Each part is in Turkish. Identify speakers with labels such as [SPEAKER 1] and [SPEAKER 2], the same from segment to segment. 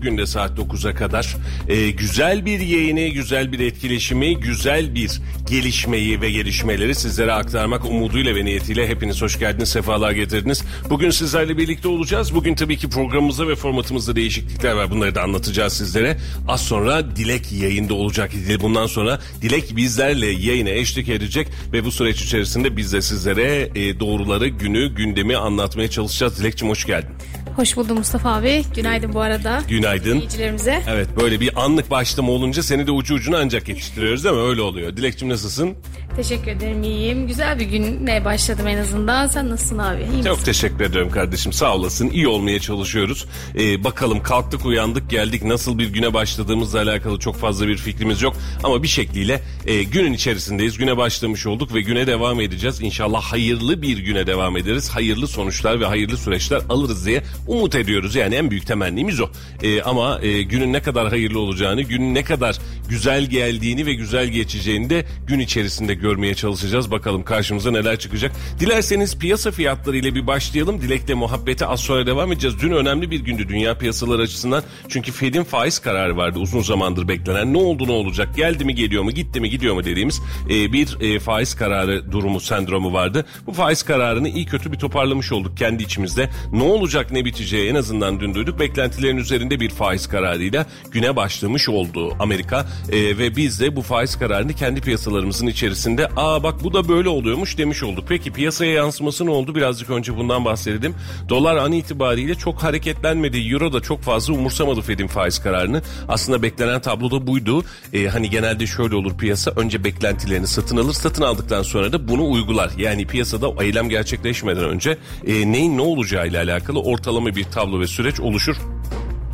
[SPEAKER 1] Bugün de saat 9'a kadar e, güzel bir yayını, güzel bir etkileşimi, güzel bir gelişmeyi ve gelişmeleri sizlere aktarmak umuduyla ve niyetiyle hepiniz hoş geldiniz, sefalar getirdiniz. Bugün sizlerle birlikte olacağız. Bugün tabii ki programımızda ve formatımızda değişiklikler var. Bunları da anlatacağız sizlere. Az sonra Dilek yayında olacak. Bundan sonra Dilek bizlerle yayına eşlik edecek ve bu süreç içerisinde biz de sizlere e, doğruları, günü, gündemi anlatmaya çalışacağız. Dilekçim hoş geldin.
[SPEAKER 2] Hoş buldum Mustafa abi. Günaydın bu arada.
[SPEAKER 1] Günaydın.
[SPEAKER 2] İzleyicilerimize.
[SPEAKER 1] Evet böyle bir anlık başlama olunca seni de ucu ucuna ancak yetiştiriyoruz değil mi? Öyle oluyor. Dilekçim nasılsın?
[SPEAKER 2] Teşekkür ederim iyiyim. Güzel bir güne başladım en azından. Sen nasılsın abi? İyi
[SPEAKER 1] Çok
[SPEAKER 2] misin?
[SPEAKER 1] teşekkür ediyorum kardeşim. Sağ olasın. İyi olmaya çalışıyoruz. Ee, bakalım kalktık uyandık geldik. Nasıl bir güne başladığımızla alakalı çok fazla bir fikrimiz yok. Ama bir şekliyle e, günün içerisindeyiz. Güne başlamış olduk ve güne devam edeceğiz. İnşallah hayırlı bir güne devam ederiz. Hayırlı sonuçlar ve hayırlı süreçler alırız diye umut ediyoruz. Yani en büyük temennimiz o. Ee, ama e, günün ne kadar hayırlı olacağını, günün ne kadar güzel geldiğini ve güzel geçeceğini de gün içerisinde görmeye çalışacağız. Bakalım karşımıza neler çıkacak. Dilerseniz piyasa fiyatları ile bir başlayalım. Dilek'le muhabbete az sonra devam edeceğiz. Dün önemli bir gündü dünya piyasaları açısından. Çünkü Fed'in faiz kararı vardı uzun zamandır beklenen. Ne oldu ne olacak geldi mi geliyor mu gitti mi gidiyor mu dediğimiz e, bir e, faiz kararı durumu sendromu vardı. Bu faiz kararını iyi kötü bir toparlamış olduk kendi içimizde. Ne olacak ne biteceği en azından dün duyduk. Beklentilerin üzerinde bir faiz kararıyla güne başlamış oldu Amerika. E, ve biz de bu faiz kararını kendi piyasalarımızın içerisinde aa bak bu da böyle oluyormuş demiş olduk. Peki piyasaya yansıması ne oldu? Birazcık önce bundan bahsedelim. Dolar an itibariyle çok hareketlenmedi. Euro da çok fazla umursamadı Fed'in faiz kararını. Aslında beklenen tablo da buydu. E, hani genelde şöyle olur piyasa önce beklentilerini satın alır. Satın aldıktan sonra da bunu uygular. Yani piyasada eylem gerçekleşmeden önce e, neyin ne olacağıyla alakalı ortalama bir tablo ve süreç oluşur.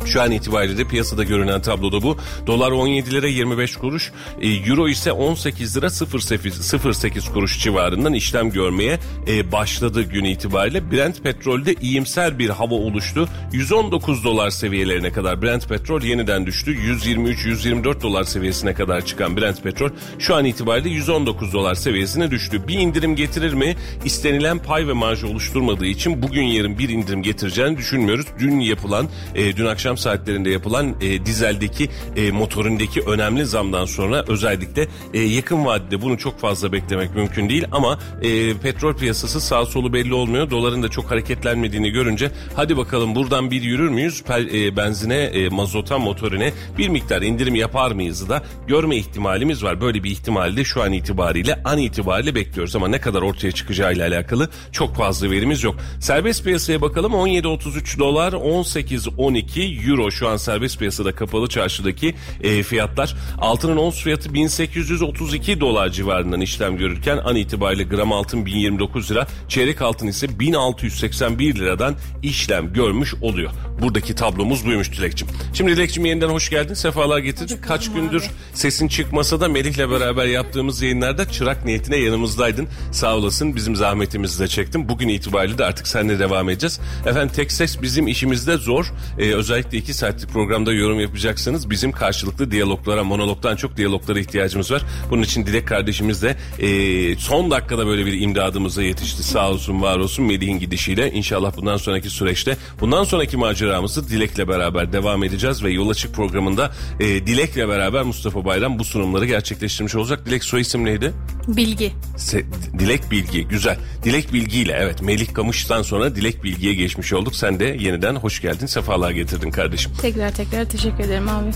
[SPEAKER 1] Şu an itibariyle piyasada görünen tabloda bu. Dolar 17 lira 25 kuruş, e, euro ise 18 lira 08, 08 kuruş civarından işlem görmeye e, başladı gün itibariyle. Brent petrolde iyimser bir hava oluştu. 119 dolar seviyelerine kadar Brent petrol yeniden düştü. 123-124 dolar seviyesine kadar çıkan Brent petrol şu an itibariyle 119 dolar seviyesine düştü. Bir indirim getirir mi? İstenilen pay ve marj oluşturmadığı için bugün yarın bir indirim getireceğini düşünmüyoruz. Dün yapılan, e, dün akşam saatlerinde yapılan e, dizeldeki e, motorundaki önemli zamdan sonra özellikle e, yakın vadede bunu çok fazla beklemek mümkün değil ama e, petrol piyasası sağ solu belli olmuyor. Doların da çok hareketlenmediğini görünce hadi bakalım buradan bir yürür müyüz? Pel, e, benzine, e, mazota, motorine bir miktar indirim yapar mıyız da görme ihtimalimiz var. Böyle bir ihtimali de şu an itibariyle an itibariyle bekliyoruz ama ne kadar ortaya çıkacağıyla alakalı çok fazla verimiz yok. Serbest piyasaya bakalım 17.33 dolar 18.12 euro şu an serbest piyasada kapalı çarşıdaki e, fiyatlar. Altının ons fiyatı 1832 dolar civarından işlem görürken an itibariyle gram altın 1029 lira, çeyrek altın ise 1681 liradan işlem görmüş oluyor. Buradaki tablomuz buymuş Dilekçim. Şimdi Dilekçim yeniden hoş geldin. Sefalar getirdin. Kaç gündür sesin çıkmasa da Melih'le beraber yaptığımız yayınlarda çırak niyetine yanımızdaydın. Sağ olasın. Bizim zahmetimizi de çektin. Bugün itibariyle de artık seninle devam edeceğiz. Efendim tek ses bizim işimizde zor. Ee, özellikle iki saatlik programda yorum yapacaksanız bizim karşılıklı diyaloglara, monologdan çok diyaloglara ihtiyacımız var. Bunun için Dilek kardeşimiz de e, son dakikada böyle bir imdadımıza yetişti. Sağ olsun, var olsun Melih'in gidişiyle. İnşallah bundan sonraki süreçte, bundan sonraki maceramızı Dilek'le beraber devam edeceğiz ve Yol Açık programında e, Dilek'le beraber Mustafa Bayram bu sunumları gerçekleştirmiş olacak. Dilek soy isim neydi?
[SPEAKER 2] Bilgi.
[SPEAKER 1] Se- Dilek Bilgi güzel. Dilek Bilgi ile evet Melih Kamış'tan sonra Dilek Bilgi'ye geçmiş olduk. Sen de yeniden hoş geldin. Sefalar getirdin kardeşim.
[SPEAKER 2] Tekrar tekrar teşekkür ederim abi.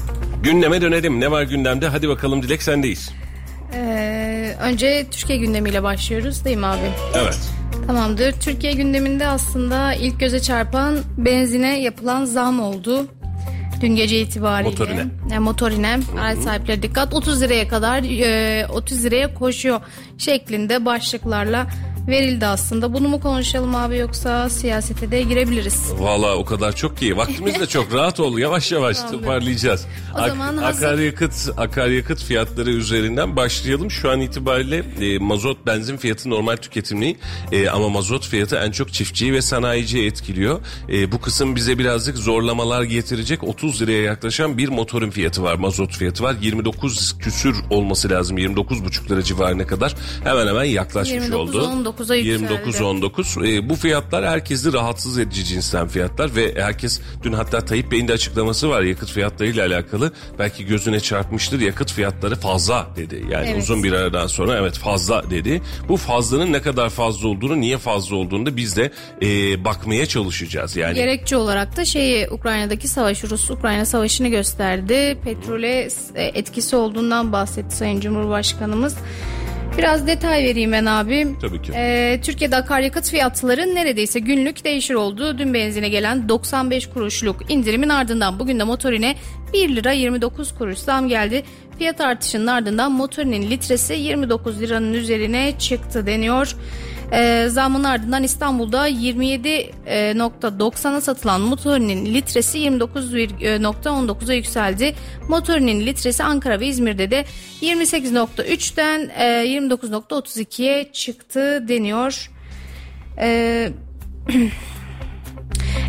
[SPEAKER 1] Gündeme dönelim. Ne var gündemde? Hadi bakalım Dilek sendeyiz.
[SPEAKER 2] Ee, önce Türkiye gündemiyle başlıyoruz değil mi abi?
[SPEAKER 1] Evet.
[SPEAKER 2] Tamamdır. Türkiye gündeminde aslında ilk göze çarpan benzine yapılan zam oldu. Dün gece itibariyle.
[SPEAKER 1] Motorine.
[SPEAKER 2] Yani motorine. Araç sahipleri dikkat 30 liraya kadar e, 30 liraya koşuyor şeklinde başlıklarla verildi aslında. Bunu mu konuşalım abi yoksa siyasete de girebiliriz.
[SPEAKER 1] Valla o kadar çok ki. Vaktimiz de çok rahat ol. Yavaş yavaş toparlayacağız.
[SPEAKER 2] O zaman hazır-
[SPEAKER 1] akaryakıt, akaryakıt fiyatları üzerinden başlayalım. Şu an itibariyle e, mazot benzin fiyatı normal tüketimli e, ama mazot fiyatı en çok çiftçiyi ve sanayiciyi etkiliyor. E, bu kısım bize birazcık zorlamalar getirecek. 30 liraya yaklaşan bir motorun fiyatı var, mazot fiyatı var. 29 küsür olması lazım. 29,5 lira civarına kadar hemen hemen yaklaşmış oldu.
[SPEAKER 2] 29'a yükseldi.
[SPEAKER 1] 29-19. E, bu fiyatlar herkesi rahatsız edici cinsten fiyatlar ve herkes dün hatta Tayyip Bey'in de açıklaması var yakıt fiyatlarıyla alakalı. Belki gözüne çarpmıştır yakıt fiyatları fazla dedi. Yani
[SPEAKER 2] Evet.
[SPEAKER 1] uzun bir aradan sonra evet fazla dedi. Bu fazlanın ne kadar fazla olduğunu niye fazla olduğunu da biz de e, bakmaya çalışacağız. Yani
[SPEAKER 2] Gerekçe olarak da şeyi Ukrayna'daki savaş, Rus-Ukrayna savaşını gösterdi. Petrole e, etkisi olduğundan bahsetti Sayın Cumhurbaşkanımız. Biraz detay vereyim ben abi.
[SPEAKER 1] Tabii ki.
[SPEAKER 2] Ee, Türkiye'de akaryakıt fiyatları neredeyse günlük değişir oldu. Dün benzine gelen 95 kuruşluk indirimin ardından bugün de motorine 1 lira 29 kuruş zam geldi. Fiyat artışının ardından motorinin litresi 29 liranın üzerine çıktı deniyor. Ee, zamın ardından İstanbul'da 27.90'a satılan motorinin litresi 29.19'a yükseldi. Motorinin litresi Ankara ve İzmir'de de 28.3'ten e, 29.32'ye çıktı deniyor. Ee,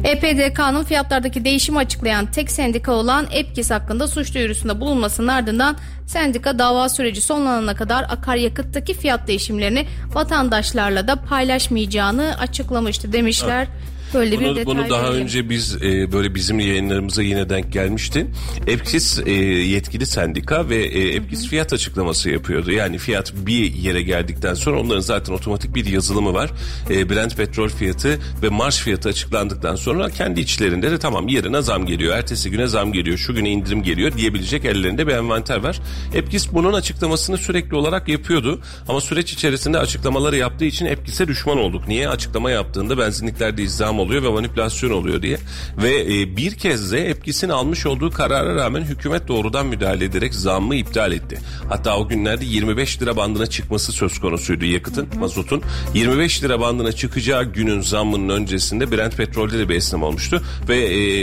[SPEAKER 2] EPDK'nın fiyatlardaki değişimi açıklayan tek sendika olan EPKİS hakkında suç duyurusunda bulunmasının ardından sendika dava süreci sonlanana kadar akaryakıttaki fiyat değişimlerini vatandaşlarla da paylaşmayacağını açıklamıştı demişler. Böyle bir
[SPEAKER 1] Bunu,
[SPEAKER 2] detay
[SPEAKER 1] bunu daha
[SPEAKER 2] verelim.
[SPEAKER 1] önce biz e, böyle bizim yayınlarımıza yine denk gelmişti. EPKİS e, yetkili sendika ve e, EPKİS fiyat açıklaması yapıyordu. Yani fiyat bir yere geldikten sonra onların zaten otomatik bir yazılımı var. E, Brent petrol fiyatı ve marş fiyatı açıklandıktan sonra kendi içlerinde de tamam yarına zam geliyor, ertesi güne zam geliyor, şu güne indirim geliyor diyebilecek ellerinde bir envanter var. EPKİS bunun açıklamasını sürekli olarak yapıyordu. Ama süreç içerisinde açıklamaları yaptığı için EPKİS'e düşman olduk. Niye? Açıklama yaptığında benzinliklerde izdiham oluyor ve manipülasyon oluyor diye. Ve e, bir kez de EPKİS'in almış olduğu karara rağmen hükümet doğrudan müdahale ederek zammı iptal etti. Hatta o günlerde 25 lira bandına çıkması söz konusuydu yakıtın, mazotun. 25 lira bandına çıkacağı günün zammının öncesinde Brent petrolde de bir esnem olmuştu. Ve e,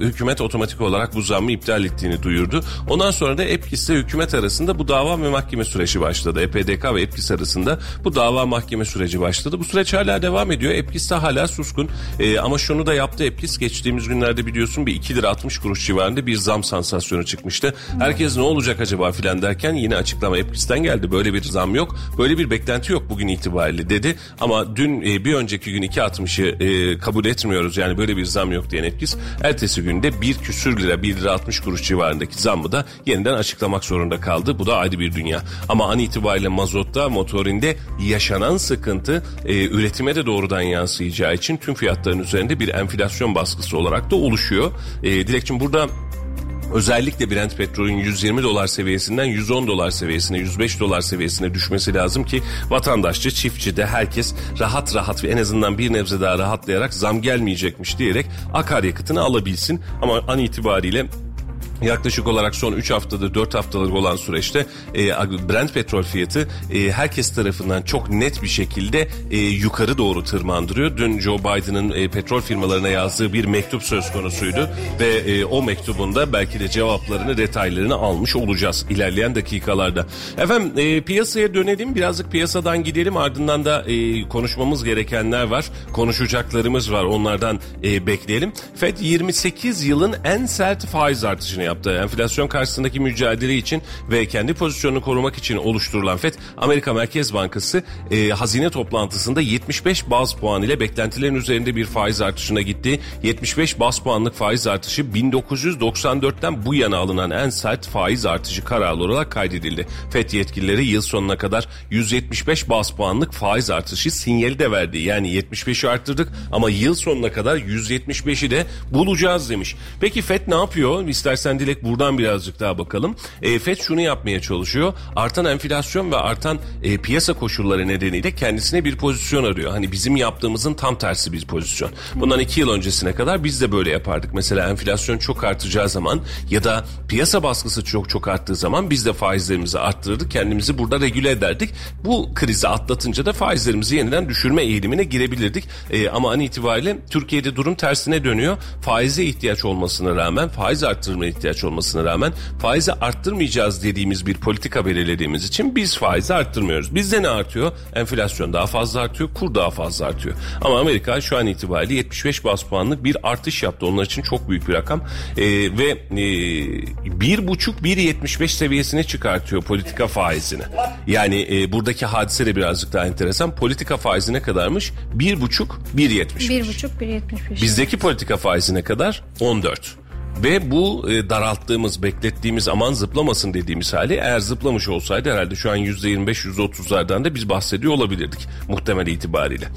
[SPEAKER 1] hükümet otomatik olarak bu zammı iptal ettiğini duyurdu. Ondan sonra da EPKİS ile hükümet arasında bu dava ve mahkeme süreci başladı. EPDK ve EPKİS arasında bu dava mahkeme süreci başladı. Bu süreç hala devam ediyor. EPKİS de hala suskun. E, ama şunu da yaptı EPKİS. Geçtiğimiz günlerde biliyorsun bir 2 lira 60 kuruş civarında bir zam sansasyonu çıkmıştı. Herkes ne olacak acaba filan derken yine açıklama EPKİS'ten geldi. Böyle bir zam yok. Böyle bir beklenti yok bugün itibariyle dedi. Ama dün e, bir önceki gün 2.60'ı e, kabul etmiyoruz. Yani böyle bir zam yok diyen EPKİS. Ertesi günde bir küsür lira 1 lira 60 kuruş civarındaki zammı da yeniden açıklamak zorunda kaldı. Bu da ayrı bir dünya. Ama an itibariyle mazotta motorinde yaşanan sıkıntı e, üretime de doğrudan yansıyacağı için tüm fiyatların üzerinde bir enflasyon baskısı olarak da oluşuyor. E, Dilekçim burada Özellikle Brent petrolün 120 dolar seviyesinden 110 dolar seviyesine 105 dolar seviyesine düşmesi lazım ki vatandaşçı çiftçi de herkes rahat rahat ve en azından bir nebze daha rahatlayarak zam gelmeyecekmiş diyerek akaryakıtını alabilsin. Ama an itibariyle Yaklaşık olarak son 3 haftadır 4 haftalık olan süreçte e, Brent petrol fiyatı e, herkes tarafından çok net bir şekilde e, yukarı doğru tırmandırıyor. Dün Joe Biden'ın e, petrol firmalarına yazdığı bir mektup söz konusuydu ve e, o mektubunda belki de cevaplarını detaylarını almış olacağız ilerleyen dakikalarda. Efendim e, piyasaya dönelim birazcık piyasadan gidelim ardından da e, konuşmamız gerekenler var konuşacaklarımız var onlardan e, bekleyelim. FED 28 yılın en sert faiz artışını yaptı. Enflasyon karşısındaki mücadele için ve kendi pozisyonunu korumak için oluşturulan FED, Amerika Merkez Bankası e, hazine toplantısında 75 baz puan ile beklentilerin üzerinde bir faiz artışına gitti. 75 baz puanlık faiz artışı 1994'ten bu yana alınan en sert faiz artışı kararı olarak kaydedildi. FED yetkilileri yıl sonuna kadar 175 baz puanlık faiz artışı sinyali de verdi. Yani 75'i arttırdık ama yıl sonuna kadar 175'i de bulacağız demiş. Peki FED ne yapıyor? İstersen Dilek buradan birazcık daha bakalım. E, FED şunu yapmaya çalışıyor. Artan enflasyon ve artan e, piyasa koşulları nedeniyle kendisine bir pozisyon arıyor. Hani bizim yaptığımızın tam tersi bir pozisyon. Bundan iki yıl öncesine kadar biz de böyle yapardık. Mesela enflasyon çok artacağı zaman ya da piyasa baskısı çok çok arttığı zaman biz de faizlerimizi arttırırdık. Kendimizi burada regüle ederdik. Bu krizi atlatınca da faizlerimizi yeniden düşürme eğilimine girebilirdik. E, ama an itibariyle Türkiye'de durum tersine dönüyor. Faize ihtiyaç olmasına rağmen faiz arttırma ihtiyaç ihtiyaç olmasına rağmen faizi arttırmayacağız dediğimiz bir politika belirlediğimiz için biz faizi arttırmıyoruz. Bizde ne artıyor? Enflasyon daha fazla artıyor, kur daha fazla artıyor. Ama Amerika şu an itibariyle 75 bas puanlık bir artış yaptı. Onlar için çok büyük bir rakam. Ee, ve e, 1,5-1,75 seviyesine çıkartıyor politika faizini. Yani e, buradaki hadise de birazcık daha enteresan. Politika faizi ne kadarmış? 1,5-1,75.
[SPEAKER 2] 1,5-1,75.
[SPEAKER 1] Bizdeki politika faizi ne kadar? 14. Ve bu e, daralttığımız, beklettiğimiz aman zıplamasın dediğimiz hali eğer zıplamış olsaydı herhalde şu an %25-%30'lardan da biz bahsediyor olabilirdik muhtemel itibariyle.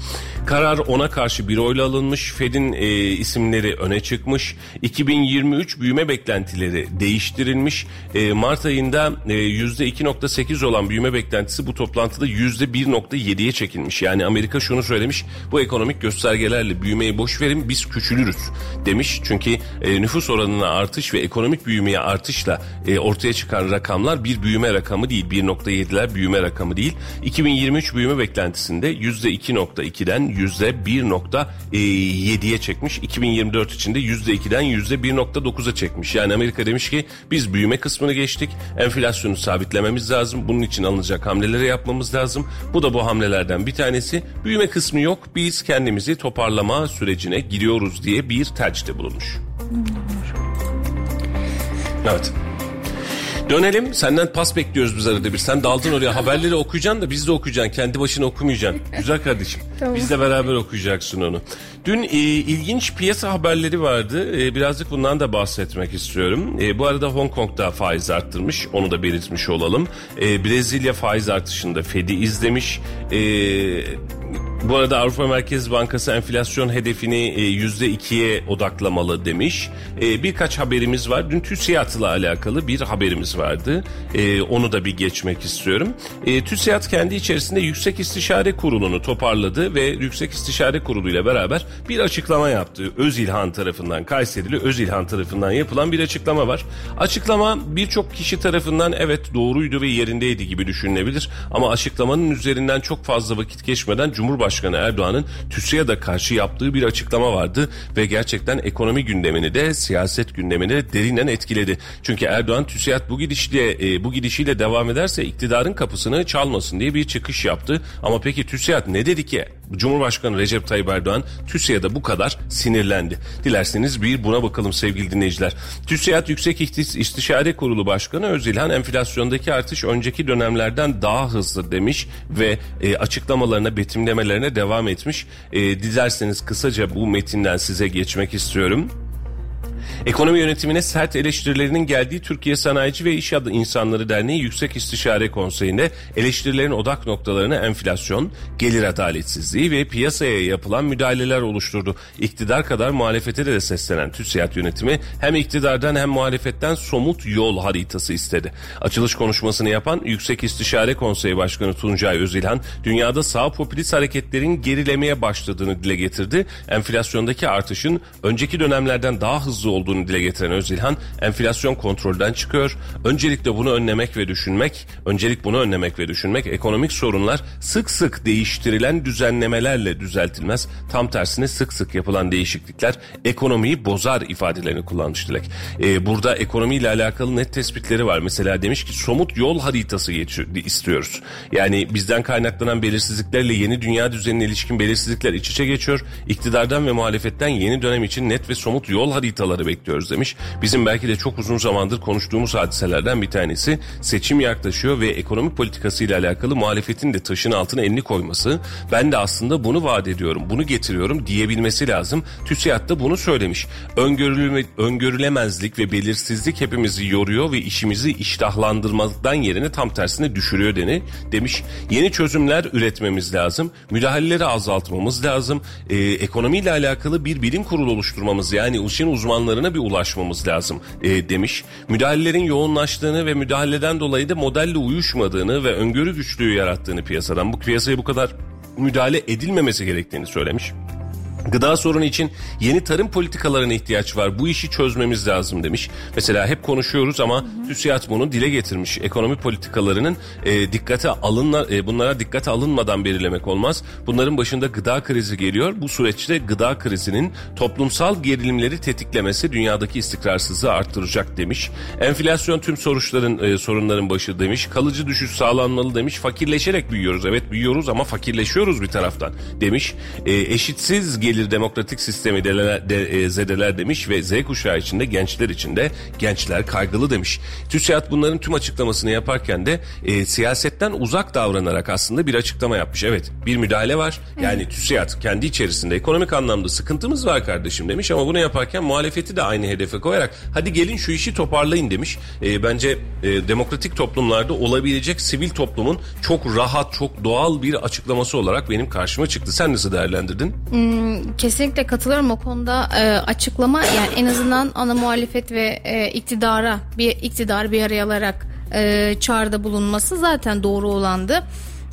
[SPEAKER 1] Karar ona karşı bir oyla alınmış. Fed'in e, isimleri öne çıkmış. 2023 büyüme beklentileri değiştirilmiş. E, Mart ayında e, %2.8 olan büyüme beklentisi bu toplantıda %1.7'ye çekilmiş. Yani Amerika şunu söylemiş. Bu ekonomik göstergelerle büyümeyi boş verin biz küçülürüz demiş. Çünkü e, nüfus oranı oranına artış ve ekonomik büyümeye artışla e, ortaya çıkan rakamlar bir büyüme rakamı değil. 1.7'ler büyüme rakamı değil. 2023 büyüme beklentisinde %2.2'den %1.7'ye çekmiş. 2024 içinde %2'den %1.9'a çekmiş. Yani Amerika demiş ki biz büyüme kısmını geçtik. Enflasyonu sabitlememiz lazım. Bunun için alınacak hamleleri yapmamız lazım. Bu da bu hamlelerden bir tanesi. Büyüme kısmı yok. Biz kendimizi toparlama sürecine giriyoruz diye bir tercihte bulunmuş. Evet. Dönelim. Senden pas bekliyoruz biz arada bir. Sen daldın oraya. Haberleri okuyacaksın da biz de okuyacaksın. Kendi başına okumayacaksın. Güzel kardeşim. Tamam. Biz de beraber okuyacaksın onu. Dün e, ilginç piyasa haberleri vardı. E, birazcık bundan da bahsetmek istiyorum. E, bu arada Hong Kong'da faiz arttırmış. Onu da belirtmiş olalım. E, Brezilya faiz artışında Fed'i izlemiş. E, bu arada Avrupa Merkez Bankası enflasyon hedefini yüzde ikiye odaklamalı demiş. E, birkaç haberimiz var. Dün TÜSİAD'la alakalı bir haberimiz vardı. E, onu da bir geçmek istiyorum. E, TÜSİAD kendi içerisinde Yüksek İstişare Kurulu'nu toparladı ve Yüksek İstişare Kurulu ile beraber bir açıklama yaptı. Özilhan tarafından, Kayserili Özilhan tarafından yapılan bir açıklama var. Açıklama birçok kişi tarafından evet doğruydu ve yerindeydi gibi düşünülebilir. Ama açıklamanın üzerinden çok fazla vakit geçmeden Cumhurbaşkanı Cumhurbaşkanı Erdoğan'ın TÜSİAD'a karşı yaptığı bir açıklama vardı ve gerçekten ekonomi gündemini de siyaset gündemini de derinden etkiledi. Çünkü Erdoğan TÜSİAD bu gidişle e, bu gidişiyle devam ederse iktidarın kapısını çalmasın diye bir çıkış yaptı. Ama peki TÜSİAD ne dedi ki? Cumhurbaşkanı Recep Tayyip Erdoğan TÜSİAD'a bu kadar sinirlendi. Dilerseniz bir buna bakalım sevgili dinleyiciler. TÜSİAD Yüksek İstişare Kurulu Başkanı Özilhan enflasyondaki artış önceki dönemlerden daha hızlı demiş ve e, açıklamalarına betimlemelerine devam etmiş. E, dilerseniz kısaca bu metinden size geçmek istiyorum. Ekonomi yönetimine sert eleştirilerinin geldiği Türkiye Sanayici ve İş İnsanları Derneği Yüksek İstişare Konseyi'nde eleştirilerin odak noktalarını enflasyon, gelir adaletsizliği ve piyasaya yapılan müdahaleler oluşturdu. İktidar kadar muhalefete de seslenen TÜSİAD yönetimi hem iktidardan hem muhalefetten somut yol haritası istedi. Açılış konuşmasını yapan Yüksek İstişare Konseyi Başkanı Tuncay Özilhan, dünyada sağ popülist hareketlerin gerilemeye başladığını dile getirdi. Enflasyondaki artışın önceki dönemlerden daha hızlı olduğunu dile getiren Özilhan enflasyon kontrolden çıkıyor. Öncelikle bunu önlemek ve düşünmek, öncelik bunu önlemek ve düşünmek ekonomik sorunlar sık sık değiştirilen düzenlemelerle düzeltilmez. Tam tersine sık sık yapılan değişiklikler ekonomiyi bozar ifadelerini kullanmış Dilek. Ee, burada ekonomiyle alakalı net tespitleri var. Mesela demiş ki somut yol haritası istiyoruz. Yani bizden kaynaklanan belirsizliklerle yeni dünya düzenine ilişkin belirsizlikler iç içe geçiyor. İktidardan ve muhalefetten yeni dönem için net ve somut yol haritaları bekliyoruz demiş. Bizim belki de çok uzun zamandır konuştuğumuz hadiselerden bir tanesi seçim yaklaşıyor ve ekonomik politikasıyla alakalı muhalefetin de taşın altına elini koyması. Ben de aslında bunu vaat ediyorum, bunu getiriyorum diyebilmesi lazım. TÜSİAD da bunu söylemiş. Öngörülme, öngörülemezlik ve belirsizlik hepimizi yoruyor ve işimizi iştahlandırmaktan yerine tam tersine düşürüyor deni demiş. Yeni çözümler üretmemiz lazım. Müdahaleleri azaltmamız lazım. Ee, ekonomiyle alakalı bir bilim kurulu oluşturmamız yani işin uzmanları noktalarına bir ulaşmamız lazım e, demiş. Müdahalelerin yoğunlaştığını ve müdahaleden dolayı da modelle uyuşmadığını ve öngörü güçlüğü yarattığını piyasadan bu piyasaya bu kadar müdahale edilmemesi gerektiğini söylemiş. Gıda sorunu için yeni tarım politikalarına ihtiyaç var. Bu işi çözmemiz lazım demiş. Mesela hep konuşuyoruz ama TÜSİAD bunu dile getirmiş. Ekonomi politikalarının e, dikkate alınma, e, bunlara dikkate alınmadan belirlemek olmaz. Bunların başında gıda krizi geliyor. Bu süreçte gıda krizinin toplumsal gerilimleri tetiklemesi dünyadaki istikrarsızlığı arttıracak demiş. Enflasyon tüm soruşların e, sorunların başı demiş. Kalıcı düşüş sağlanmalı demiş. Fakirleşerek büyüyoruz. Evet büyüyoruz ama fakirleşiyoruz bir taraftan demiş. E, eşitsiz gelir demokratik sistemi de, de, e, zedeler demiş ve Z kuşağı içinde gençler içinde gençler kaygılı demiş. TÜSİAD bunların tüm açıklamasını yaparken de e, siyasetten uzak davranarak aslında bir açıklama yapmış. Evet bir müdahale var. Yani TÜSİAD kendi içerisinde ekonomik anlamda sıkıntımız var kardeşim demiş ama bunu yaparken muhalefeti de aynı hedefe koyarak hadi gelin şu işi toparlayın demiş. E, bence e, demokratik toplumlarda olabilecek sivil toplumun çok rahat, çok doğal bir açıklaması olarak benim karşıma çıktı. Sen nasıl değerlendirdin?
[SPEAKER 2] Hmm, kesinlikle katılıyorum o konuda e, açıklama yani en azından ana muhalefet ve e, iktidara bir iktidar bir araya alarak e, çağrıda bulunması zaten doğru olandı.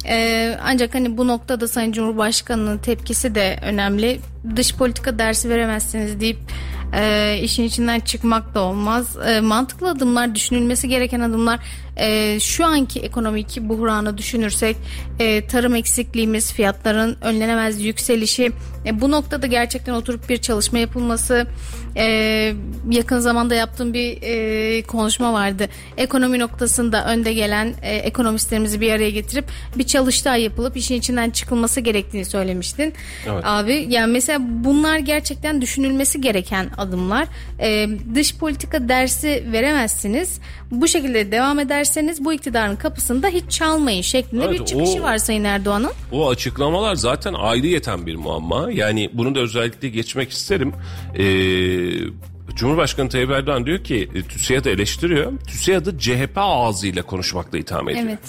[SPEAKER 2] Ee, ancak hani bu noktada Sayın Cumhurbaşkanı'nın tepkisi de önemli. Dış politika dersi veremezsiniz deyip e, işin içinden çıkmak da olmaz. E, mantıklı adımlar, düşünülmesi gereken adımlar. E, şu anki ekonomik buhranı düşünürsek e, tarım eksikliğimiz, fiyatların önlenemez yükselişi. E, bu noktada gerçekten oturup bir çalışma yapılması. E, yakın zamanda yaptığım bir e, konuşma vardı. Ekonomi noktasında önde gelen e, ekonomistlerimizi bir araya getirip bir çalıştay yapılıp işin içinden çıkılması gerektiğini söylemiştin. Evet. Abi yani mesela bunlar gerçekten düşünülmesi gereken adımlar. E, dış politika dersi veremezsiniz. Bu şekilde devam ederseniz bu iktidarın kapısında hiç çalmayın şeklinde evet, bir çıkışı o, var Sayın Erdoğan'ın.
[SPEAKER 1] O açıklamalar zaten ayrı yeten bir muamma. Yani bunu da özellikle geçmek isterim. Eee Cumhurbaşkanı Tayyip Erdoğan diyor ki e, TÜSİAD'ı eleştiriyor. TÜSİAD'ı CHP ağzıyla konuşmakla itham ediyor. Evet.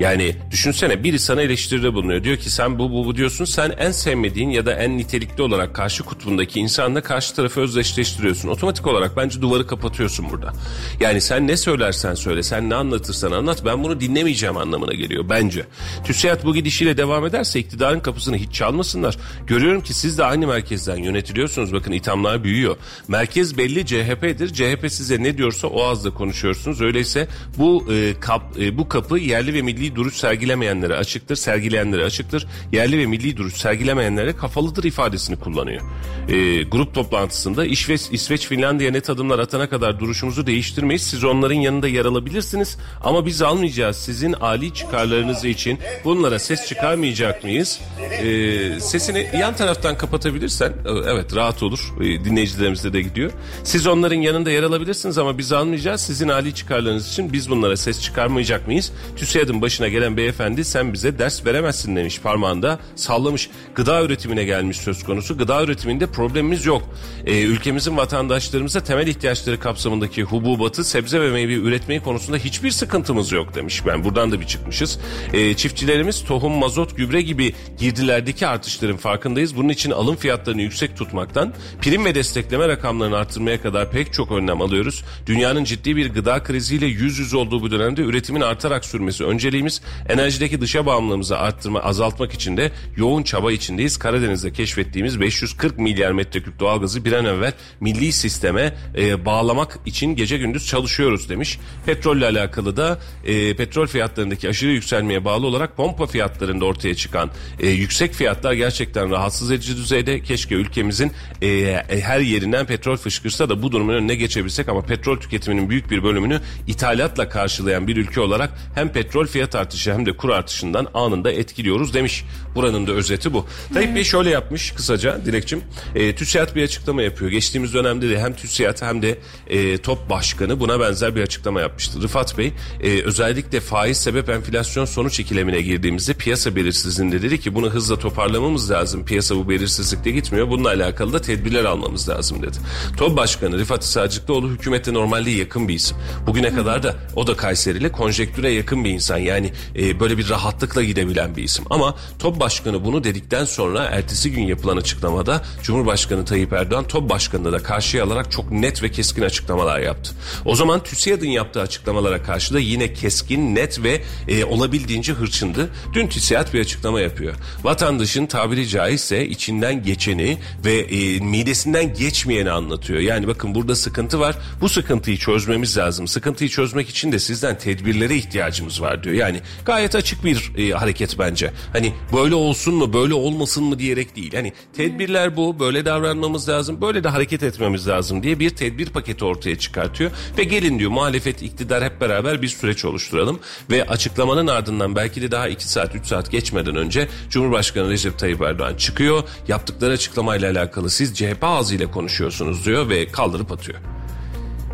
[SPEAKER 1] Yani düşünsene biri sana eleştiride bulunuyor. Diyor ki sen bu bu bu diyorsun. Sen en sevmediğin ya da en nitelikli olarak karşı kutbundaki insanla karşı tarafı özdeşleştiriyorsun. Otomatik olarak bence duvarı kapatıyorsun burada. Yani sen ne söylersen söyle, sen ne anlatırsan anlat ben bunu dinlemeyeceğim anlamına geliyor bence. TÜSİAD bu gidişiyle devam ederse iktidarın kapısını hiç çalmasınlar. Görüyorum ki siz de aynı merkezden yönetiliyorsunuz. Bakın ithamlar büyüyor. Merkez belli CHP'dir. CHP size ne diyorsa o ağızda konuşuyorsunuz. Öyleyse bu e, kap, e, bu kapı yerli ve milli duruş sergilemeyenlere açıktır, sergileyenlere açıktır. Yerli ve milli duruş sergilemeyenlere kafalıdır ifadesini kullanıyor. E, grup toplantısında İsveç, İsveç Finlandiya net adımlar atana kadar duruşumuzu değiştirmeyiz. Siz onların yanında yer alabilirsiniz ama biz almayacağız. Sizin ali çıkarlarınız için bunlara ses çıkarmayacak mıyız? E, sesini yan taraftan kapatabilirsen e, evet rahat olur. E, dinleyicilerimize de gidiyor. Siz onların yanında yer alabilirsiniz ama biz almayacağız. Sizin hali çıkarlarınız için biz bunlara ses çıkarmayacak mıyız? TÜSİAD'ın başına gelen beyefendi sen bize ders veremezsin demiş parmağında sallamış. Gıda üretimine gelmiş söz konusu. Gıda üretiminde problemimiz yok. Ee, ülkemizin vatandaşlarımıza temel ihtiyaçları kapsamındaki hububatı, sebze ve meyve üretmeyi konusunda hiçbir sıkıntımız yok demiş. Ben buradan da bir çıkmışız. Ee, çiftçilerimiz tohum, mazot, gübre gibi girdilerdeki artışların farkındayız. Bunun için alım fiyatlarını yüksek tutmaktan, prim ve destekleme rakamlarını artırmaya kadar pek çok önlem alıyoruz. Dünyanın ciddi bir gıda kriziyle yüz yüz olduğu bu dönemde üretimin artarak sürmesi önceliğimiz. Enerjideki dışa bağımlılığımızı arttırma, azaltmak için de yoğun çaba içindeyiz. Karadeniz'de keşfettiğimiz 540 milyar metreküp doğalgazı bir an evvel milli sisteme e, bağlamak için gece gündüz çalışıyoruz demiş. Petrolle alakalı da e, petrol fiyatlarındaki aşırı yükselmeye bağlı olarak pompa fiyatlarında ortaya çıkan e, yüksek fiyatlar gerçekten rahatsız edici düzeyde. Keşke ülkemizin e, e her yerinden petrol fışkırsa da bu durumun önüne geçebilsek ama petrol tüketiminin büyük bir bölümünü ithalatla karşılayan bir ülke olarak hem petrol fiyat artışı hem de kur artışından anında etkiliyoruz demiş. Buranın da özeti bu. Tayyip Bey şöyle yapmış kısaca Dilekçim. E, TÜSİAD bir açıklama yapıyor. Geçtiğimiz dönemde de hem TÜSİAD hem de e, TOP Başkanı buna benzer bir açıklama yapmıştı. Rıfat Bey e, özellikle faiz sebep enflasyon sonuç ikilemine girdiğimizde piyasa belirsizliğinde dedi ki bunu hızla toparlamamız lazım. Piyasa bu belirsizlikte gitmiyor. Bununla alakalı da tedbirler almamız lazım dedi. TOP Başkanı Rifat Sacıklıoğlu hükümete normalde yakın bir isim. Bugüne kadar da o da Kayseri'yle konjektüre yakın bir insan. Yani e, böyle bir rahatlıkla gidebilen bir isim. Ama TOP Başkanı bunu dedikten sonra ertesi gün yapılan açıklamada Cumhurbaşkanı Tayyip Erdoğan TOP Başkanı'nı da karşıya alarak çok net ve keskin açıklamalar yaptı. O zaman TÜSİAD'ın yaptığı açıklamalara karşı da yine keskin, net ve e, olabildiğince hırçındı. Dün TÜSİAD bir açıklama yapıyor. Vatandaşın tabiri caizse içinden geçeni ve e, midesinden geçmeyeni anlatıyor. Yani bakın burada sıkıntı var. Bu sıkıntıyı çözmemiz lazım. Sıkıntıyı çözmek için de sizden tedbirlere ihtiyacımız var diyor. Yani gayet açık bir e, hareket bence. Hani böyle olsun mu böyle olmasın mı diyerek değil. Hani tedbirler bu böyle davranmamız lazım böyle de hareket etmemiz lazım diye bir tedbir paketi ortaya çıkartıyor. Ve gelin diyor muhalefet iktidar hep beraber bir süreç oluşturalım. Ve açıklamanın ardından belki de daha 2 saat 3 saat geçmeden önce Cumhurbaşkanı Recep Tayyip Erdoğan çıkıyor. Yaptıkları açıklamayla alakalı siz CHP ağzıyla konuşuyorsunuz diyor ve kaldırıp atıyor.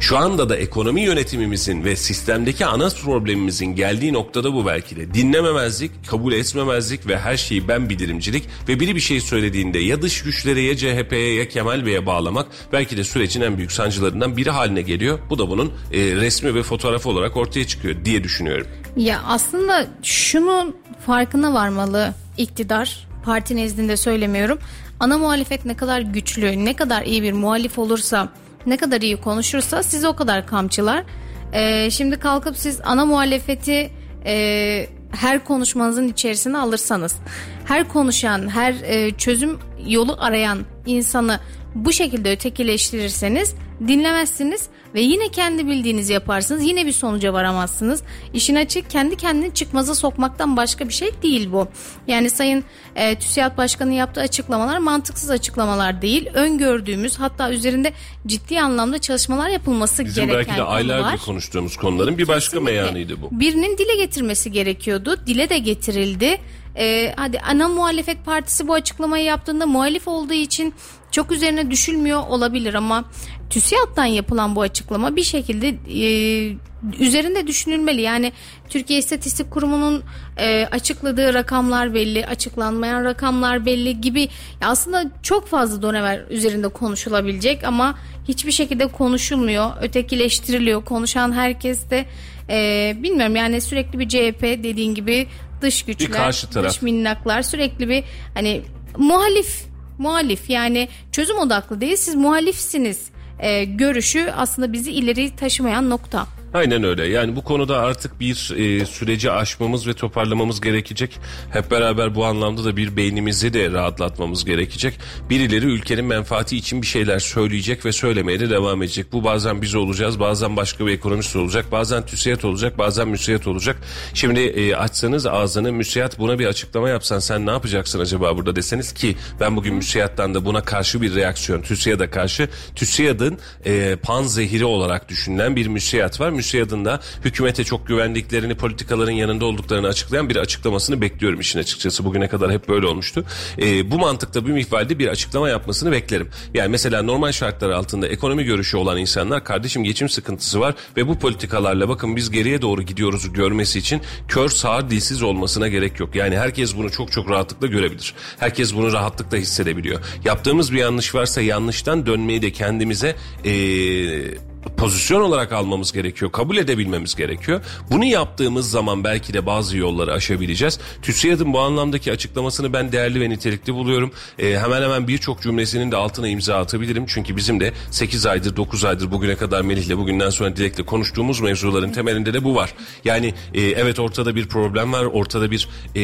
[SPEAKER 1] Şu anda da ekonomi yönetimimizin ve sistemdeki ana problemimizin geldiği noktada bu belki de. Dinlememezlik, kabul etmemezlik ve her şeyi ben bilirimcilik ve biri bir şey söylediğinde ya dış güçlere ya CHP'ye ya Kemal Bey'e bağlamak belki de sürecin en büyük sancılarından biri haline geliyor. Bu da bunun e, resmi ve fotoğrafı olarak ortaya çıkıyor diye düşünüyorum.
[SPEAKER 2] Ya aslında şunun farkına varmalı iktidar, parti nezdinde söylemiyorum. Ana muhalefet ne kadar güçlü, ne kadar iyi bir muhalif olursa ne kadar iyi konuşursa sizi o kadar kamçılar. Ee, şimdi kalkıp siz ana muhalefeti e, her konuşmanızın içerisine alırsanız, her konuşan, her e, çözüm yolu arayan insanı bu şekilde ötekileştirirseniz dinlemezsiniz ve yine kendi bildiğinizi yaparsınız. Yine bir sonuca varamazsınız. İşin açık kendi kendini çıkmaza sokmaktan başka bir şey değil bu. Yani Sayın e, TÜSİAD Başkanı yaptığı açıklamalar mantıksız açıklamalar değil. Öngördüğümüz hatta üzerinde ciddi anlamda çalışmalar yapılması
[SPEAKER 1] Bizim
[SPEAKER 2] gereken
[SPEAKER 1] belki de aylardır konuştuğumuz konuların bir başka
[SPEAKER 2] Kesinlikle.
[SPEAKER 1] meyanıydı bu.
[SPEAKER 2] Birinin dile getirmesi gerekiyordu. Dile de getirildi. Ee, hadi ana muhalefet partisi bu açıklamayı yaptığında muhalif olduğu için çok üzerine düşülmüyor olabilir ama TÜSİAD'dan yapılan bu açıklama bir şekilde e, üzerinde düşünülmeli. Yani Türkiye İstatistik Kurumu'nun e, açıkladığı rakamlar belli, açıklanmayan rakamlar belli gibi aslında çok fazla donever üzerinde konuşulabilecek ama hiçbir şekilde konuşulmuyor, ötekileştiriliyor. Konuşan herkes de e, bilmiyorum yani sürekli bir CHP dediğin gibi dış güçler,
[SPEAKER 1] karşı taraf.
[SPEAKER 2] dış minnaklar sürekli bir hani muhalif muhalif yani çözüm odaklı değil siz muhalifsiniz e, görüşü aslında bizi ileri taşımayan nokta.
[SPEAKER 1] Aynen öyle. Yani bu konuda artık bir e, süreci aşmamız ve toparlamamız gerekecek. Hep beraber bu anlamda da bir beynimizi de rahatlatmamız gerekecek. Birileri ülkenin menfaati için bir şeyler söyleyecek ve söylemeye de devam edecek. Bu bazen biz olacağız, bazen başka bir ekonomist olacak, bazen TÜSİAD olacak, bazen müsiyat olacak. Şimdi e, açsanız ağzını müsiyat buna bir açıklama yapsan sen ne yapacaksın acaba burada deseniz ki ben bugün müsiyattan da buna karşı bir reaksiyon TÜSİAD'a karşı TÜSİAD'ın e, pan zehiri olarak düşünülen bir müsiyat var. Müsiyad'ın da hükümete çok güvendiklerini, politikaların yanında olduklarını açıklayan bir açıklamasını bekliyorum işin açıkçası. Bugüne kadar hep böyle olmuştu. E, bu mantıkta bir mihvalde bir açıklama yapmasını beklerim. Yani mesela normal şartlar altında ekonomi görüşü olan insanlar kardeşim geçim sıkıntısı var ve bu politikalarla bakın biz geriye doğru gidiyoruz görmesi için kör sağır dilsiz olmasına gerek yok. Yani herkes bunu çok çok rahatlıkla görebilir. Herkes bunu rahatlıkla hissedebiliyor. Yaptığımız bir yanlış varsa yanlıştan dönmeyi de kendimize eee pozisyon olarak almamız gerekiyor. Kabul edebilmemiz gerekiyor. Bunu yaptığımız zaman belki de bazı yolları aşabileceğiz. TÜSİAD'ın bu anlamdaki açıklamasını ben değerli ve nitelikli buluyorum. Ee, hemen hemen birçok cümlesinin de altına imza atabilirim. Çünkü bizim de 8 aydır 9 aydır bugüne kadar Melih'le bugünden sonra Dilek'le konuştuğumuz mevzuların temelinde de bu var. Yani e, evet ortada bir problem var. Ortada bir e,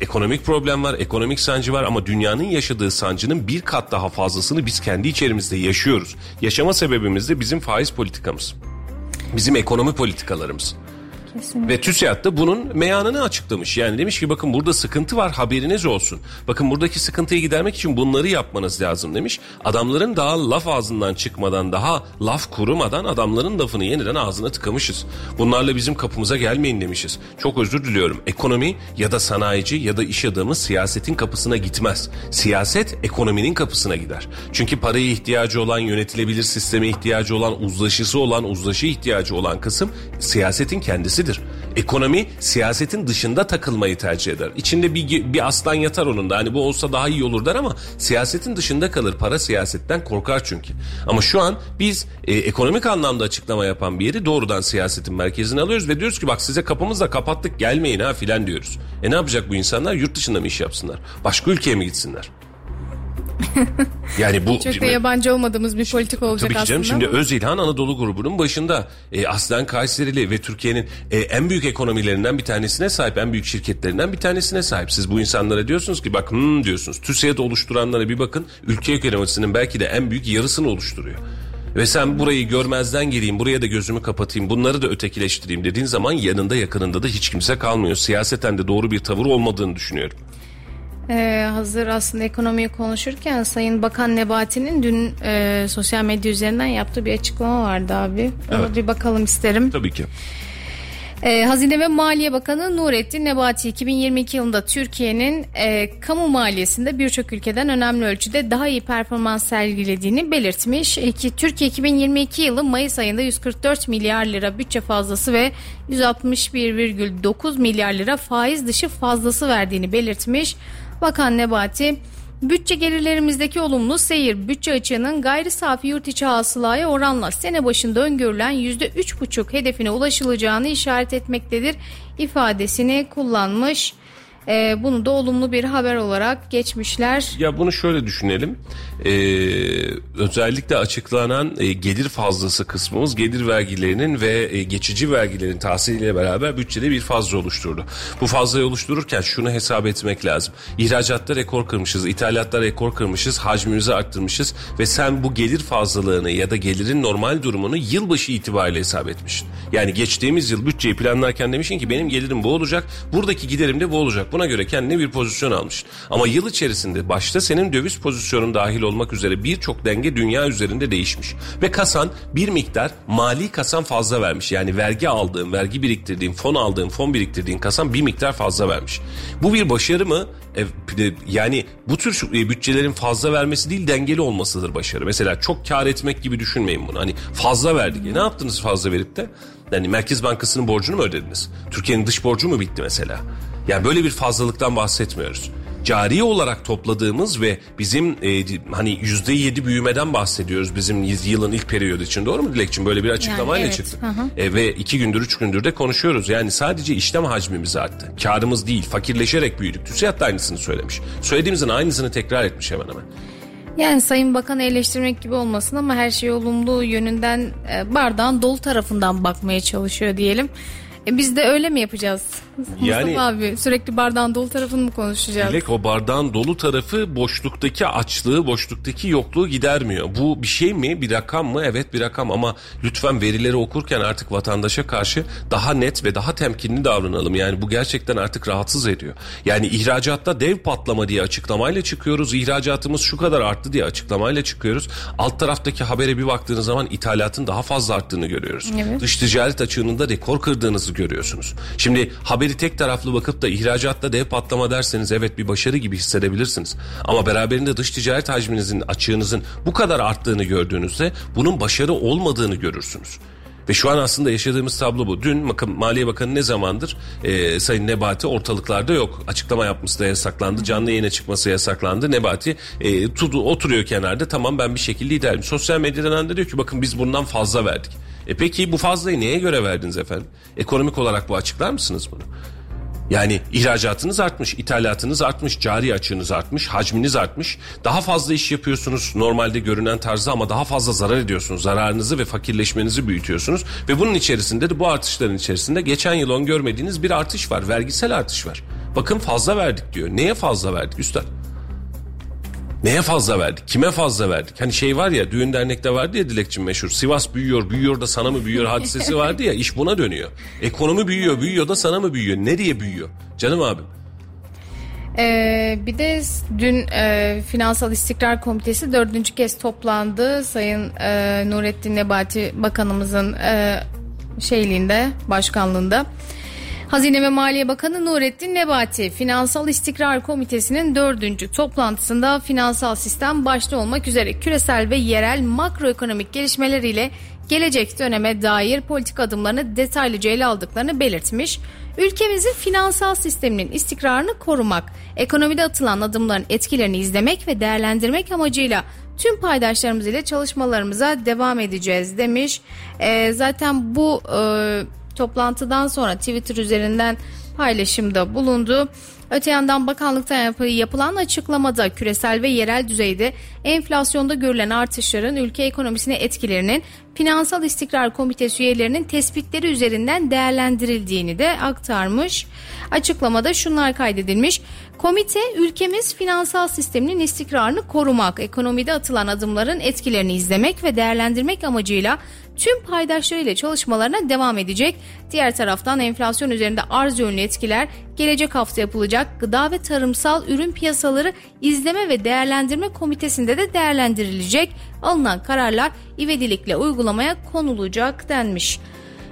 [SPEAKER 1] ekonomik problem var. Ekonomik sancı var ama dünyanın yaşadığı sancının bir kat daha fazlasını biz kendi içerimizde yaşıyoruz. Yaşama sebebimiz de bizim faiz politikamız. Bizim ekonomi politikalarımız.
[SPEAKER 2] Kesinlikle.
[SPEAKER 1] Ve TÜSİAD da bunun meyanını açıklamış. Yani demiş ki bakın burada sıkıntı var haberiniz olsun. Bakın buradaki sıkıntıyı gidermek için bunları yapmanız lazım demiş. Adamların daha laf ağzından çıkmadan daha laf kurumadan adamların lafını yeniden ağzına tıkamışız. Bunlarla bizim kapımıza gelmeyin demişiz. Çok özür diliyorum. Ekonomi ya da sanayici ya da iş adamı siyasetin kapısına gitmez. Siyaset ekonominin kapısına gider. Çünkü paraya ihtiyacı olan, yönetilebilir sisteme ihtiyacı olan, uzlaşısı olan, uzlaşı ihtiyacı olan kısım siyasetin kendisidir. Ekonomi siyasetin dışında takılmayı tercih eder. İçinde bir, bir aslan yatar onun da. Hani bu olsa daha iyi olur der ama siyasetin dışında kalır. Para siyasetten korkar çünkü. Ama şu an biz e, ekonomik anlamda açıklama yapan bir yeri doğrudan siyasetin merkezine alıyoruz ve diyoruz ki bak size kapımızı da kapattık gelmeyin ha filan diyoruz. E ne yapacak bu insanlar? Yurt dışında mı iş yapsınlar? Başka ülkeye mi gitsinler?
[SPEAKER 2] Yani bu çok da yabancı olmadığımız bir politik olacak
[SPEAKER 1] tabii ki canım,
[SPEAKER 2] aslında.
[SPEAKER 1] Şimdi Özilhan Anadolu grubunun başında e, aslen Kayserili ve Türkiye'nin e, en büyük ekonomilerinden bir tanesine sahip, en büyük şirketlerinden bir tanesine sahip. Siz bu insanlara diyorsunuz ki bak hmm diyorsunuz. TÜSİAD oluşturanlara bir bakın. Ülke ekonomisinin belki de en büyük yarısını oluşturuyor. Ve sen burayı görmezden geleyim, buraya da gözümü kapatayım, bunları da ötekileştireyim dediğin zaman yanında yakınında da hiç kimse kalmıyor. Siyaseten de doğru bir tavır olmadığını düşünüyorum.
[SPEAKER 2] Ee, hazır aslında ekonomiyi konuşurken Sayın Bakan Nebati'nin dün e, sosyal medya üzerinden yaptığı bir açıklama vardı abi. Ona evet. bir bakalım isterim.
[SPEAKER 1] Tabii ki.
[SPEAKER 2] Ee, Hazine ve Maliye Bakanı Nurettin Nebati 2022 yılında Türkiye'nin e, kamu maliyesinde birçok ülkeden önemli ölçüde daha iyi performans sergilediğini belirtmiş. E, ki Türkiye 2022 yılı Mayıs ayında 144 milyar lira bütçe fazlası ve 161,9 milyar lira faiz dışı fazlası verdiğini belirtmiş. Bakan Nebati Bütçe gelirlerimizdeki olumlu seyir bütçe açığının gayri safi yurt içi hasılaya oranla sene başında öngörülen %3,5 hedefine ulaşılacağını işaret etmektedir ifadesini kullanmış. E, bunu da olumlu bir haber olarak geçmişler.
[SPEAKER 1] Ya bunu şöyle düşünelim. E, özellikle açıklanan e, gelir fazlası kısmımız gelir vergilerinin ve e, geçici vergilerin tahsiliyle beraber bütçede bir fazla oluşturdu. Bu fazlayı oluştururken şunu hesap etmek lazım. İhracatta rekor kırmışız, ithalatta rekor kırmışız, hacmimizi arttırmışız ve sen bu gelir fazlalığını ya da gelirin normal durumunu yılbaşı itibariyle hesap etmişsin. Yani geçtiğimiz yıl bütçeyi planlarken demişsin ki benim gelirim bu olacak, buradaki giderim de bu olacak. Buna göre kendine bir pozisyon almış. Ama yıl içerisinde başta senin döviz pozisyonun dahil olmak üzere birçok denge dünya üzerinde değişmiş. Ve kasan bir miktar mali kasan fazla vermiş. Yani vergi aldığın, vergi biriktirdiğin, fon aldığın, fon biriktirdiğin kasan bir miktar fazla vermiş. Bu bir başarı mı? E, yani bu tür e, bütçelerin fazla vermesi değil dengeli olmasıdır başarı. Mesela çok kar etmek gibi düşünmeyin bunu. Hani fazla verdik. E ne yaptınız fazla verip de? Yani Merkez Bankası'nın borcunu mu ödediniz? Türkiye'nin dış borcu mu bitti mesela? Yani böyle bir fazlalıktan bahsetmiyoruz. Cari olarak topladığımız ve bizim e, hani yüzde yedi büyümeden bahsediyoruz bizim yılın ilk periyodu için doğru mu Dilekçin? Böyle bir açıklamayla yani evet. çıktı. Hı hı. E, ve iki gündür üç gündür de konuşuyoruz. Yani sadece işlem hacmimiz arttı. Karımız değil fakirleşerek büyüdük. TÜSİAD da aynısını söylemiş. Söylediğimizin aynısını tekrar etmiş hemen hemen.
[SPEAKER 2] Yani Sayın Bakan'ı eleştirmek gibi olmasın ama her şey olumlu yönünden e, bardağın dolu tarafından bakmaya çalışıyor diyelim. E biz de öyle mi yapacağız? Yani, Mustafa abi sürekli bardağın dolu tarafını mı konuşacağız?
[SPEAKER 1] Dilek o bardağın dolu tarafı boşluktaki açlığı, boşluktaki yokluğu gidermiyor. Bu bir şey mi? Bir rakam mı? Evet bir rakam ama lütfen verileri okurken artık vatandaşa karşı daha net ve daha temkinli davranalım. Yani bu gerçekten artık rahatsız ediyor. Yani ihracatta dev patlama diye açıklamayla çıkıyoruz. İhracatımız şu kadar arttı diye açıklamayla çıkıyoruz. Alt taraftaki habere bir baktığınız zaman ithalatın daha fazla arttığını görüyoruz. Evet. Dış ticaret açığının da rekor kırdığınızı görüyorsunuz. Şimdi haberi tek taraflı bakıp da ihracatta dev patlama derseniz evet bir başarı gibi hissedebilirsiniz. Ama beraberinde dış ticaret hacminizin açığınızın bu kadar arttığını gördüğünüzde bunun başarı olmadığını görürsünüz. Ve şu an aslında yaşadığımız tablo bu. Dün Maliye Bakanı ne zamandır e, Sayın Nebati ortalıklarda yok. Açıklama yapması da yasaklandı. Canlı yayına çıkması yasaklandı. Nebati e, tudu, oturuyor kenarda. Tamam ben bir şekilde liderim. Sosyal medyadan da diyor ki bakın biz bundan fazla verdik. E peki bu fazlayı neye göre verdiniz efendim? Ekonomik olarak bu açıklar mısınız bunu? Yani ihracatınız artmış, ithalatınız artmış, cari açığınız artmış, hacminiz artmış. Daha fazla iş yapıyorsunuz normalde görünen tarzda ama daha fazla zarar ediyorsunuz. Zararınızı ve fakirleşmenizi büyütüyorsunuz. Ve bunun içerisinde de bu artışların içerisinde geçen yıl on görmediğiniz bir artış var. Vergisel artış var. Bakın fazla verdik diyor. Neye fazla verdik üstad? Neye fazla verdik? Kime fazla verdik? Hani şey var ya düğün dernekte vardı ya Dilekçin meşhur. Sivas büyüyor, büyüyor da sana mı büyüyor hadisesi vardı ya. iş buna dönüyor. Ekonomi büyüyor, büyüyor da sana mı büyüyor? Ne diye büyüyor? Canım abim.
[SPEAKER 2] Ee, bir de dün e, Finansal İstikrar Komitesi dördüncü kez toplandı. Sayın e, Nurettin Nebati Bakanımızın e, şeyliğinde, başkanlığında. Hazine ve Maliye Bakanı Nurettin Nebati, Finansal İstikrar Komitesi'nin dördüncü toplantısında finansal sistem başta olmak üzere küresel ve yerel makroekonomik gelişmeleriyle gelecek döneme dair politik adımlarını detaylıca ele aldıklarını belirtmiş. Ülkemizin finansal sisteminin istikrarını korumak, ekonomide atılan adımların etkilerini izlemek ve değerlendirmek amacıyla tüm paydaşlarımız ile çalışmalarımıza devam edeceğiz demiş. E, zaten bu e, toplantıdan sonra Twitter üzerinden paylaşımda bulundu. Öte yandan bakanlıktan yap- yapılan açıklamada küresel ve yerel düzeyde enflasyonda görülen artışların ülke ekonomisine etkilerinin Finansal İstikrar Komitesi üyelerinin tespitleri üzerinden değerlendirildiğini de aktarmış. Açıklamada şunlar kaydedilmiş. Komite ülkemiz finansal sisteminin istikrarını korumak, ekonomide atılan adımların etkilerini izlemek ve değerlendirmek amacıyla tüm paydaşlarıyla çalışmalarına devam edecek. Diğer taraftan enflasyon üzerinde arz yönlü etkiler gelecek hafta yapılacak gıda ve tarımsal ürün piyasaları izleme ve değerlendirme komitesinde de değerlendirilecek. Alınan kararlar ivedilikle uygulamaya konulacak denmiş.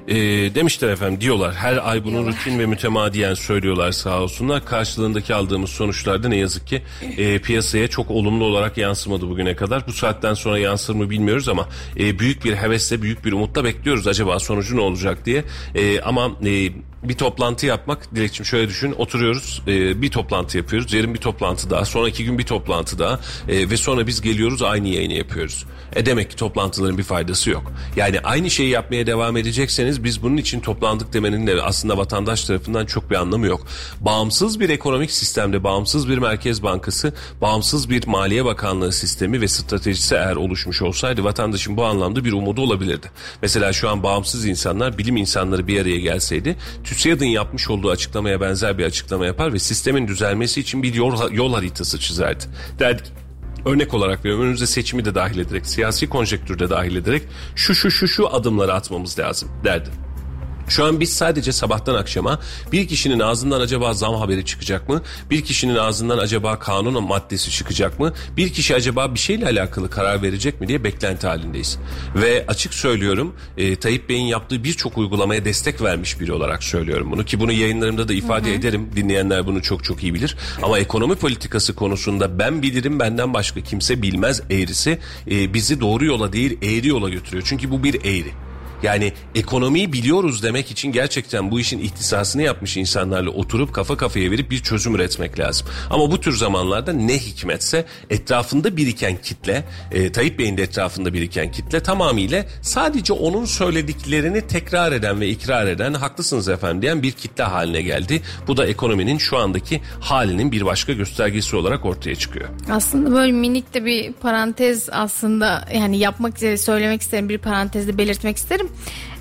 [SPEAKER 1] E, demişler efendim diyorlar her ay bunu rutin ve mütemadiyen söylüyorlar sağ olsunlar. Karşılığındaki aldığımız sonuçlarda ne yazık ki e, piyasaya çok olumlu olarak yansımadı bugüne kadar. Bu saatten sonra yansır mı bilmiyoruz ama e, büyük bir hevesle büyük bir umutla bekliyoruz acaba sonucu ne olacak diye. E, ama e, bir toplantı yapmak Dilekçim şöyle düşün oturuyoruz e, bir toplantı yapıyoruz yarın bir toplantı daha sonraki gün bir toplantı daha e, ve sonra biz geliyoruz aynı yayını yapıyoruz. E demek ki toplantıların bir faydası yok. Yani aynı şeyi yapmaya devam edecekseniz biz bunun için toplandık demenin de aslında vatandaş tarafından çok bir anlamı yok. Bağımsız bir ekonomik sistemde bağımsız bir merkez bankası, bağımsız bir maliye bakanlığı sistemi ve stratejisi eğer oluşmuş olsaydı vatandaşın bu anlamda bir umudu olabilirdi. Mesela şu an bağımsız insanlar, bilim insanları bir araya gelseydi TÜSİAD'ın yapmış olduğu açıklamaya benzer bir açıklama yapar ve sistemin düzelmesi için bir yol, yol haritası çizerdi. Derdik örnek olarak veriyorum önümüze seçimi de dahil ederek siyasi konjektürde dahil ederek şu şu şu şu adımları atmamız lazım derdi. Şu an biz sadece sabahtan akşama bir kişinin ağzından acaba zam haberi çıkacak mı? Bir kişinin ağzından acaba kanun maddesi çıkacak mı? Bir kişi acaba bir şeyle alakalı karar verecek mi diye beklenti halindeyiz. Ve açık söylüyorum e, Tayyip Bey'in yaptığı birçok uygulamaya destek vermiş biri olarak söylüyorum bunu. Ki bunu yayınlarımda da ifade hı hı. ederim. Dinleyenler bunu çok çok iyi bilir. Ama ekonomi politikası konusunda ben bilirim benden başka kimse bilmez eğrisi e, bizi doğru yola değil eğri yola götürüyor. Çünkü bu bir eğri. Yani ekonomiyi biliyoruz demek için gerçekten bu işin ihtisasını yapmış insanlarla oturup kafa kafaya verip bir çözüm üretmek lazım. Ama bu tür zamanlarda ne hikmetse etrafında biriken kitle, e, Tayyip Bey'in de etrafında biriken kitle tamamıyla sadece onun söylediklerini tekrar eden ve ikrar eden haklısınız efendim diyen bir kitle haline geldi. Bu da ekonominin şu andaki halinin bir başka göstergesi olarak ortaya çıkıyor.
[SPEAKER 2] Aslında böyle minik de bir parantez aslında yani yapmak söylemek isterim bir parantezde belirtmek isterim.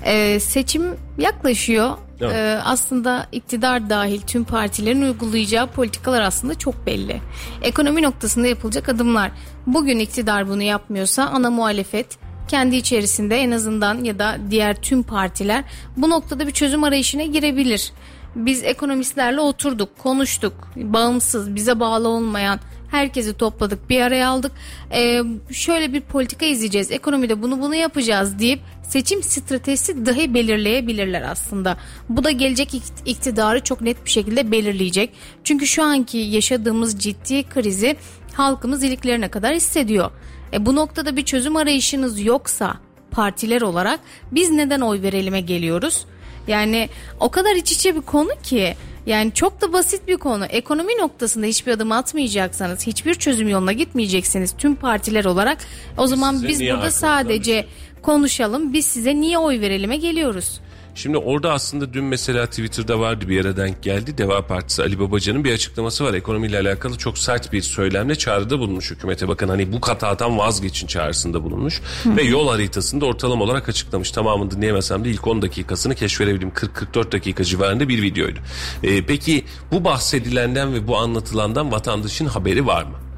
[SPEAKER 2] Ee, seçim yaklaşıyor. Evet. Ee, aslında iktidar dahil tüm partilerin uygulayacağı politikalar aslında çok belli. Ekonomi noktasında yapılacak adımlar. Bugün iktidar bunu yapmıyorsa ana muhalefet kendi içerisinde en azından ya da diğer tüm partiler bu noktada bir çözüm arayışına girebilir. Biz ekonomistlerle oturduk, konuştuk. Bağımsız, bize bağlı olmayan herkesi topladık, bir araya aldık. Ee, şöyle bir politika izleyeceğiz. Ekonomide bunu bunu yapacağız deyip seçim stratejisi dahi belirleyebilirler aslında. Bu da gelecek iktidarı çok net bir şekilde belirleyecek. Çünkü şu anki yaşadığımız ciddi krizi halkımız iliklerine kadar hissediyor. E bu noktada bir çözüm arayışınız yoksa partiler olarak biz neden oy verelim'e geliyoruz? Yani o kadar iç içe bir konu ki yani çok da basit bir konu. Ekonomi noktasında hiçbir adım atmayacaksanız, hiçbir çözüm yoluna gitmeyeceksiniz tüm partiler olarak. O zaman Size biz burada sadece konuşalım. Biz size niye oy verelim'e geliyoruz.
[SPEAKER 1] Şimdi orada aslında dün mesela Twitter'da vardı bir yere denk geldi. Deva Partisi Ali Babacan'ın bir açıklaması var. Ekonomiyle alakalı çok sert bir söylemle çağrıda bulunmuş hükümete. Bakın hani bu katadan vazgeçin çağrısında bulunmuş. Hı. Ve yol haritasını da ortalama olarak açıklamış. Tamamını dinleyemesem de ilk 10 dakikasını keşfedebildim. 40-44 dakika civarında bir videoydu. Ee, peki bu bahsedilenden ve bu anlatılandan vatandaşın haberi var mı?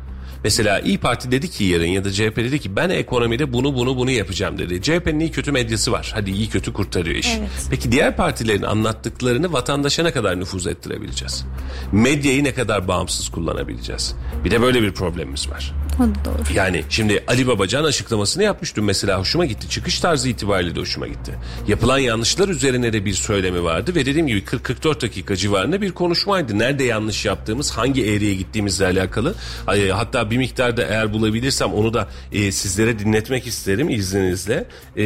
[SPEAKER 1] Mesela İyi Parti dedi ki yarın ya da CHP dedi ki ben ekonomide bunu bunu bunu yapacağım dedi. CHP'nin iyi kötü medyası var. Hadi iyi kötü kurtarıyor iş. Evet. Peki diğer partilerin anlattıklarını vatandaşa ne kadar nüfuz ettirebileceğiz? Medyayı ne kadar bağımsız kullanabileceğiz? Bir de böyle bir problemimiz var.
[SPEAKER 2] O da doğru.
[SPEAKER 1] Yani şimdi Ali Babacan açıklamasını yapmıştım mesela hoşuma gitti. Çıkış tarzı itibariyle de hoşuma gitti. Yapılan yanlışlar üzerine de bir söylemi vardı ve dediğim gibi 40-44 dakika civarında bir konuşmaydı. Nerede yanlış yaptığımız, hangi eğriye gittiğimizle alakalı. Hatta bir miktarda eğer bulabilirsem onu da e, sizlere dinletmek isterim izninizle. E,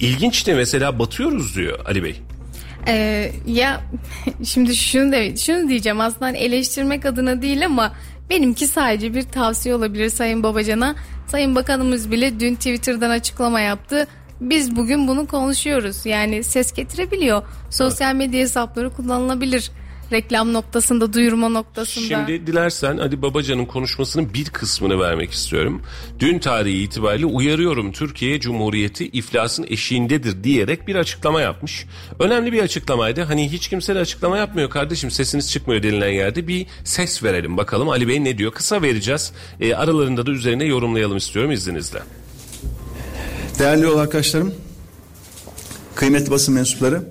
[SPEAKER 1] ilginç de mesela batıyoruz diyor Ali Bey.
[SPEAKER 2] Ee, ya şimdi şunu da şunu diyeceğim aslında hani eleştirmek adına değil ama benimki sadece bir tavsiye olabilir Sayın Babacan'a. Sayın Bakanımız bile dün Twitter'dan açıklama yaptı. Biz bugün bunu konuşuyoruz. Yani ses getirebiliyor. Sosyal medya hesapları kullanılabilir reklam noktasında, duyurma noktasında.
[SPEAKER 1] Şimdi dilersen Ali Babacan'ın konuşmasının bir kısmını vermek istiyorum. Dün tarihi itibariyle uyarıyorum Türkiye Cumhuriyeti iflasın eşiğindedir diyerek bir açıklama yapmış. Önemli bir açıklamaydı. Hani hiç kimse de açıklama yapmıyor kardeşim sesiniz çıkmıyor denilen yerde bir ses verelim bakalım Ali Bey ne diyor. Kısa vereceğiz. E, aralarında da üzerine yorumlayalım istiyorum izninizle.
[SPEAKER 3] Değerli yol arkadaşlarım, kıymetli basın mensupları,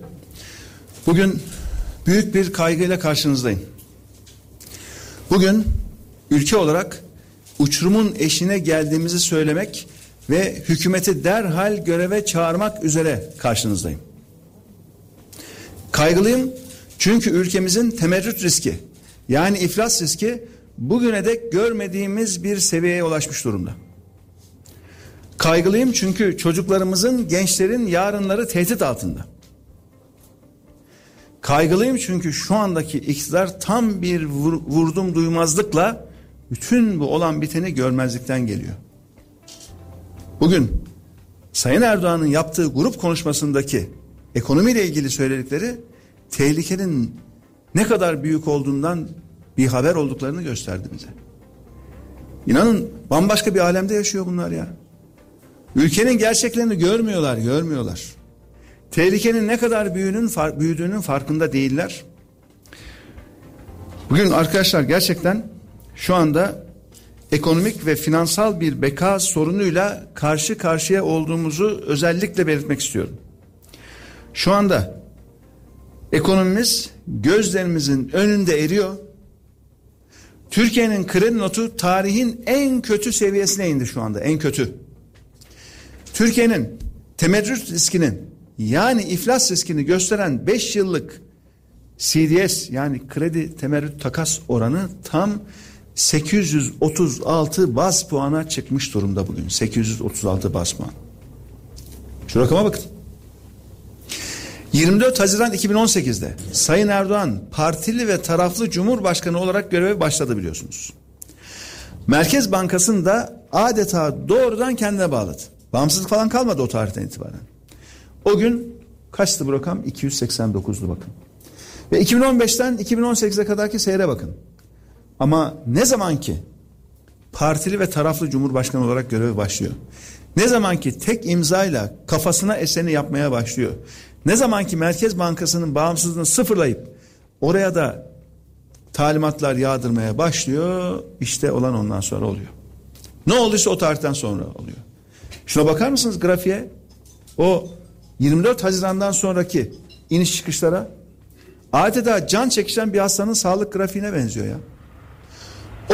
[SPEAKER 3] bugün büyük bir kaygıyla karşınızdayım. Bugün ülke olarak uçurumun eşine geldiğimizi söylemek ve hükümeti derhal göreve çağırmak üzere karşınızdayım. Kaygılıyım çünkü ülkemizin temerrüt riski yani iflas riski bugüne dek görmediğimiz bir seviyeye ulaşmış durumda. Kaygılıyım çünkü çocuklarımızın, gençlerin yarınları tehdit altında. Kaygılıyım çünkü şu andaki iktidar tam bir vur, vurdum duymazlıkla bütün bu olan biteni görmezlikten geliyor. Bugün Sayın Erdoğan'ın yaptığı grup konuşmasındaki ekonomiyle ilgili söyledikleri tehlikenin ne kadar büyük olduğundan bir haber olduklarını gösterdi bize. İnanın bambaşka bir alemde yaşıyor bunlar ya. Ülkenin gerçeklerini görmüyorlar, görmüyorlar. Tehlikenin ne kadar büyüğünün, büyüdüğünün farkında değiller. Bugün arkadaşlar gerçekten şu anda ekonomik ve finansal bir beka sorunuyla karşı karşıya olduğumuzu özellikle belirtmek istiyorum. Şu anda ekonomimiz gözlerimizin önünde eriyor. Türkiye'nin kredi notu tarihin en kötü seviyesine indi şu anda en kötü. Türkiye'nin temerrüt riskinin yani iflas riskini gösteren 5 yıllık CDS yani kredi temerrüt takas oranı tam 836 bas puana çıkmış durumda bugün. 836 bas puan. Şu rakama bakın. 24 Haziran 2018'de Sayın Erdoğan partili ve taraflı Cumhurbaşkanı olarak göreve başladı biliyorsunuz. Merkez Bankası'nı da adeta doğrudan kendine bağladı. Bağımsızlık falan kalmadı o tarihten itibaren. O gün kaçtı bu rakam? 289'du bakın. Ve 2015'ten 2018'e kadarki seyre bakın. Ama ne zaman ki partili ve taraflı cumhurbaşkanı olarak görevi başlıyor. Ne zaman ki tek imzayla kafasına eseni yapmaya başlıyor. Ne zaman ki Merkez Bankası'nın bağımsızlığını sıfırlayıp oraya da talimatlar yağdırmaya başlıyor. İşte olan ondan sonra oluyor. Ne olduysa o tarihten sonra oluyor. Şuna bakar mısınız grafiğe? O 24 Haziran'dan sonraki iniş çıkışlara adeta can çekişen bir hastanın sağlık grafiğine benziyor ya.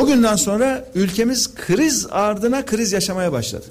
[SPEAKER 3] O günden sonra ülkemiz kriz ardına kriz yaşamaya başladı.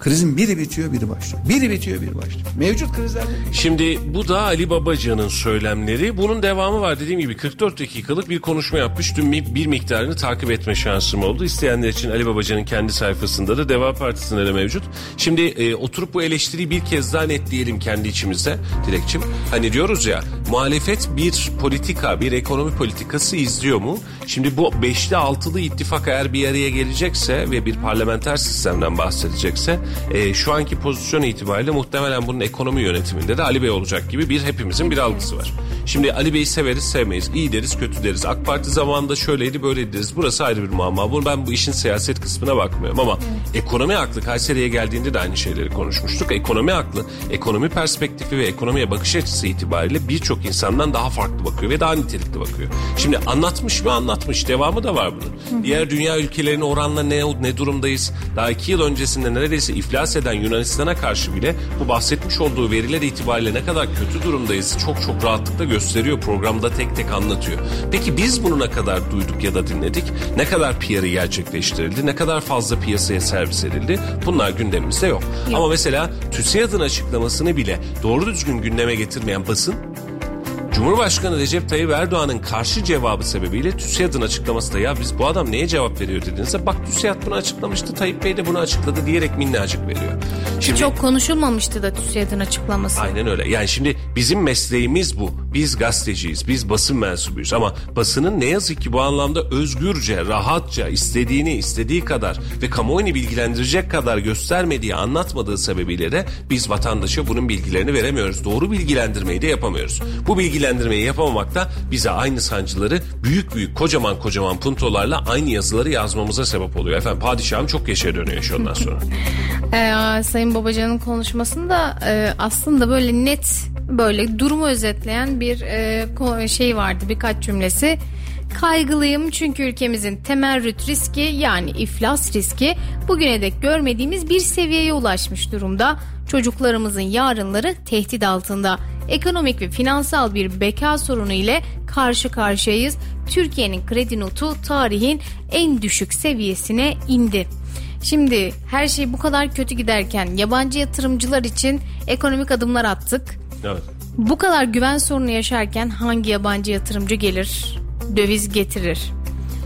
[SPEAKER 3] Krizin biri bitiyor biri başlıyor. Biri bitiyor biri başlıyor. Mevcut krizler.
[SPEAKER 1] Şimdi bu da Ali Babacan'ın söylemleri. Bunun devamı var dediğim gibi 44 dakikalık bir konuşma yapmış. Dün bir miktarını takip etme şansım oldu. İsteyenler için Ali Babacan'ın kendi sayfasında da Deva Partisi'nde de mevcut. Şimdi e, oturup bu eleştiriyi bir kez daha netleyelim kendi içimizde Dilekçim. Hani diyoruz ya muhalefet bir politika bir ekonomi politikası izliyor mu? Şimdi bu beşli altılı ittifak eğer bir araya gelecekse ve bir parlamenter sistemden bahsedecekse e, şu anki pozisyon itibariyle muhtemelen bunun ekonomi yönetiminde de Ali Bey olacak gibi bir hepimizin bir algısı var. Şimdi Ali Bey'i severiz sevmeyiz. iyi deriz kötü deriz. AK Parti zamanında şöyleydi böyleydi deriz. Burası ayrı bir muamma. Bunu ben bu işin siyaset kısmına bakmıyorum ama ekonomi aklı Kayseri'ye geldiğinde de aynı şeyleri konuşmuştuk. Ekonomi aklı, ekonomi perspektifi ve ekonomiye bakış açısı itibariyle birçok insandan daha farklı bakıyor ve daha nitelikli bakıyor. Şimdi anlatmış mı anlatmış. Devamı da var bunun. Diğer dünya ülkelerine oranla ne ne durumdayız? Daha iki yıl öncesinde neredeyse iflas eden Yunanistan'a karşı bile bu bahsetmiş olduğu veriler itibariyle ne kadar kötü durumdayız çok çok rahatlıkla gösteriyor. Programda tek tek anlatıyor. Peki biz bunu ne kadar duyduk ya da dinledik? Ne kadar PR'ı gerçekleştirildi? Ne kadar fazla piyasaya servis edildi? Bunlar gündemimizde yok. yok. Ama mesela TÜSİAD'ın açıklamasını bile doğru düzgün gündeme getirmeyen basın Cumhurbaşkanı Recep Tayyip Erdoğan'ın karşı cevabı sebebiyle TÜSİAD'ın açıklaması da ya biz bu adam neye cevap veriyor dediğinizde bak TÜSİAD bunu açıklamıştı Tayyip Bey de bunu açıkladı diyerek minnacık veriyor.
[SPEAKER 2] Şimdi, Çok konuşulmamıştı da TÜSİAD'ın açıklaması.
[SPEAKER 1] Aynen öyle yani şimdi bizim mesleğimiz bu. Biz gazeteciyiz, biz basın mensubuyuz ama basının ne yazık ki bu anlamda özgürce, rahatça, istediğini istediği kadar ve kamuoyunu bilgilendirecek kadar göstermediği, anlatmadığı sebebiyle de biz vatandaşa bunun bilgilerini veremiyoruz. Doğru bilgilendirmeyi de yapamıyoruz. Bu bilgilendirmeyi yapamamak da bize aynı sancıları büyük büyük kocaman kocaman puntolarla aynı yazıları yazmamıza sebep oluyor. Efendim padişahım çok yaşa dönüyor şu ondan sonra.
[SPEAKER 2] ee, Sayın Babacan'ın konuşmasında e, aslında böyle net böyle durumu özetleyen bir e, şey vardı birkaç cümlesi. Kaygılıyım çünkü ülkemizin temerrüt riski yani iflas riski bugüne dek görmediğimiz bir seviyeye ulaşmış durumda. Çocuklarımızın yarınları tehdit altında ekonomik ve finansal bir beka sorunu ile karşı karşıyayız. Türkiye'nin kredi notu tarihin en düşük seviyesine indi. Şimdi her şey bu kadar kötü giderken yabancı yatırımcılar için ekonomik adımlar attık. Evet. Bu kadar güven sorunu yaşarken hangi yabancı yatırımcı gelir, döviz getirir?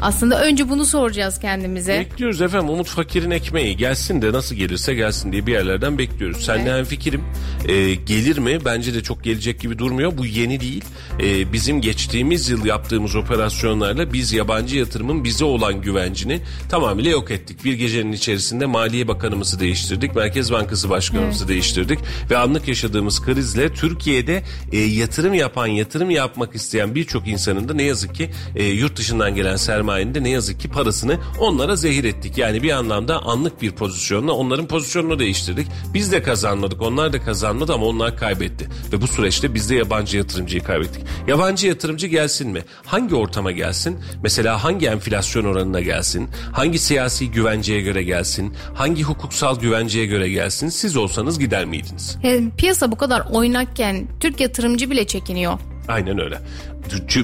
[SPEAKER 2] Aslında önce bunu soracağız kendimize.
[SPEAKER 1] Bekliyoruz efendim Umut Fakir'in ekmeği gelsin de nasıl gelirse gelsin diye bir yerlerden bekliyoruz. Evet. hem fikrim e, gelir mi? Bence de çok gelecek gibi durmuyor. Bu yeni değil. E, bizim geçtiğimiz yıl yaptığımız operasyonlarla biz yabancı yatırımın bize olan güvencini tamamıyla yok ettik. Bir gecenin içerisinde Maliye Bakanımızı değiştirdik. Merkez Bankası Başkanımızı evet. değiştirdik. Ve anlık yaşadığımız krizle Türkiye'de e, yatırım yapan, yatırım yapmak isteyen birçok insanın da ne yazık ki e, yurt dışından gelen sermaye sermayende ne yazık ki parasını onlara zehir ettik. Yani bir anlamda anlık bir pozisyonla onların pozisyonunu değiştirdik. Biz de kazanmadık onlar da kazanmadı ama onlar kaybetti. Ve bu süreçte biz de yabancı yatırımcıyı kaybettik. Yabancı yatırımcı gelsin mi? Hangi ortama gelsin? Mesela hangi enflasyon oranına gelsin? Hangi siyasi güvenceye göre gelsin? Hangi hukuksal güvenceye göre gelsin? Siz olsanız gider miydiniz?
[SPEAKER 2] Piyasa bu kadar oynakken Türk yatırımcı bile çekiniyor.
[SPEAKER 1] Aynen öyle.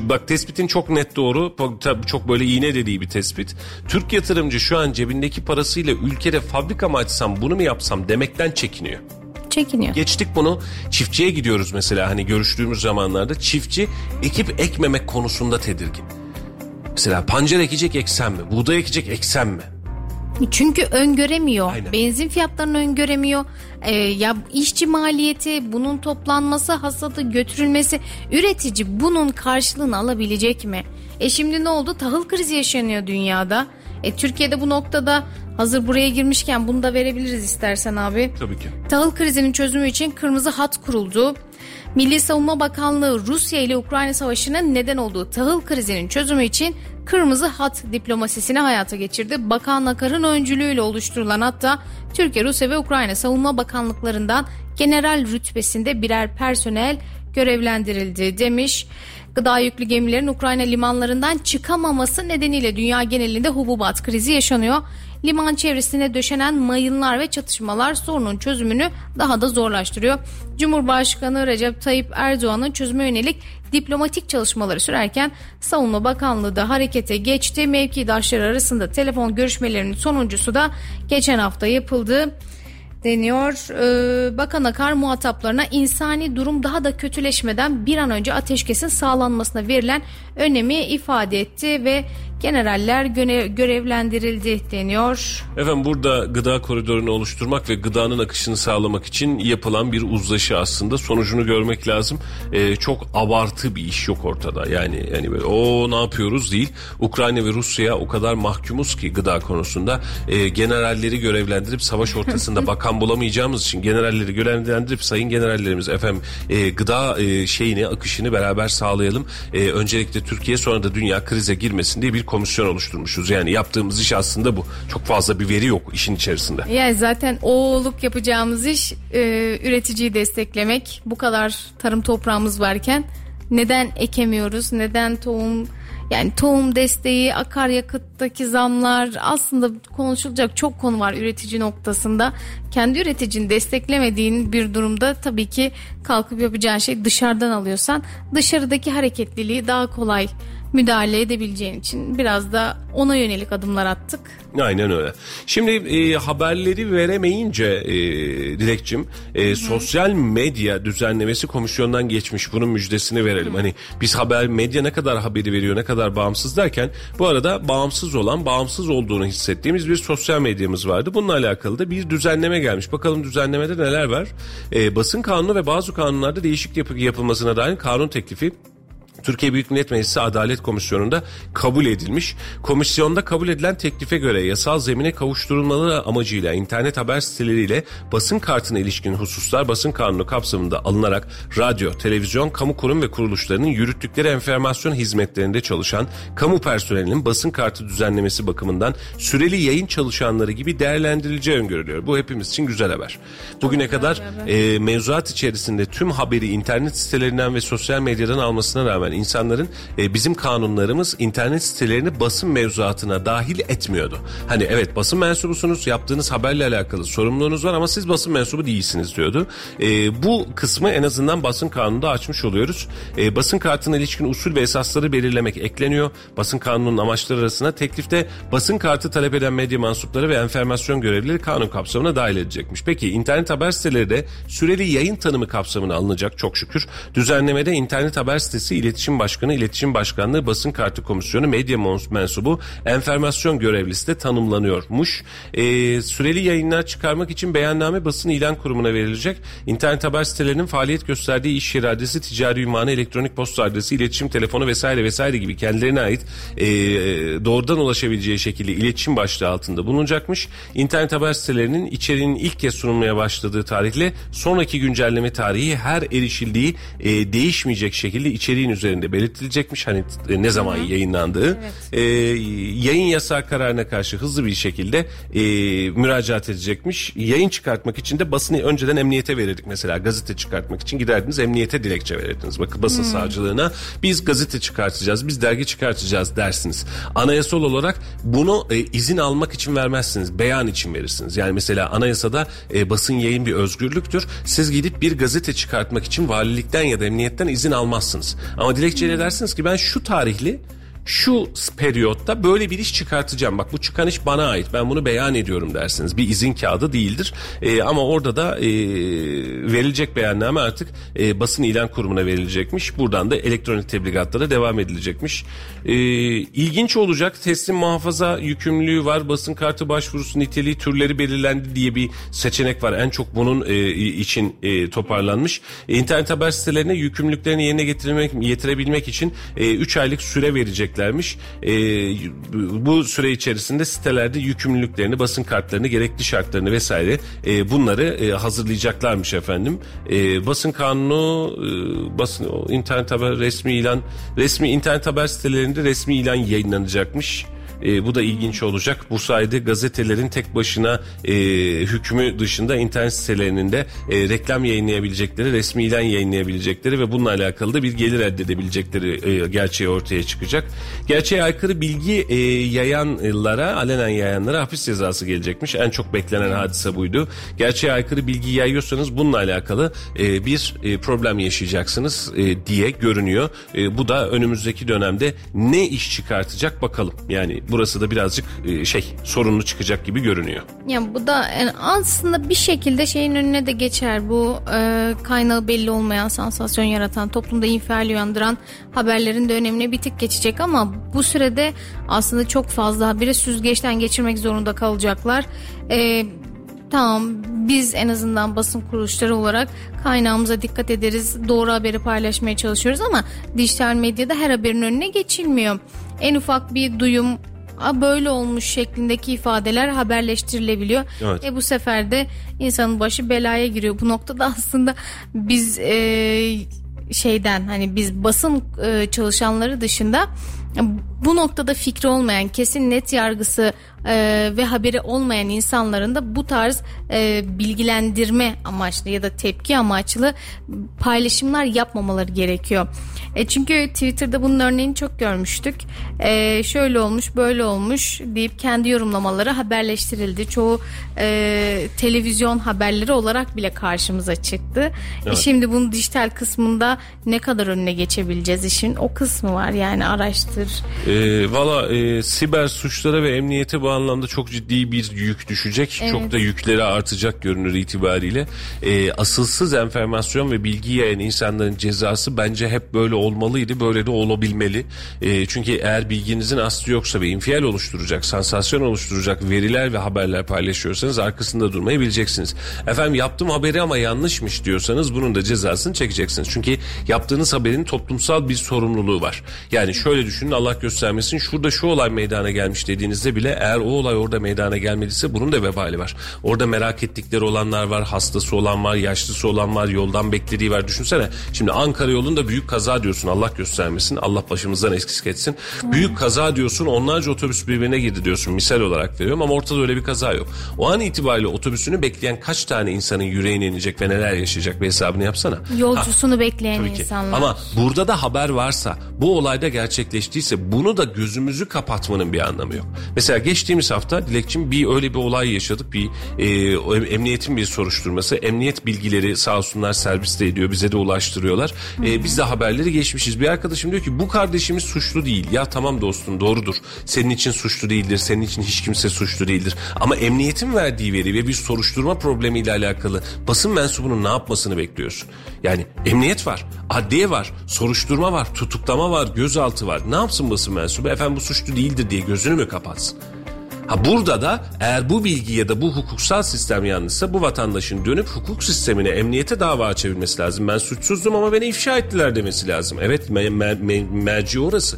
[SPEAKER 1] Bak tespitin çok net doğru. Çok böyle iğne dediği bir tespit. Türk yatırımcı şu an cebindeki parasıyla ülkede fabrika mı açsam bunu mu yapsam demekten çekiniyor.
[SPEAKER 2] Çekiniyor.
[SPEAKER 1] Geçtik bunu. Çiftçiye gidiyoruz mesela hani görüştüğümüz zamanlarda. Çiftçi ekip ekmemek konusunda tedirgin. Mesela pancar ekecek eksen mi? Buğday ekecek eksen mi?
[SPEAKER 2] Çünkü öngöremiyor. Aynen. Benzin fiyatlarını öngöremiyor. Ee, ya işçi maliyeti, bunun toplanması, hasadı götürülmesi, üretici bunun karşılığını alabilecek mi? E şimdi ne oldu? Tahıl krizi yaşanıyor dünyada. E Türkiye'de bu noktada hazır buraya girmişken bunu da verebiliriz istersen abi.
[SPEAKER 1] Tabii ki.
[SPEAKER 2] Tahıl krizinin çözümü için kırmızı hat kuruldu. Milli Savunma Bakanlığı Rusya ile Ukrayna Savaşı'nın neden olduğu tahıl krizinin çözümü için kırmızı hat diplomasisini hayata geçirdi. Bakan Nakar'ın öncülüğüyle oluşturulan hatta Türkiye, Rusya ve Ukrayna Savunma Bakanlıklarından general rütbesinde birer personel görevlendirildi demiş. Gıda yüklü gemilerin Ukrayna limanlarından çıkamaması nedeniyle dünya genelinde hububat krizi yaşanıyor liman çevresine döşenen mayınlar ve çatışmalar sorunun çözümünü daha da zorlaştırıyor. Cumhurbaşkanı Recep Tayyip Erdoğan'ın çözüme yönelik diplomatik çalışmaları sürerken Savunma Bakanlığı da harekete geçti. Mevkidaşları arasında telefon görüşmelerinin sonuncusu da geçen hafta yapıldı deniyor. Ee, Bakan Akar muhataplarına insani durum daha da kötüleşmeden bir an önce ateşkesin sağlanmasına verilen önemi ifade etti ve generaller görevlendirildi deniyor.
[SPEAKER 1] Efendim burada gıda koridorunu oluşturmak ve gıdanın akışını sağlamak için yapılan bir uzlaşı aslında sonucunu görmek lazım. Ee, çok abartı bir iş yok ortada. Yani yani böyle o ne yapıyoruz değil. Ukrayna ve Rusya o kadar mahkumuz ki gıda konusunda. Ee, generalleri görevlendirip savaş ortasında bakan bulamayacağımız için generalleri görevlendirip sayın generallerimiz efendim e, gıda e, şeyini akışını beraber sağlayalım. E, öncelikle Türkiye sonra da dünya krize girmesin diye bir komisyon oluşturmuşuz. Yani yaptığımız iş aslında bu. Çok fazla bir veri yok işin içerisinde.
[SPEAKER 2] Yani zaten oğulluk yapacağımız iş e, üreticiyi desteklemek. Bu kadar tarım toprağımız varken neden ekemiyoruz? Neden tohum yani tohum desteği, akaryakıttaki zamlar aslında konuşulacak çok konu var üretici noktasında. Kendi üreticini desteklemediğin bir durumda tabii ki kalkıp yapacağın şey dışarıdan alıyorsan dışarıdaki hareketliliği daha kolay müdahale edebileceğin için biraz da ona yönelik adımlar attık.
[SPEAKER 1] Aynen öyle. Şimdi e, haberleri veremeyince e, Dilekçim e, sosyal medya düzenlemesi komisyondan geçmiş. Bunun müjdesini verelim. Hani biz haber medya ne kadar haberi veriyor ne kadar bağımsız derken bu arada bağımsız olan bağımsız olduğunu hissettiğimiz bir sosyal medyamız vardı. Bununla alakalı da bir düzenleme gelmiş. Bakalım düzenlemede neler var? E, basın kanunu ve bazı kanunlarda değişik yapı, yapılmasına dair kanun teklifi Türkiye Büyük Millet Meclisi Adalet Komisyonu'nda kabul edilmiş. Komisyonda kabul edilen teklife göre yasal zemine kavuşturulmaları amacıyla internet haber siteleriyle basın kartına ilişkin hususlar basın kanunu kapsamında alınarak radyo, televizyon, kamu kurum ve kuruluşlarının yürüttükleri enformasyon hizmetlerinde çalışan kamu personelinin basın kartı düzenlemesi bakımından süreli yayın çalışanları gibi değerlendirileceği öngörülüyor. Bu hepimiz için güzel haber. Bugüne kadar e, mevzuat içerisinde tüm haberi internet sitelerinden ve sosyal medyadan almasına rağmen insanların e, bizim kanunlarımız internet sitelerini basın mevzuatına dahil etmiyordu. Hani evet basın mensubusunuz yaptığınız haberle alakalı sorumluluğunuz var ama siz basın mensubu değilsiniz diyordu. E, bu kısmı en azından basın kanununda açmış oluyoruz. E, basın kartına ilişkin usul ve esasları belirlemek ekleniyor. Basın kanununun amaçları arasında teklifte basın kartı talep eden medya mensupları ve enformasyon görevlileri kanun kapsamına dahil edecekmiş. Peki internet haber siteleri de süreli yayın tanımı kapsamına alınacak çok şükür. Düzenlemede internet haber sitesi iletişim başkanı, iletişim başkanlığı, basın kartı komisyonu, medya mensubu, enformasyon görevlisi de tanımlanıyormuş. E, süreli yayınlar çıkarmak için beyanname basın ilan kurumuna verilecek. İnternet haber sitelerinin faaliyet gösterdiği iş yeri adresi, ticari ünvanı, elektronik posta adresi, iletişim telefonu vesaire vesaire gibi kendilerine ait e, doğrudan ulaşabileceği şekilde iletişim başlığı altında bulunacakmış. İnternet haber sitelerinin içeriğinin ilk kez sunulmaya başladığı tarihle sonraki güncelleme tarihi her erişildiği e, değişmeyecek şekilde içeriğin üzerinde belirtilecekmiş. Hani e, ne zaman Hı-hı. yayınlandığı. Evet. E, yayın yasağı kararına karşı hızlı bir şekilde e, müracaat edecekmiş. Yayın çıkartmak için de basını önceden emniyete verirdik mesela. Gazete çıkartmak için giderdiniz emniyete dilekçe verirdiniz. Bakın basın hmm. savcılığına biz gazete çıkartacağız, biz dergi çıkartacağız dersiniz. Anayasal olarak bunu e, izin almak için vermezsiniz. Beyan için verirsiniz. Yani mesela anayasada e, basın yayın bir özgürlüktür. Siz gidip bir gazete çıkartmak için valilikten ya da emniyetten izin almazsınız. Ama dilekçeyle dersiniz ki ben şu tarihli şu periyotta böyle bir iş çıkartacağım. Bak bu çıkan iş bana ait. Ben bunu beyan ediyorum dersiniz. Bir izin kağıdı değildir. E, ama orada da e, verilecek beyanname artık e, basın ilan kurumuna verilecekmiş. Buradan da elektronik tebligatlara devam edilecekmiş. E, ilginç olacak. Teslim muhafaza yükümlülüğü var. Basın kartı başvurusu niteliği türleri belirlendi diye bir seçenek var. En çok bunun e, için e, toparlanmış. E, internet haber sitelerine yükümlülüklerini yerine getirmek, getirebilmek için 3 e, aylık süre verecek edeceklermiş. E, bu süre içerisinde sitelerde yükümlülüklerini, basın kartlarını, gerekli şartlarını vesaire e, bunları e, hazırlayacaklarmış efendim. E, basın kanunu, e, basın internet haber resmi ilan, resmi internet haber sitelerinde resmi ilan yayınlanacakmış. E, bu da ilginç olacak. Bu sayede gazetelerin tek başına e, hükmü dışında internet sitelerinin de e, reklam yayınlayabilecekleri, resmi ilan yayınlayabilecekleri ve bununla alakalı da bir gelir elde edebilecekleri e, gerçeği ortaya çıkacak. Gerçeğe aykırı bilgi e, yayanlara, alenen yayanlara hapis cezası gelecekmiş. En çok beklenen hadise buydu. Gerçeğe aykırı bilgi yayıyorsanız bununla alakalı e, bir e, problem yaşayacaksınız e, diye görünüyor. E, bu da önümüzdeki dönemde ne iş çıkartacak bakalım. Yani burası da birazcık e, şey sorunlu çıkacak gibi görünüyor.
[SPEAKER 2] Ya bu da yani aslında bir şekilde şeyin önüne de geçer bu e, kaynağı belli olmayan sansasyon yaratan toplumda infial uyandıran haberlerin de önemine bir tık geçecek ama bu sürede aslında çok fazla haberi süzgeçten geçirmek zorunda kalacaklar. E, tamam biz en azından basın kuruluşları olarak kaynağımıza dikkat ederiz. Doğru haberi paylaşmaya çalışıyoruz ama dijital medyada her haberin önüne geçilmiyor. En ufak bir duyum böyle olmuş şeklindeki ifadeler haberleştirilebiliyor. Evet. E bu sefer de insanın başı belaya giriyor. Bu noktada aslında biz e, şeyden hani biz basın e, çalışanları dışında bu noktada fikri olmayan kesin net yargısı e, ve haberi olmayan insanların da bu tarz e, bilgilendirme amaçlı ya da tepki amaçlı paylaşımlar yapmamaları gerekiyor. E çünkü Twitter'da bunun örneğini çok görmüştük. E, şöyle olmuş, böyle olmuş deyip kendi yorumlamaları haberleştirildi. Çoğu e, televizyon haberleri olarak bile karşımıza çıktı. E, evet. E şimdi bunun dijital kısmında ne kadar önüne geçebileceğiz işin o kısmı var yani araştır.
[SPEAKER 1] E, Valla e, siber suçlara ve emniyete bu anlamda çok ciddi bir yük düşecek. Evet. Çok da yükleri artacak görünür itibariyle. E, asılsız enformasyon ve bilgi yayan insanların cezası bence hep böyle olmalıydı. Böyle de olabilmeli. E, çünkü eğer bilginizin aslı yoksa ve infial oluşturacak, sansasyon oluşturacak veriler ve haberler paylaşıyorsanız arkasında durmayı bileceksiniz. Efendim yaptım haberi ama yanlışmış diyorsanız bunun da cezasını çekeceksiniz. Çünkü yaptığınız haberin toplumsal bir sorumluluğu var. Yani şöyle düşünün Allah göstermesin şurada şu olay meydana gelmiş dediğinizde bile eğer o olay orada meydana gelmediyse bunun da vebali var. Orada merak ettikleri olanlar var, hastası olan var, yaşlısı olan var, yoldan beklediği var. Düşünsene şimdi Ankara yolunda büyük kaza diyorsun Allah göstermesin. Allah başımızdan eskisi etsin. Hmm. Büyük kaza diyorsun onlarca otobüs birbirine girdi diyorsun. Misal olarak veriyorum ama ortada öyle bir kaza yok. O an itibariyle otobüsünü bekleyen kaç tane insanın yüreğine inecek ve neler yaşayacak bir hesabını yapsana.
[SPEAKER 2] Yolcusunu ha, bekleyen insanlar.
[SPEAKER 1] Ama burada da haber varsa bu olayda gerçekleştiyse bunu da gözümüzü kapatmanın bir anlamı yok. Mesela geçtiğimiz hafta Dilekçim bir öyle bir olay yaşadık. Bir e, emniyetin bir soruşturması. Emniyet bilgileri sağ olsunlar serviste ediyor. Bize de ulaştırıyorlar. E, biz de haberleri geçmişiz. Bir arkadaşım diyor ki bu kardeşimiz suçlu değil. Ya tamam dostum doğrudur. Senin için suçlu değildir. Senin için hiç kimse suçlu değildir. Ama emniyetin verdiği veri ve bir soruşturma problemiyle alakalı basın mensubunun ne yapmasını bekliyorsun? Yani emniyet var, adliye var, soruşturma var, tutuklama var, gözaltı var. Ne yapsın basın mensubu? Efendim bu suçlu değildir diye gözünü mü kapatsın? Ha burada da eğer bu bilgi ya da bu hukuksal sistem yanlışsa bu vatandaşın dönüp hukuk sistemine, emniyete dava açabilmesi lazım. Ben suçsuzdum ama beni ifşa ettiler demesi lazım. Evet me- me- me- merci orası.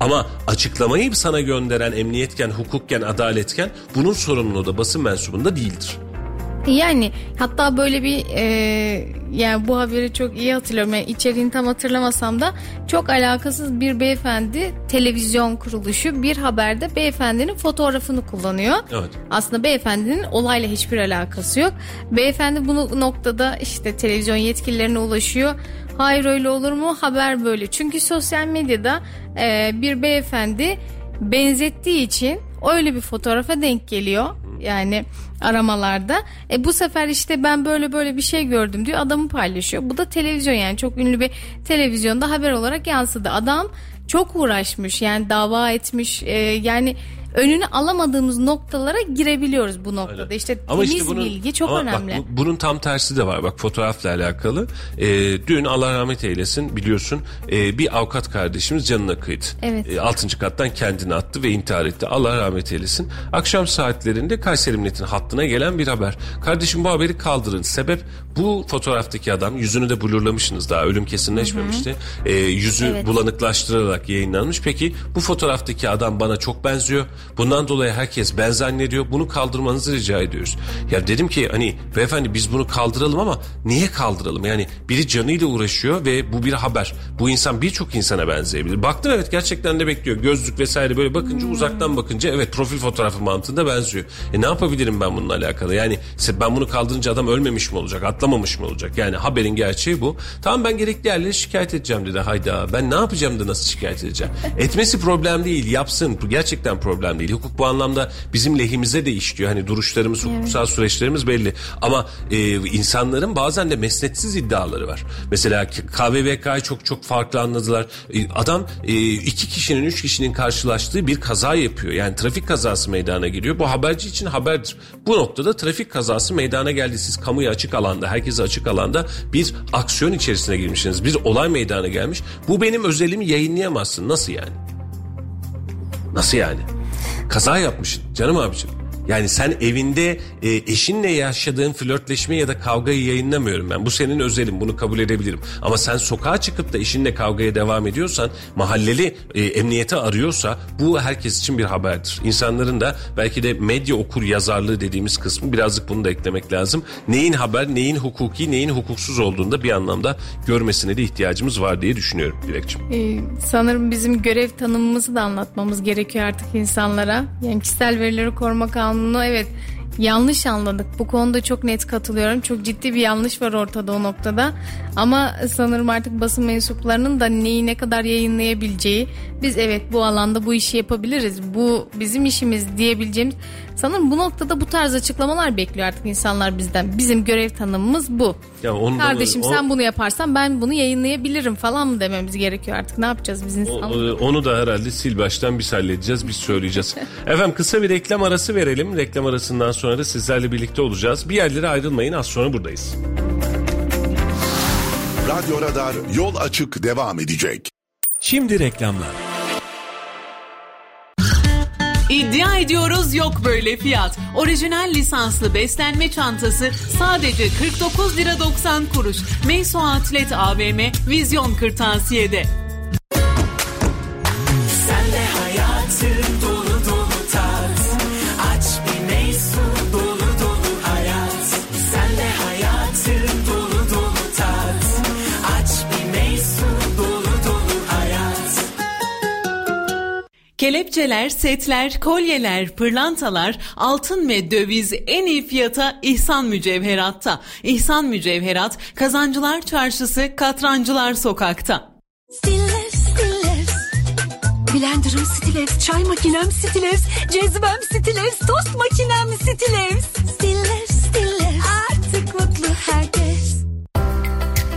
[SPEAKER 1] Ama açıklamayı sana gönderen emniyetken, hukukken, adaletken bunun sorumluluğu da basın mensubunda değildir.
[SPEAKER 2] Yani hatta böyle bir e, yani bu haberi çok iyi hatırlıyorum. Yani içeriğini tam hatırlamasam da çok alakasız bir beyefendi televizyon kuruluşu bir haberde beyefendinin fotoğrafını kullanıyor. Evet. Aslında beyefendinin olayla hiçbir alakası yok. Beyefendi bunu noktada işte televizyon yetkililerine ulaşıyor. Hayır öyle olur mu? Haber böyle. Çünkü sosyal medyada e, bir beyefendi benzettiği için öyle bir fotoğrafa denk geliyor. Yani aramalarda. E bu sefer işte ben böyle böyle bir şey gördüm diyor. Adamı paylaşıyor. Bu da televizyon yani çok ünlü bir televizyonda haber olarak yansıdı. Adam çok uğraşmış yani dava etmiş e, yani önünü alamadığımız noktalara girebiliyoruz bu noktada. Aynen. İşte ama temiz işte bunun, bilgi çok ama önemli.
[SPEAKER 1] Bak, bunun tam tersi de var. Bak fotoğrafla alakalı. E, dün Allah rahmet eylesin biliyorsun e, bir avukat kardeşimiz canına kıydı. Evet. E, 6. kattan kendini attı ve intihar etti. Allah rahmet eylesin. Akşam saatlerinde Kayseri Millet'in hattına gelen bir haber. Kardeşim bu haberi kaldırın. Sebep bu fotoğraftaki adam yüzünü de blurlamışsınız daha ölüm kesinleşmemişti. Hı hı. E, yüzü evet. bulanıklaştırılarak yayınlanmış. Peki bu fotoğraftaki adam bana çok benziyor. Bundan dolayı herkes ben zannediyor. Bunu kaldırmanızı rica ediyoruz. Ya dedim ki hani beyefendi biz bunu kaldıralım ama niye kaldıralım? Yani biri canıyla uğraşıyor ve bu bir haber. Bu insan birçok insana benzeyebilir. Baktım evet gerçekten de bekliyor. Gözlük vesaire böyle bakınca hmm. uzaktan bakınca evet profil fotoğrafı mantığında benziyor. E ne yapabilirim ben bununla alakalı? Yani ben bunu kaldırınca adam ölmemiş mi olacak? Atlamamış mı olacak? Yani haberin gerçeği bu. Tamam ben gerekli yerlere şikayet edeceğim dedi. Hayda ben ne yapacağım da nasıl şikayet edeceğim? Etmesi problem değil yapsın. Bu gerçekten problem değil. Hukuk bu anlamda bizim lehimize de işliyor. Hani duruşlarımız, hukuksal süreçlerimiz belli. Ama e, insanların bazen de mesnetsiz iddiaları var. Mesela KVVK'yı çok çok farklı anladılar. E, adam e, iki kişinin, üç kişinin karşılaştığı bir kaza yapıyor. Yani trafik kazası meydana geliyor. Bu haberci için haberdir. Bu noktada trafik kazası meydana geldi. Siz kamuya açık alanda, herkese açık alanda bir aksiyon içerisine girmişsiniz. Bir olay meydana gelmiş. Bu benim özelimi yayınlayamazsın. Nasıl yani? Nasıl yani? Kaza yapmışsın canım abicim. Yani sen evinde e, eşinle yaşadığın flörtleşme ya da kavgayı yayınlamıyorum ben. Bu senin özelin bunu kabul edebilirim. Ama sen sokağa çıkıp da eşinle kavgaya devam ediyorsan mahalleli e, emniyete arıyorsa bu herkes için bir haberdir. İnsanların da belki de medya okur yazarlığı dediğimiz kısmı birazcık bunu da eklemek lazım. Neyin haber, neyin hukuki, neyin hukuksuz olduğunda bir anlamda görmesine de ihtiyacımız var diye düşünüyorum Dilekçim.
[SPEAKER 2] Ee, sanırım bizim görev tanımımızı da anlatmamız gerekiyor artık insanlara. Yani kişisel verileri koruma kanunu evet Yanlış anladık. Bu konuda çok net katılıyorum. Çok ciddi bir yanlış var ortada o noktada. Ama sanırım artık basın mensuplarının da neyi ne kadar yayınlayabileceği, biz evet bu alanda bu işi yapabiliriz, bu bizim işimiz diyebileceğimiz sanırım bu noktada bu tarz açıklamalar bekliyor artık insanlar bizden. Bizim görev tanımımız bu. Ya ondan, Kardeşim o, sen bunu yaparsan ben bunu yayınlayabilirim falan mı dememiz gerekiyor artık. Ne yapacağız biz insanlar?
[SPEAKER 1] Onu da herhalde sil baştan biz halledeceğiz, biz söyleyeceğiz. Efendim kısa bir reklam arası verelim. Reklam arasından sonra da sizlerle birlikte olacağız. Bir yerlere ayrılmayın az sonra buradayız.
[SPEAKER 4] Radyo Radar yol açık devam edecek.
[SPEAKER 1] Şimdi reklamlar.
[SPEAKER 5] İddia ediyoruz yok böyle fiyat. Orijinal lisanslı beslenme çantası sadece 49 lira 90 kuruş. Meyso Atlet AVM Vizyon Kırtasiye'de. Sen de hayatı Kelepçeler, setler, kolyeler, pırlantalar, altın ve döviz en iyi fiyata İhsan Mücevherat'ta. İhsan Mücevherat, Kazancılar Çarşısı, Katrancılar Sokak'ta. Stiller, Stiller.
[SPEAKER 6] Blender'ım Stilevs, çay makinem Stilevs, cezvem Stilevs, tost makinem Stilevs. Stiller,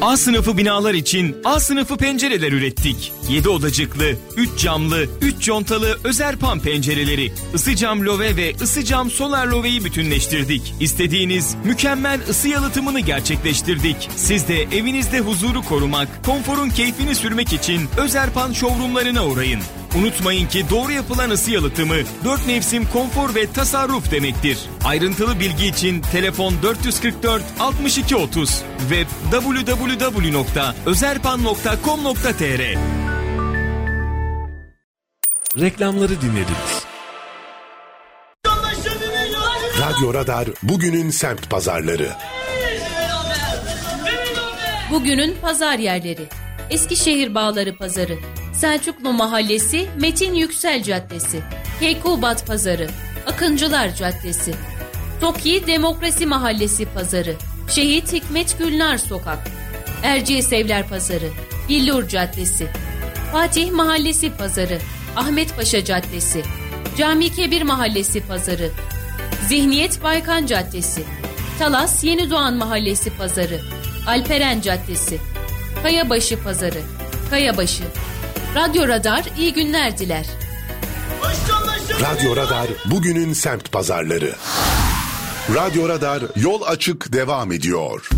[SPEAKER 7] A sınıfı binalar için A sınıfı pencereler ürettik. 7 odacıklı, 3 camlı, 3 contalı Özerpan pencereleri, ısı cam love ve ısı cam solar loveyi bütünleştirdik. İstediğiniz mükemmel ısı yalıtımını gerçekleştirdik. Siz de evinizde huzuru korumak, konforun keyfini sürmek için Özerpan showroomlarına uğrayın. Unutmayın ki doğru yapılan ısı yalıtımı 4 mevsim konfor ve tasarruf demektir. Ayrıntılı bilgi için telefon 444 62 30 ve www.özerpan.com.tr
[SPEAKER 1] Reklamları dinlediniz.
[SPEAKER 4] Radyo Radar bugünün semt pazarları.
[SPEAKER 8] Bugünün pazar yerleri. Eskişehir Bağları Pazarı, Selçuklu Mahallesi Metin Yüksel Caddesi, Keykubat Pazarı, Akıncılar Caddesi, Toki Demokrasi Mahallesi Pazarı, Şehit Hikmet Gülnar Sokak, Erciyes Evler Pazarı, Billur Caddesi, Fatih Mahallesi Pazarı, Ahmet Paşa Caddesi, Cami Kebir Mahallesi Pazarı, Zihniyet Baykan Caddesi, Talas Yeni Doğan Mahallesi Pazarı, Alperen Caddesi, Kayabaşı Pazarı, Kayabaşı. Radyo Radar iyi günler diler.
[SPEAKER 4] Radyo Radar bugünün semt pazarları. Radyo Radar yol açık devam ediyor.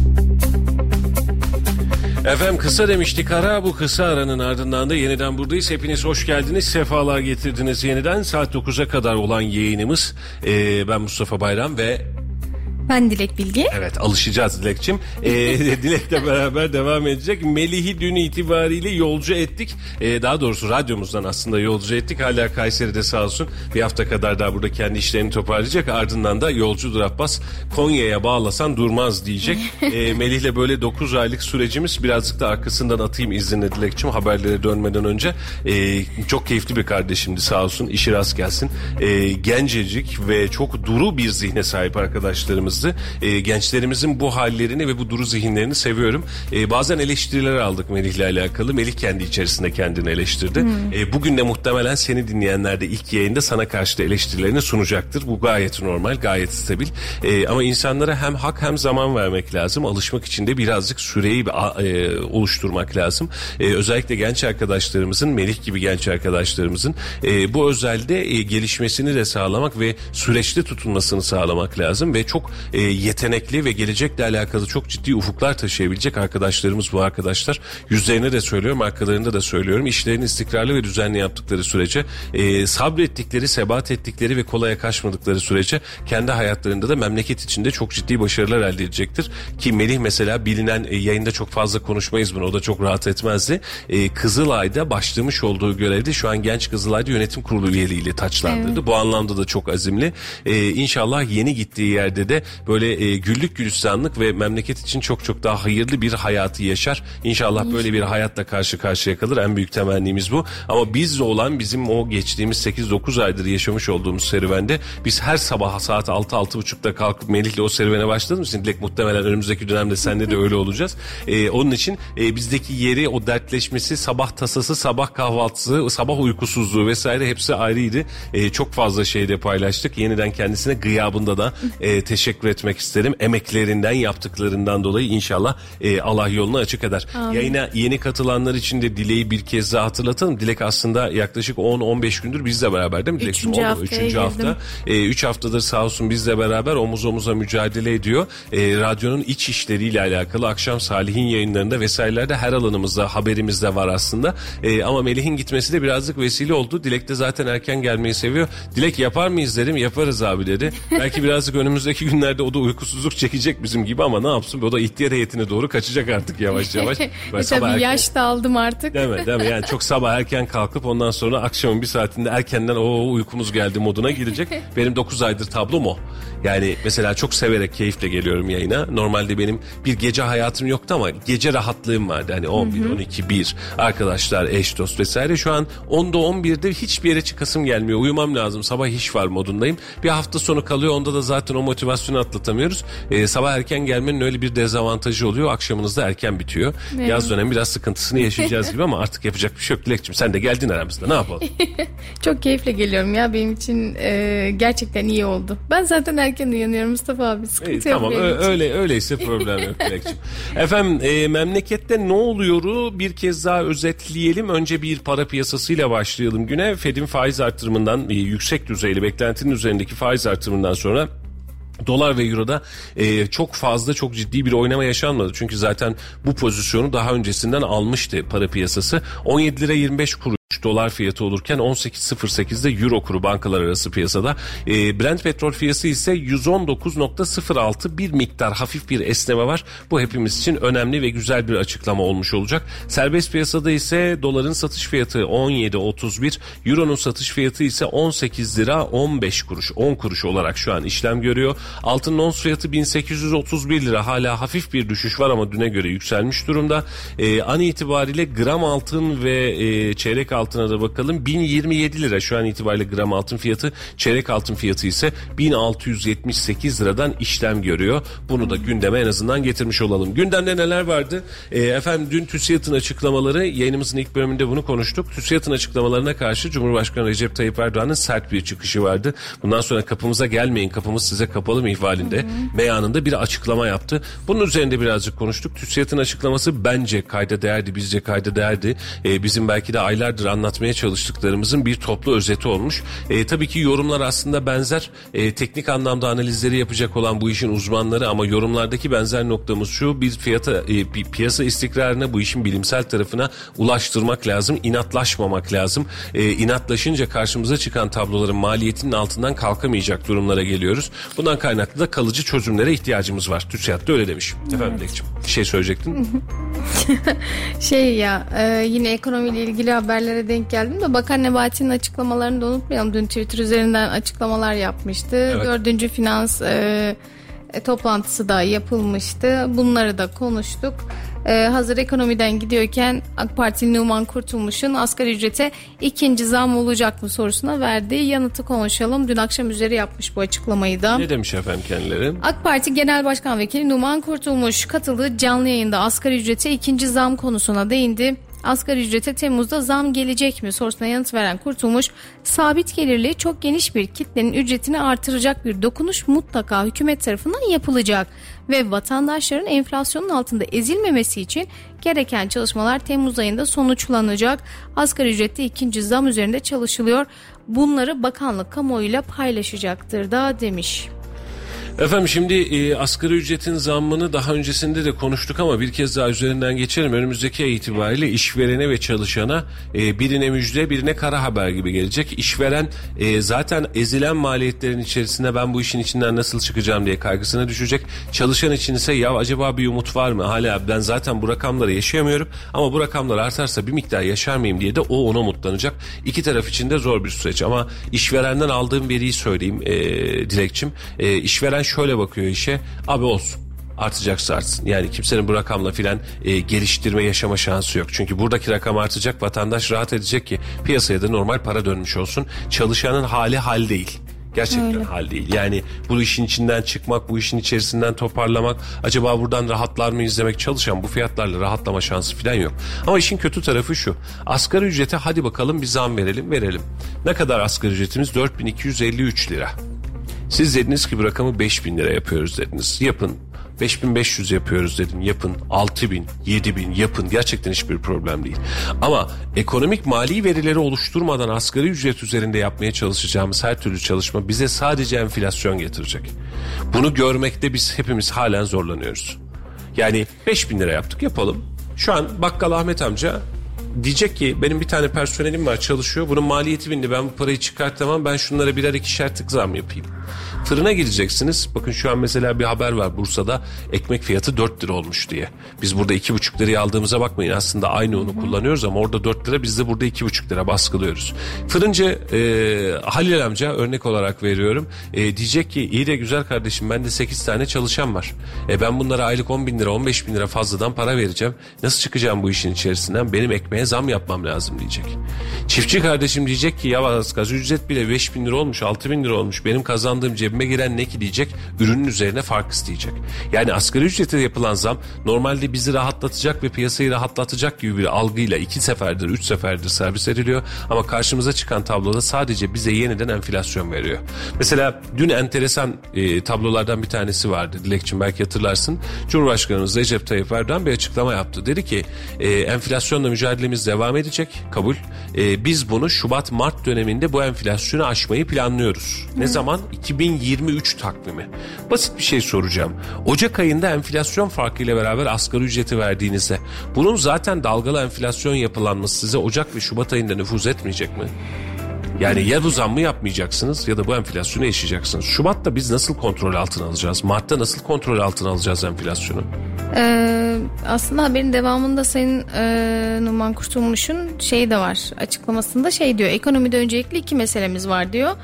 [SPEAKER 1] Efendim kısa demiştik ara bu kısa aranın ardından da yeniden buradayız. Hepiniz hoş geldiniz. Sefalar getirdiniz yeniden. Saat 9'a kadar olan yayınımız. Ee, ben Mustafa Bayram ve
[SPEAKER 2] ben Dilek Bilgi.
[SPEAKER 1] Evet alışacağız Dilekçim. Ee, Dilek'le beraber devam edecek. Melih'i dün itibariyle yolcu ettik. Ee, daha doğrusu radyomuzdan aslında yolcu ettik. Hala Kayseri'de sağ olsun bir hafta kadar daha burada kendi işlerini toparlayacak. Ardından da yolcudur Abbas Konya'ya bağlasan durmaz diyecek. Ee, Melih'le böyle 9 aylık sürecimiz birazcık da arkasından atayım izinle Dilekçim haberlere dönmeden önce. Ee, çok keyifli bir kardeşimdi sağ olsun. İşi rast gelsin. Ee, gencecik ve çok duru bir zihne sahip arkadaşlarımız hızlı. E, gençlerimizin bu hallerini ve bu duru zihinlerini seviyorum. E, bazen eleştiriler aldık Melih'le alakalı. Melih kendi içerisinde kendini eleştirdi. Hmm. E, bugün de muhtemelen seni dinleyenler de ilk yayında sana karşı da eleştirilerini sunacaktır. Bu gayet normal, gayet stabil. E, ama insanlara hem hak hem zaman vermek lazım. Alışmak için de birazcık süreyi e, oluşturmak lazım. E, özellikle genç arkadaşlarımızın, Melih gibi genç arkadaşlarımızın e, bu özelde e, gelişmesini de sağlamak ve süreçte tutulmasını sağlamak lazım ve çok e, yetenekli ve gelecekle alakalı çok ciddi ufuklar taşıyabilecek arkadaşlarımız bu arkadaşlar. Yüzlerine de söylüyorum, arkalarında da söylüyorum. İşlerini istikrarlı ve düzenli yaptıkları sürece, e, sabrettikleri, sebat ettikleri ve kolaya kaçmadıkları sürece kendi hayatlarında da memleket içinde çok ciddi başarılar elde edecektir. Ki Melih mesela bilinen e, yayında çok fazla konuşmayız bunu. O da çok rahat etmezdi. E, Kızılay'da başlamış olduğu görevde şu an Genç Kızılay'da yönetim kurulu üyeliğiyle taçlandırdı. Evet. Bu anlamda da çok azimli. E, inşallah yeni gittiği yerde de böyle e, güllük gülistanlık ve memleket için çok çok daha hayırlı bir hayatı yaşar. İnşallah böyle bir hayatla karşı karşıya kalır. En büyük temennimiz bu. Ama biz olan bizim o geçtiğimiz 8-9 aydır yaşamış olduğumuz serüvende biz her sabah saat 6-6.30'da kalkıp Melih'le o serüvene başladığımız için Dilek muhtemelen önümüzdeki dönemde sende de öyle olacağız. E, onun için e, bizdeki yeri o dertleşmesi sabah tasası sabah kahvaltısı sabah uykusuzluğu vesaire hepsi ayrıydı. E, çok fazla şeyde paylaştık. Yeniden kendisine gıyabında da e, teşekkür etmek isterim. Emeklerinden yaptıklarından dolayı inşallah e, Allah yolunu açık eder. Amin. Yayına yeni katılanlar için de Dilek'i bir kez daha hatırlatalım. Dilek aslında yaklaşık 10-15 gündür bizle beraber değil mi? Dilek?
[SPEAKER 2] Üçüncü, hafta. Üçüncü hafta.
[SPEAKER 1] E, üç haftadır sağ olsun bizle beraber omuz omuza mücadele ediyor. E, radyonun iç işleriyle alakalı akşam Salih'in yayınlarında vesairelerde her alanımızda haberimizde var aslında. E, ama Melih'in gitmesi de birazcık vesile oldu. Dilek de zaten erken gelmeyi seviyor. Dilek yapar mıyız dedim. Yaparız abi dedi. Belki birazcık önümüzdeki günlerde o da uykusuzluk çekecek bizim gibi ama ne yapsın? O da ihtiyar heyetine doğru kaçacak artık yavaş yavaş.
[SPEAKER 2] Böyle Tabii erken... yaş da aldım artık.
[SPEAKER 1] Değil mi? Değil mi? Yani çok sabah erken kalkıp ondan sonra akşamın bir saatinde erkenden o uykumuz geldi moduna girecek. Benim 9 aydır tablom o. Yani mesela çok severek keyifle geliyorum yayına. Normalde benim bir gece hayatım yoktu ama gece rahatlığım vardı. Hani 11, hı hı. 12, 1 arkadaşlar, eş dost vesaire. Şu an 10'da 11'de hiçbir yere çıkasım gelmiyor. Uyumam lazım. Sabah iş var modundayım. Bir hafta sonu kalıyor. Onda da zaten o motivasyonu atlatamıyoruz. Ee, sabah erken gelmenin öyle bir dezavantajı oluyor. Akşamınız da erken bitiyor. Evet. Yaz dönemi biraz sıkıntısını yaşayacağız gibi ama artık yapacak bir şey yok. Dilekçim sen de geldin aramızda. Ne yapalım?
[SPEAKER 2] Çok keyifle geliyorum ya. Benim için e, gerçekten iyi oldu. Ben zaten erken uyanıyorum Mustafa abi. Sıkıntı
[SPEAKER 1] İyi, tamam öyle öyleyse problem yok Dilekçim. Efendim e, memlekette ne oluyoru bir kez daha özetleyelim. Önce bir para piyasasıyla başlayalım güne. Fed'in faiz artırımından e, yüksek düzeyli beklentinin üzerindeki faiz artırımından sonra Dolar ve Euro'da e, çok fazla çok ciddi bir oynama yaşanmadı. Çünkü zaten bu pozisyonu daha öncesinden almıştı para piyasası. 17 lira 25 kuruş dolar fiyatı olurken 18.08'de euro kuru bankalar arası piyasada. E, Brent petrol fiyatı ise 119.06 bir miktar hafif bir esneme var. Bu hepimiz için önemli ve güzel bir açıklama olmuş olacak. Serbest piyasada ise doların satış fiyatı 17.31, euronun satış fiyatı ise 18 lira 15 kuruş, 10 kuruş olarak şu an işlem görüyor. Altın ons fiyatı 1831 lira hala hafif bir düşüş var ama düne göre yükselmiş durumda. E, an itibariyle gram altın ve e, çeyrek altına da bakalım. 1027 lira şu an itibariyle gram altın fiyatı. Çeyrek altın fiyatı ise 1678 liradan işlem görüyor. Bunu da gündeme en azından getirmiş olalım. Gündemde neler vardı? E, efendim dün TÜSİAD'ın açıklamaları yayınımızın ilk bölümünde bunu konuştuk. TÜSİAD'ın açıklamalarına karşı Cumhurbaşkanı Recep Tayyip Erdoğan'ın sert bir çıkışı vardı. Bundan sonra kapımıza gelmeyin kapımız size kapalı mı ihvalinde meyanında bir açıklama yaptı. Bunun üzerinde birazcık konuştuk. TÜSİAD'ın açıklaması bence kayda değerdi, bizce kayda değerdi. E, bizim belki de aylardır anlatmaya çalıştıklarımızın bir toplu özeti olmuş. E, tabii ki yorumlar aslında benzer. E, teknik anlamda analizleri yapacak olan bu işin uzmanları ama yorumlardaki benzer noktamız şu. Bir fiyata e, bir piyasa istikrarına bu işin bilimsel tarafına ulaştırmak lazım. inatlaşmamak lazım. E, inatlaşınca karşımıza çıkan tabloların maliyetinin altından kalkamayacak durumlara geliyoruz. Bundan kaynaklı da kalıcı çözümlere ihtiyacımız var. TÜSİAD da öyle demiş. Evet. Efendim Dilekçim bir şey söyleyecektin.
[SPEAKER 2] şey ya e, yine ekonomiyle ilgili haberlere denk geldim de Bakan Nebati'nin açıklamalarını da unutmayalım. Dün Twitter üzerinden açıklamalar yapmıştı. Evet. Dördüncü finans e, e, toplantısı da yapılmıştı. Bunları da konuştuk. Ee, hazır ekonomiden gidiyorken AK Parti Numan Kurtulmuş'un asgari ücrete ikinci zam olacak mı sorusuna verdiği yanıtı konuşalım. Dün akşam üzeri yapmış bu açıklamayı da.
[SPEAKER 1] Ne demiş efendim kendileri?
[SPEAKER 2] AK Parti Genel Başkan Vekili Numan Kurtulmuş katıldığı canlı yayında asgari ücrete ikinci zam konusuna değindi. Asgari ücrete Temmuz'da zam gelecek mi sorusuna yanıt veren Kurtulmuş, sabit gelirli çok geniş bir kitlenin ücretini artıracak bir dokunuş mutlaka hükümet tarafından yapılacak ve vatandaşların enflasyonun altında ezilmemesi için gereken çalışmalar Temmuz ayında sonuçlanacak. Asgari ücrette ikinci zam üzerinde çalışılıyor. Bunları bakanlık kamuoyuyla paylaşacaktır da demiş.
[SPEAKER 1] Efendim şimdi e, asgari ücretin zammını daha öncesinde de konuştuk ama bir kez daha üzerinden geçelim. Önümüzdeki ay itibariyle işverene ve çalışana e, birine müjde birine kara haber gibi gelecek. İşveren e, zaten ezilen maliyetlerin içerisinde ben bu işin içinden nasıl çıkacağım diye kaygısına düşecek. Çalışan için ise ya acaba bir umut var mı? Hala ben zaten bu rakamları yaşayamıyorum ama bu rakamlar artarsa bir miktar yaşar mıyım diye de o ona umutlanacak. İki taraf için de zor bir süreç ama işverenden aldığım veriyi söyleyeyim e, Dilekçim. E, işveren şöyle bakıyor işe. Abi olsun artacaksa artsın. Yani kimsenin bu rakamla filan e, geliştirme yaşama şansı yok. Çünkü buradaki rakam artacak vatandaş rahat edecek ki piyasaya da normal para dönmüş olsun. Çalışanın hali hal değil. Gerçekten
[SPEAKER 2] Öyle.
[SPEAKER 1] hal değil. Yani bu işin içinden çıkmak, bu işin içerisinden toparlamak, acaba buradan rahatlar mı izlemek çalışan bu fiyatlarla rahatlama şansı falan yok. Ama işin kötü tarafı şu. Asgari ücrete hadi bakalım bir zam verelim, verelim. Ne kadar asgari ücretimiz? 4253 lira. Siz dediniz ki bu rakamı 5000 lira yapıyoruz dediniz. Yapın. 5500 yapıyoruz dedim. Yapın. 6000, 7000 yapın. Gerçekten hiçbir problem değil. Ama ekonomik mali verileri oluşturmadan asgari ücret üzerinde yapmaya çalışacağımız her türlü çalışma bize sadece enflasyon getirecek. Bunu görmekte biz hepimiz halen zorlanıyoruz. Yani 5000 lira yaptık yapalım. Şu an bakkal Ahmet amca diyecek ki benim bir tane personelim var çalışıyor. Bunun maliyeti bindi ben bu parayı çıkartamam ben şunlara birer ikişer tık zam yapayım. Fırına gideceksiniz. Bakın şu an mesela bir haber var Bursa'da ekmek fiyatı 4 lira olmuş diye. Biz burada 2,5 liraya aldığımıza bakmayın aslında aynı unu kullanıyoruz ama orada 4 lira biz de burada 2,5 lira baskılıyoruz. Fırıncı e, Halil amca örnek olarak veriyorum. E, diyecek ki iyi de güzel kardeşim bende 8 tane çalışan var. E, ben bunlara aylık 10 bin lira 15 bin lira fazladan para vereceğim. Nasıl çıkacağım bu işin içerisinden? Benim ekmeğe zam yapmam lazım diyecek. Çiftçi kardeşim diyecek ki ya asgari ücret bile 5 bin lira olmuş 6 bin lira olmuş. Benim kazandığım cebime giren ne ki diyecek. Ürünün üzerine fark isteyecek. Yani asgari ücrete yapılan zam normalde bizi rahatlatacak ve piyasayı rahatlatacak gibi bir algıyla iki seferdir, üç seferdir servis ediliyor. Ama karşımıza çıkan tabloda sadece bize yeniden enflasyon veriyor. Mesela dün enteresan e, tablolardan bir tanesi vardı. Dilekçim belki hatırlarsın. Cumhurbaşkanımız Recep Tayyip Erdoğan bir açıklama yaptı. Dedi ki e, enflasyonla mücadelemiz devam edecek. Kabul. E, biz bunu Şubat-Mart döneminde bu enflasyonu aşmayı planlıyoruz. Ne zaman? 2023 takvimi. Basit bir şey soracağım. Ocak ayında enflasyon farkıyla beraber asgari ücreti verdiğinizde bunun zaten dalgalı enflasyon yapılanması size Ocak ve Şubat ayında nüfuz etmeyecek mi? Yani ya bu zammı yapmayacaksınız ya da bu enflasyonu yaşayacaksınız. Şubat'ta biz nasıl kontrol altına alacağız? Mart'ta nasıl kontrol altına alacağız enflasyonu?
[SPEAKER 2] Ee, aslında haberin devamında Sayın e, Numan Kurtulmuş'un şeyi de var açıklamasında şey diyor ekonomide öncelikli iki meselemiz var diyor.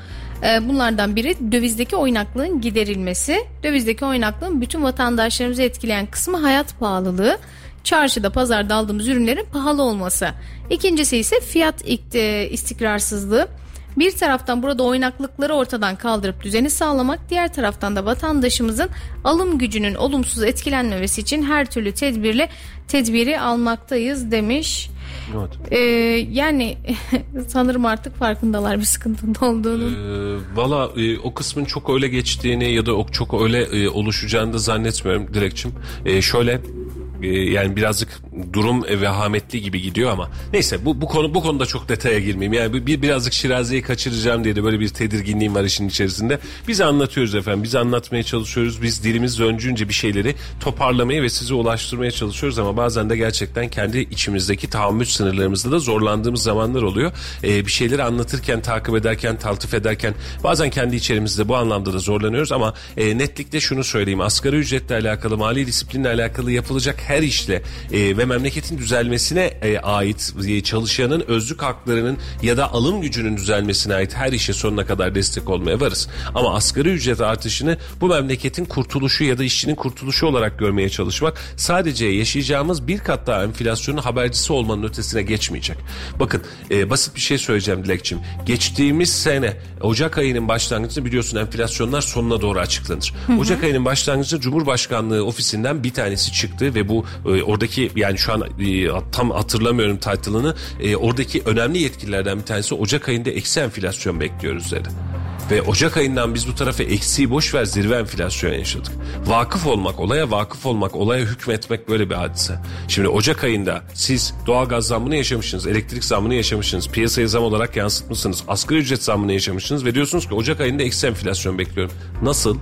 [SPEAKER 2] Ee, bunlardan biri dövizdeki oynaklığın giderilmesi. Dövizdeki oynaklığın bütün vatandaşlarımızı etkileyen kısmı hayat pahalılığı. Çarşıda pazarda aldığımız ürünlerin pahalı olması. İkincisi ise fiyat istikrarsızlığı. Bir taraftan burada oynaklıkları ortadan kaldırıp düzeni sağlamak, diğer taraftan da vatandaşımızın alım gücünün olumsuz etkilenmemesi için her türlü tedbirle tedbiri almaktayız demiş.
[SPEAKER 1] Evet.
[SPEAKER 2] Ee, yani sanırım artık farkındalar bir sıkıntının olduğunu.
[SPEAKER 1] Ee, Valla e, o kısmın çok öyle geçtiğini ya da çok öyle e, oluşacağını da zannetmiyorum Dilekçim. E, şöyle yani birazcık durum e, vehametli gibi gidiyor ama neyse bu bu konu bu konuda çok detaya girmeyeyim. Yani bir birazcık Şirazi'yi kaçıracağım diye de böyle bir tedirginliğim var işin içerisinde. Biz anlatıyoruz efendim. Biz anlatmaya çalışıyoruz. Biz dilimiz döncünce bir şeyleri toparlamaya ve size ulaştırmaya çalışıyoruz ama bazen de gerçekten kendi içimizdeki tahammül sınırlarımızda da zorlandığımız zamanlar oluyor. E, bir şeyleri anlatırken, takip ederken, taltif ederken bazen kendi içerimizde bu anlamda da zorlanıyoruz ama e, netlikle şunu söyleyeyim. Asgari ücretle alakalı, mali disiplinle alakalı yapılacak her işle e, ve memleketin düzelmesine e, ait e, çalışanın özlük haklarının ya da alım gücünün düzelmesine ait her işe sonuna kadar destek olmaya varız. Ama asgari ücret artışını bu memleketin kurtuluşu ya da işçinin kurtuluşu olarak görmeye çalışmak sadece yaşayacağımız bir kat daha enflasyonun habercisi olmanın ötesine geçmeyecek. Bakın e, basit bir şey söyleyeceğim Dilekçim. Geçtiğimiz sene Ocak ayının başlangıcında biliyorsun enflasyonlar sonuna doğru açıklanır. Ocak ayının başlangıcında Cumhurbaşkanlığı ofisinden bir tanesi çıktı ve bu e, oradaki yani şu an e, tam hatırlamıyorum title'ını e, oradaki önemli yetkililerden bir tanesi Ocak ayında eksi enflasyon bekliyoruz dedi. Ve Ocak ayından biz bu tarafa eksiği boş ver zirve enflasyon yaşadık. Vakıf olmak, olaya vakıf olmak, olaya hükmetmek böyle bir hadise. Şimdi Ocak ayında siz doğalgaz zammını yaşamışsınız, elektrik zammını yaşamışsınız, piyasaya zam olarak yansıtmışsınız, asgari ücret zammını yaşamışsınız ve diyorsunuz ki Ocak ayında eksi enflasyon bekliyorum. Nasıl?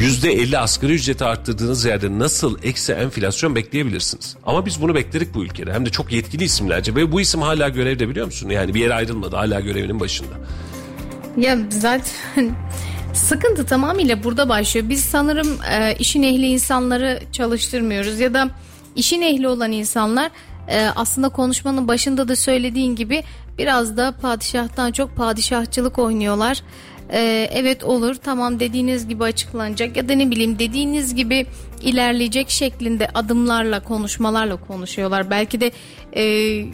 [SPEAKER 1] %50 asgari ücreti arttırdığınız yerde nasıl eksi enflasyon bekleyebilirsiniz? Ama biz bunu bekledik bu ülkede. Hem de çok yetkili isimlerce ve bu isim hala görevde biliyor musun? Yani bir yere ayrılmadı hala görevinin başında.
[SPEAKER 2] Ya zaten sıkıntı tamamıyla burada başlıyor. Biz sanırım e, işin ehli insanları çalıştırmıyoruz ya da işin ehli olan insanlar e, aslında konuşmanın başında da söylediğin gibi biraz da padişahtan çok padişahçılık oynuyorlar. E, evet olur tamam dediğiniz gibi açıklanacak ya da ne bileyim dediğiniz gibi ilerleyecek şeklinde adımlarla konuşmalarla konuşuyorlar. Belki de e,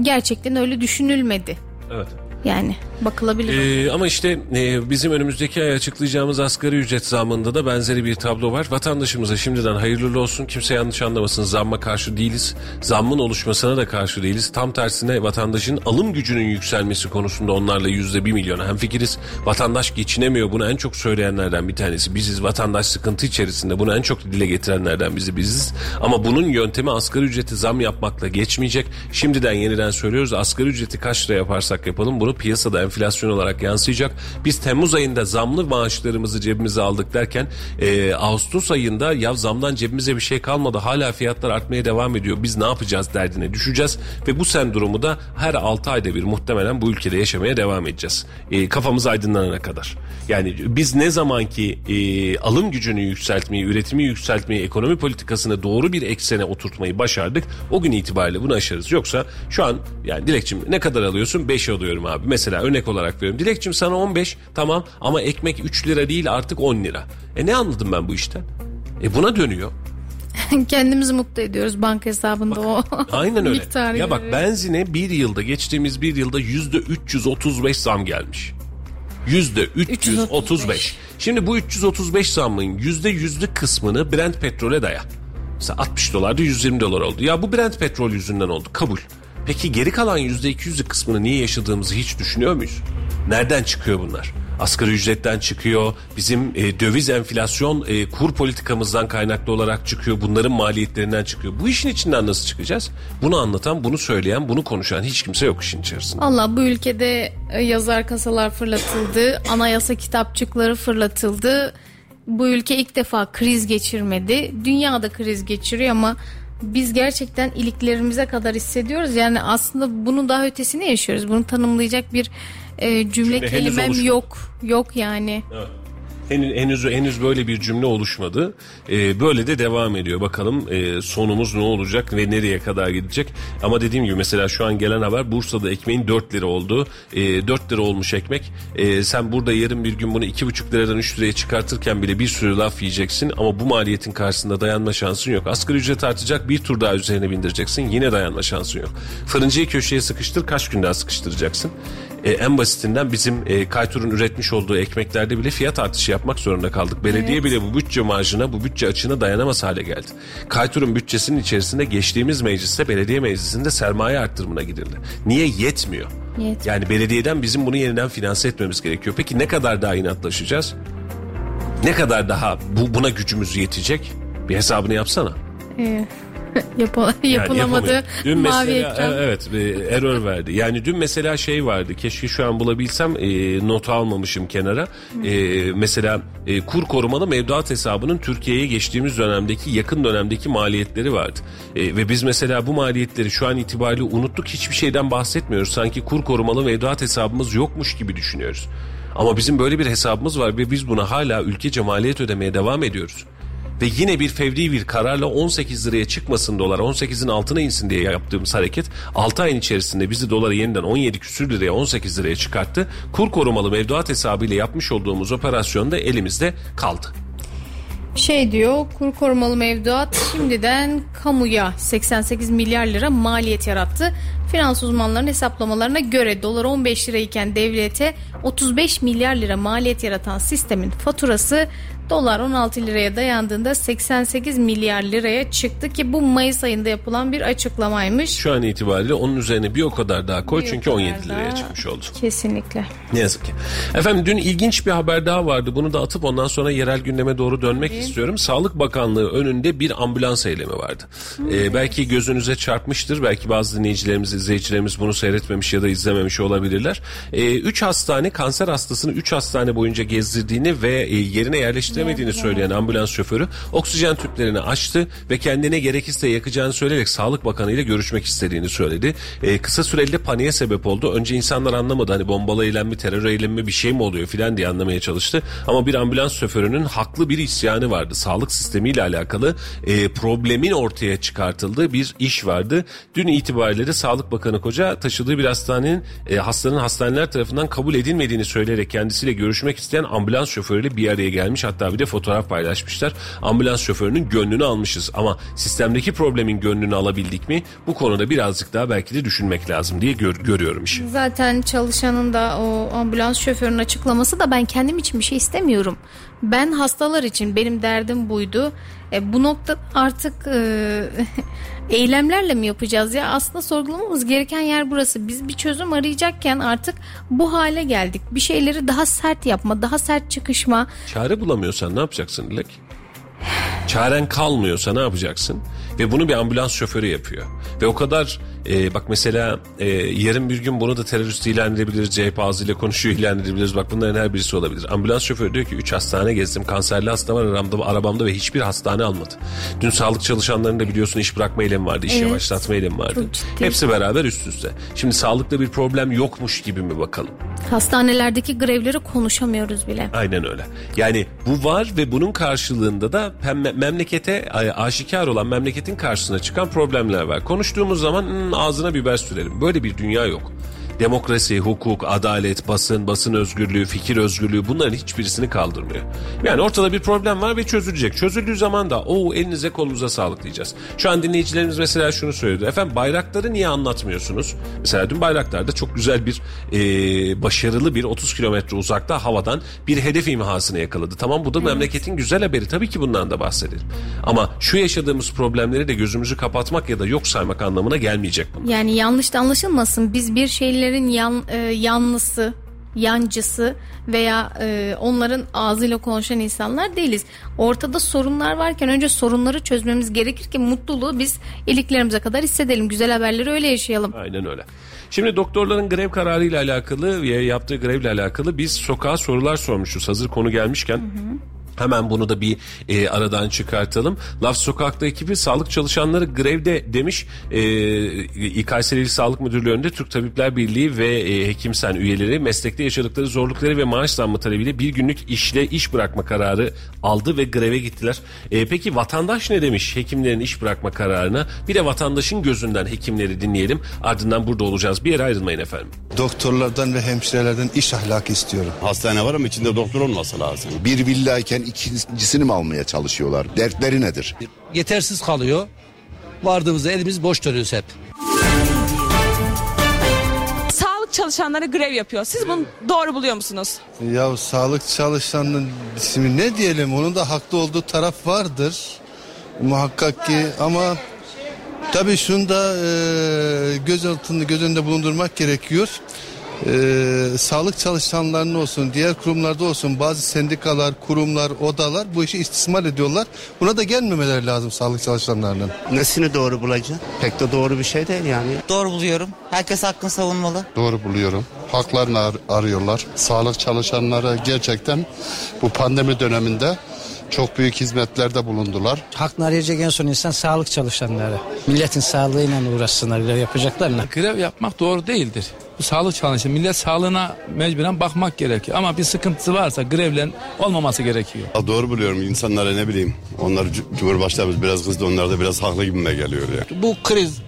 [SPEAKER 2] gerçekten öyle düşünülmedi.
[SPEAKER 1] Evet.
[SPEAKER 2] Yani bakılabilir.
[SPEAKER 1] Ee, ama işte e, bizim önümüzdeki ay açıklayacağımız asgari ücret zammında da benzeri bir tablo var. Vatandaşımıza şimdiden hayırlı olsun. Kimse yanlış anlamasın. Zamma karşı değiliz. Zammın oluşmasına da karşı değiliz. Tam tersine vatandaşın alım gücünün yükselmesi konusunda onlarla yüzde bir milyona hemfikiriz. Vatandaş geçinemiyor. Bunu en çok söyleyenlerden bir tanesi biziz. Vatandaş sıkıntı içerisinde. Bunu en çok dile getirenlerden bizi biziz. Ama bunun yöntemi asgari ücreti zam yapmakla geçmeyecek. Şimdiden yeniden söylüyoruz. Asgari ücreti kaç lira yaparsak yapalım bunu piyasada enflasyon olarak yansıyacak. Biz Temmuz ayında zamlı maaşlarımızı cebimize aldık derken e, Ağustos ayında ya zamdan cebimize bir şey kalmadı hala fiyatlar artmaya devam ediyor. Biz ne yapacağız derdine düşeceğiz ve bu sendromu da her 6 ayda bir muhtemelen bu ülkede yaşamaya devam edeceğiz. E, kafamız aydınlanana kadar. Yani biz ne zaman ki e, alım gücünü yükseltmeyi, üretimi yükseltmeyi, ekonomi politikasını doğru bir eksene oturtmayı başardık. O gün itibariyle bunu aşarız. Yoksa şu an yani Dilekçim ne kadar alıyorsun? 5 alıyorum abi. Mesela örnek olarak veriyorum. Dilekçim sana 15 tamam ama ekmek 3 lira değil artık 10 lira. E ne anladım ben bu işten? E buna dönüyor.
[SPEAKER 2] Kendimizi mutlu ediyoruz banka hesabında o.
[SPEAKER 1] Aynen öyle.
[SPEAKER 2] miktar
[SPEAKER 1] ya bak benzine bir yılda geçtiğimiz bir yılda yüzde 335 zam gelmiş. Yüzde 335. Şimdi bu 335 zammın yüzde yüzlük kısmını Brent petrole daya. Mesela 60 dolardı 120 dolar oldu. Ya bu Brent petrol yüzünden oldu kabul. Peki geri kalan yüzde 200'lük kısmını niye yaşadığımızı hiç düşünüyor muyuz? Nereden çıkıyor bunlar? Asgari ücretten çıkıyor. Bizim e, döviz enflasyon e, kur politikamızdan kaynaklı olarak çıkıyor. Bunların maliyetlerinden çıkıyor. Bu işin içinden nasıl çıkacağız? Bunu anlatan, bunu söyleyen, bunu konuşan hiç kimse yok işin içerisinde.
[SPEAKER 2] Allah bu ülkede e, yazar kasalar fırlatıldı, anayasa kitapçıkları fırlatıldı. Bu ülke ilk defa kriz geçirmedi. Dünyada kriz geçiriyor ama biz gerçekten iliklerimize kadar hissediyoruz. Yani aslında bunun daha ötesini yaşıyoruz. Bunu tanımlayacak bir e, cümle,
[SPEAKER 1] henüz
[SPEAKER 2] kelimem yok. Yok yani.
[SPEAKER 1] Henüz, henüz, henüz böyle bir cümle oluşmadı. Ee, böyle de devam ediyor. Bakalım e, sonumuz ne olacak ve nereye kadar gidecek. Ama dediğim gibi mesela şu an gelen haber Bursa'da ekmeğin 4 lira olduğu. E, 4 lira olmuş ekmek. E, sen burada yarın bir gün bunu 2,5 liradan 3 liraya çıkartırken bile bir sürü laf yiyeceksin. Ama bu maliyetin karşısında dayanma şansın yok. Asgari ücret artacak bir tur daha üzerine bindireceksin. Yine dayanma şansın yok. Fırıncıyı köşeye sıkıştır kaç gün daha sıkıştıracaksın. E, en basitinden bizim e, Kaytur'un üretmiş olduğu ekmeklerde bile fiyat artışı yapmak zorunda kaldık. Belediye bile bu bütçe marjına, bu bütçe açığına dayanamaz hale geldi. Kaytur'un bütçesinin içerisinde geçtiğimiz mecliste, belediye meclisinde sermaye arttırımına gidildi. Niye? Yetmiyor.
[SPEAKER 2] Yetmiyor.
[SPEAKER 1] Yani belediyeden bizim bunu yeniden finanse etmemiz gerekiyor. Peki ne kadar daha inatlaşacağız? Ne kadar daha bu buna gücümüz yetecek? Bir hesabını yapsana.
[SPEAKER 2] Yap-
[SPEAKER 1] Yani
[SPEAKER 2] yapılamadı.
[SPEAKER 1] yapamıyor. Dün
[SPEAKER 2] Mavi
[SPEAKER 1] mesela
[SPEAKER 2] ekran.
[SPEAKER 1] e, evet error verdi. Yani dün mesela şey vardı. Keşke şu an bulabilsem e, not almamışım kenara. E, mesela e, kur korumalı mevduat hesabının Türkiye'ye geçtiğimiz dönemdeki yakın dönemdeki maliyetleri vardı. E, ve biz mesela bu maliyetleri şu an itibariyle unuttuk. Hiçbir şeyden bahsetmiyoruz. Sanki kur korumalı mevduat hesabımız yokmuş gibi düşünüyoruz. Ama bizim böyle bir hesabımız var ve biz buna hala ülkece maliyet ödemeye devam ediyoruz. Ve yine bir fevri bir kararla 18 liraya çıkmasın dolar 18'in altına insin diye yaptığımız hareket 6 ayın içerisinde bizi doları yeniden 17 küsür liraya 18 liraya çıkarttı. Kur korumalı mevduat hesabıyla yapmış olduğumuz operasyon da elimizde kaldı.
[SPEAKER 2] Şey diyor kur korumalı mevduat şimdiden kamuya 88 milyar lira maliyet yarattı. Finans uzmanlarının hesaplamalarına göre dolar 15 lirayken devlete 35 milyar lira maliyet yaratan sistemin faturası dolar 16 liraya dayandığında 88 milyar liraya çıktı ki bu Mayıs ayında yapılan bir açıklamaymış.
[SPEAKER 1] Şu an itibariyle onun üzerine bir o kadar daha koy
[SPEAKER 2] Bir
[SPEAKER 1] çünkü
[SPEAKER 2] kadar
[SPEAKER 1] 17 liraya
[SPEAKER 2] daha.
[SPEAKER 1] çıkmış oldu.
[SPEAKER 2] Kesinlikle.
[SPEAKER 1] Ne yazık ki. Efendim dün ilginç bir haber daha vardı. Bunu da atıp ondan sonra yerel gündeme doğru dönmek istiyorum. Sağlık Bakanlığı önünde bir ambulans eylemi vardı. Ee, belki gözünüze çarpmıştır. Belki bazı dinleyicilerimiz izleyicilerimiz bunu seyretmemiş ya da izlememiş olabilirler. 3 hastane kanser hastasını 3 hastane boyunca gezdirdiğini ve e, yerine yerleştiremediğini söyleyen ambulans şoförü oksijen tüplerini açtı ve kendine gerekirse yakacağını söyleyerek Sağlık Bakanı ile görüşmek istediğini söyledi. E, kısa süreli de paniğe sebep oldu. Önce insanlar anlamadı hani bombalı eylem mi terör eylemi mi bir şey mi oluyor filan diye anlamaya çalıştı. Ama bir ambulans şoförünün haklı bir isyanı vardı. Sağlık sistemiyle alakalı e, problemin ortaya çıkartıldığı bir iş vardı. Dün itibariyle de Sağlık Bakanı Koca taşıdığı bir hastanenin e, hastanın hastaneler tarafından kabul edilmediğini söyleyerek kendisiyle görüşmek isteyen ambulans şoförüyle bir araya gelmiş. Hatta bir de fotoğraf paylaşmışlar. Ambulans şoförünün gönlünü almışız ama sistemdeki problemin gönlünü alabildik mi? Bu konuda birazcık daha belki de düşünmek lazım diye gör, görüyorum işi.
[SPEAKER 2] Zaten çalışanın da o ambulans şoförünün açıklaması da ben kendim için bir şey istemiyorum. Ben hastalar için benim derdim buydu. E, bu nokta artık e, eylemlerle mi yapacağız ya? Aslında sorgulamamız gereken yer burası. Biz bir çözüm arayacakken artık bu hale geldik. Bir şeyleri daha sert yapma, daha sert çıkışma.
[SPEAKER 1] Çare bulamıyorsan ne yapacaksın Dilek? Çaren kalmıyorsa ne yapacaksın? Ve bunu bir ambulans şoförü yapıyor. Ve o kadar e, bak mesela e, yarın bir gün bunu da terörist ilan edebiliriz. CHP ağzıyla konuşuyor ilan edebiliriz. Bak bunların her birisi olabilir. Ambulans şoförü diyor ki 3 hastane gezdim. Kanserli hasta var arabamda, arabamda ve hiçbir hastane almadı. Dün sağlık çalışanlarının da biliyorsun iş bırakma eylemi vardı. iş
[SPEAKER 2] Evet.
[SPEAKER 1] yavaşlatma eylemi vardı. Hepsi beraber üst üste. Şimdi sağlıkta bir problem yokmuş gibi mi bakalım?
[SPEAKER 2] Hastanelerdeki grevleri konuşamıyoruz bile.
[SPEAKER 1] Aynen öyle. Yani bu var ve bunun karşılığında da memlekete aşikar olan memleketin karşısına çıkan problemler var. Konuştuğumuz zaman "Hmm, ağzına biber sürelim. Böyle bir dünya yok. Demokrasi, hukuk, adalet, basın, basın özgürlüğü, fikir özgürlüğü bunların hiçbirisini kaldırmıyor. Yani ortada bir problem var ve çözülecek. Çözüldüğü zaman da o elinize kolunuza sağlık diyeceğiz. Şu an dinleyicilerimiz mesela şunu söyledi. Efendim bayrakları niye anlatmıyorsunuz? Mesela dün bayraklarda çok güzel bir e, başarılı bir 30 kilometre uzakta havadan bir hedef imhasını yakaladı. Tamam bu da memleketin güzel haberi. Tabii ki bundan da bahsedelim. Ama şu yaşadığımız problemleri de gözümüzü kapatmak ya da yok saymak anlamına gelmeyecek bunlar.
[SPEAKER 2] Yani yanlış da anlaşılmasın. Biz bir şeylerin yan, e, yanlısı, yancısı veya e, onların ağzıyla konuşan insanlar değiliz. Ortada sorunlar varken önce sorunları çözmemiz gerekir ki mutluluğu biz iliklerimize kadar hissedelim. Güzel haberleri öyle yaşayalım.
[SPEAKER 1] Aynen öyle. Şimdi doktorların grev kararıyla alakalı yaptığı grevle alakalı biz sokağa sorular sormuşuz. Hazır konu gelmişken. Hemen bunu da bir e, aradan çıkartalım. Laf Sokak'ta ekibi sağlık çalışanları grevde demiş. E, Kayseri Sağlık Müdürlüğü önünde Türk Tabipler Birliği ve e, Hekimsen üyeleri meslekte yaşadıkları zorlukları ve maaş zammı talebiyle bir günlük işle iş bırakma kararı aldı ve greve gittiler. E, peki vatandaş ne demiş hekimlerin iş bırakma kararına? Bir de vatandaşın gözünden hekimleri dinleyelim. Ardından burada olacağız. Bir yere ayrılmayın efendim.
[SPEAKER 9] Doktorlardan ve hemşirelerden iş ahlakı istiyorum.
[SPEAKER 10] Hastane var ama içinde doktor olması lazım.
[SPEAKER 4] Bir villayken ikincisini mi almaya çalışıyorlar? Dertleri nedir?
[SPEAKER 11] yetersiz kalıyor. Vardığımızda elimiz boş dönüyoruz hep.
[SPEAKER 12] Sağlık çalışanları grev yapıyor. Siz bunu doğru buluyor musunuz?
[SPEAKER 9] Ya sağlık çalışanının ismi ne diyelim onun da haklı olduğu taraf vardır. Muhakkak ki ama tabii şunu da e, göz altında göz önünde bulundurmak gerekiyor. E, sağlık çalışanlarının olsun diğer kurumlarda olsun bazı sendikalar, kurumlar, odalar bu işi istismar ediyorlar. Buna da gelmemeleri lazım sağlık çalışanlarının.
[SPEAKER 13] Nesini doğru bulacaksın? Pek de doğru bir şey değil yani.
[SPEAKER 14] Doğru buluyorum. Herkes hakkını savunmalı.
[SPEAKER 15] Doğru buluyorum. Haklarını ar- arıyorlar. Sağlık çalışanları gerçekten bu pandemi döneminde çok büyük hizmetlerde bulundular.
[SPEAKER 16] Hakkını arayacak en son insan sağlık çalışanları. Milletin sağlığıyla uğraşsınlar yapacaklarına.
[SPEAKER 17] Grev yapmak doğru değildir. Bu sağlık çalışanı millet sağlığına mecburen bakmak gerekiyor. Ama bir sıkıntısı varsa grevlen olmaması gerekiyor.
[SPEAKER 10] Ya doğru buluyorum insanlara ne bileyim. Onlar cu- Cumhurbaşkanımız biraz kızdı onlar da biraz haklı gibime geliyor ya.
[SPEAKER 18] Bu kriz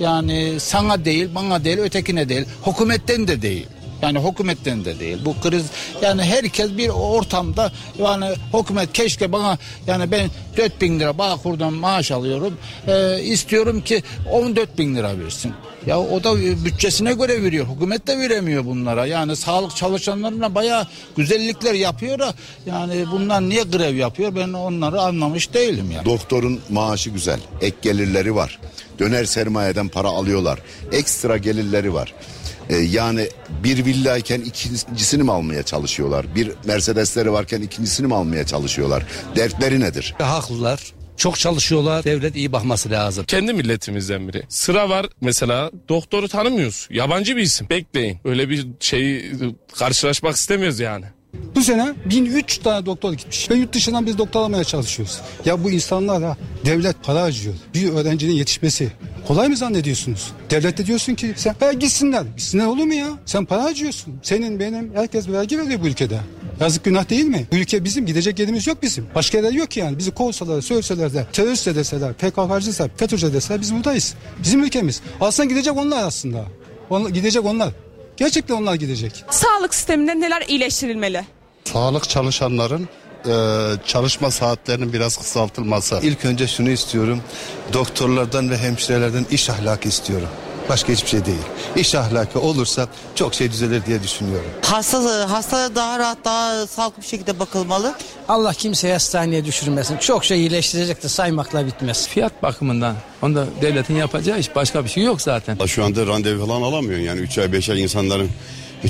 [SPEAKER 18] yani sana değil, bana değil, ötekine değil, hükümetten de değil. Yani hükümetten de değil. Bu kriz yani herkes bir ortamda yani hükümet keşke bana yani ben 4 bin lira Bağkur'dan maaş alıyorum. Ee, istiyorum ki 14 bin lira versin. Ya o da bütçesine göre veriyor. Hükümet de veremiyor bunlara. Yani sağlık çalışanlarına bayağı güzellikler yapıyor da yani bunlar niye grev yapıyor ben onları anlamış değilim yani.
[SPEAKER 4] Doktorun maaşı güzel. Ek gelirleri var. Döner sermayeden para alıyorlar. Ekstra gelirleri var. Ee, yani bir villayken ikincisini mi almaya çalışıyorlar? Bir Mercedesleri varken ikincisini mi almaya çalışıyorlar? Dertleri nedir?
[SPEAKER 11] Haklılar. Çok çalışıyorlar. Devlet iyi bakması lazım.
[SPEAKER 19] Kendi milletimizden biri. Sıra var mesela doktoru tanımıyoruz. Yabancı bir isim. Bekleyin. Öyle bir şeyi karşılaşmak istemiyoruz yani.
[SPEAKER 20] Bu sene 1003 tane doktor gitmiş. Ve yurt dışından biz doktor almaya çalışıyoruz. Ya bu insanlar ha devlet para harcıyor. Bir öğrencinin yetişmesi. Kolay mı zannediyorsunuz? Devlette diyorsun ki sen ha, gitsinler. Gitsinler olur mu ya? Sen para harcıyorsun. Senin benim herkes vergi veriyor bu ülkede. Yazık günah değil mi? Bu ülke bizim gidecek yerimiz yok bizim. Başka yerler yok yani. Bizi kovsalar, sövseler de, terörist de deseler, PKK'cılar, FETÖ'cü deseler biz buradayız. Bizim ülkemiz. Aslında gidecek onlar aslında. Onlar, gidecek onlar. Gerçekten onlar gidecek.
[SPEAKER 12] Sağlık sisteminde neler iyileştirilmeli?
[SPEAKER 15] Sağlık çalışanların e, çalışma saatlerinin biraz kısaltılması.
[SPEAKER 9] İlk önce şunu istiyorum. Doktorlardan ve hemşirelerden iş ahlakı istiyorum. Başka hiçbir şey değil. İş ahlakı olursa çok şey düzelir diye düşünüyorum.
[SPEAKER 14] Hasta, hasta daha rahat daha sağlıklı bir şekilde bakılmalı.
[SPEAKER 16] Allah kimseyi hastaneye düşürmesin. Çok şey iyileştirecek de saymakla bitmez.
[SPEAKER 17] Fiyat bakımından onda devletin yapacağı iş başka bir şey yok zaten.
[SPEAKER 10] Şu anda randevu falan alamıyorsun yani 3 ay 5 ay insanların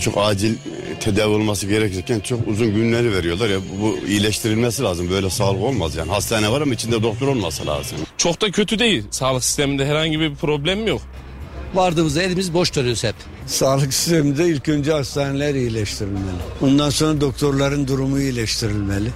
[SPEAKER 10] çok acil tedavi olması gerekirken çok uzun günleri veriyorlar ya bu iyileştirilmesi lazım böyle sağlık olmaz yani hastane var ama içinde doktor olması lazım.
[SPEAKER 19] Çok da kötü değil. Sağlık sisteminde herhangi bir problem yok.
[SPEAKER 11] Vardığımızda elimiz boş duruyoruz hep.
[SPEAKER 21] Sağlık sisteminde ilk önce hastaneler iyileştirilmeli. Ondan sonra doktorların durumu iyileştirilmeli.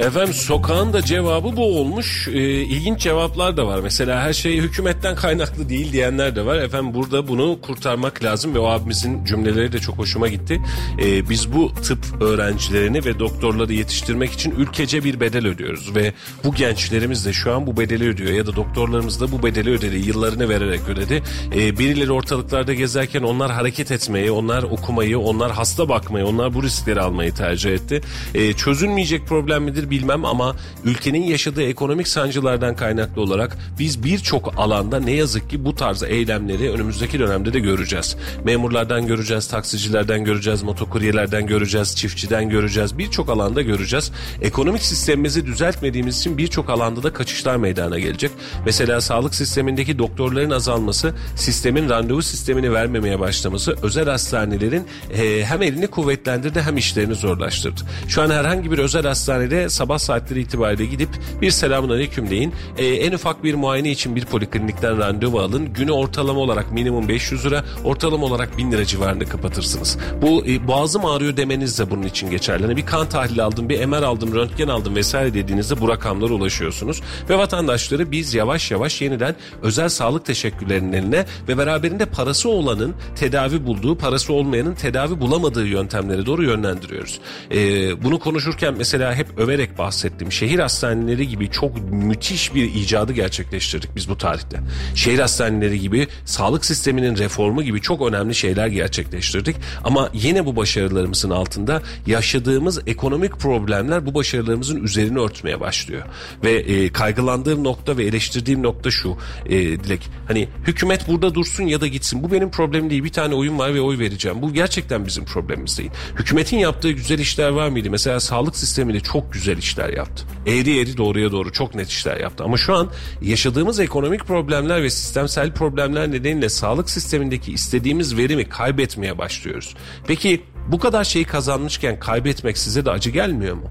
[SPEAKER 1] Efendim sokağın da cevabı bu olmuş. Ee, ilginç cevaplar da var. Mesela her şey hükümetten kaynaklı değil diyenler de var. Efendim burada bunu kurtarmak lazım ve o abimizin cümleleri de çok hoşuma gitti. Ee, biz bu tıp öğrencilerini ve doktorları yetiştirmek için ülkece bir bedel ödüyoruz ve bu gençlerimiz de şu an bu bedeli ödüyor ya da doktorlarımız da bu bedeli ödedi. Yıllarını vererek ödedi. Ee, birileri ortalıklarda gezerken onlar hareket etmeyi, onlar okumayı, onlar hasta bakmayı, onlar bu riskleri almayı tercih etti. Ee, çözülmeyecek problem midir bilmem ama ülkenin yaşadığı ekonomik sancılardan kaynaklı olarak biz birçok alanda ne yazık ki bu tarz eylemleri önümüzdeki dönemde de göreceğiz. Memurlardan göreceğiz, taksicilerden göreceğiz, motokuryelerden göreceğiz, çiftçiden göreceğiz. Birçok alanda göreceğiz. Ekonomik sistemimizi düzeltmediğimiz için birçok alanda da kaçışlar meydana gelecek. Mesela sağlık sistemindeki doktorların azalması, sistemin randevu sistemini vermemeye başlaması özel hastanelerin hem elini kuvvetlendirdi hem işlerini zorlaştırdı. Şu an herhangi bir özel hastanede sabah saatleri itibariyle gidip bir selamun aleyküm deyin. E, en ufak bir muayene için bir poliklinikten randevu alın. Günü ortalama olarak minimum 500 lira, ortalama olarak 1000 lira civarında kapatırsınız. Bu e, boğazım ağrıyor demeniz de bunun için geçerli. Hani bir kan tahlili aldım, bir MR aldım, röntgen aldım vesaire dediğinizde bu rakamlara ulaşıyorsunuz. Ve vatandaşları biz yavaş yavaş yeniden özel sağlık teşekkürlerinin eline ve beraberinde parası olanın tedavi bulduğu, parası olmayanın tedavi bulamadığı yöntemlere doğru yönlendiriyoruz. E, bunu konuşurken mesela hep överek bahsettim. Şehir hastaneleri gibi çok müthiş bir icadı gerçekleştirdik biz bu tarihte. Şehir hastaneleri gibi sağlık sisteminin reformu gibi çok önemli şeyler gerçekleştirdik. Ama yine bu başarılarımızın altında yaşadığımız ekonomik problemler bu başarılarımızın üzerini örtmeye başlıyor. Ve e, kaygılandığım nokta ve eleştirdiğim nokta şu e, Dilek. Hani hükümet burada dursun ya da gitsin. Bu benim problemim değil. Bir tane oyun var ve oy vereceğim. Bu gerçekten bizim problemimiz değil. Hükümetin yaptığı güzel işler var mıydı? Mesela sağlık sistemiyle çok güzel işler yaptı. Eğri eğri doğruya doğru çok net işler yaptı. Ama şu an yaşadığımız ekonomik problemler ve sistemsel problemler nedeniyle sağlık sistemindeki istediğimiz verimi kaybetmeye başlıyoruz. Peki bu kadar şeyi kazanmışken kaybetmek size de acı gelmiyor mu?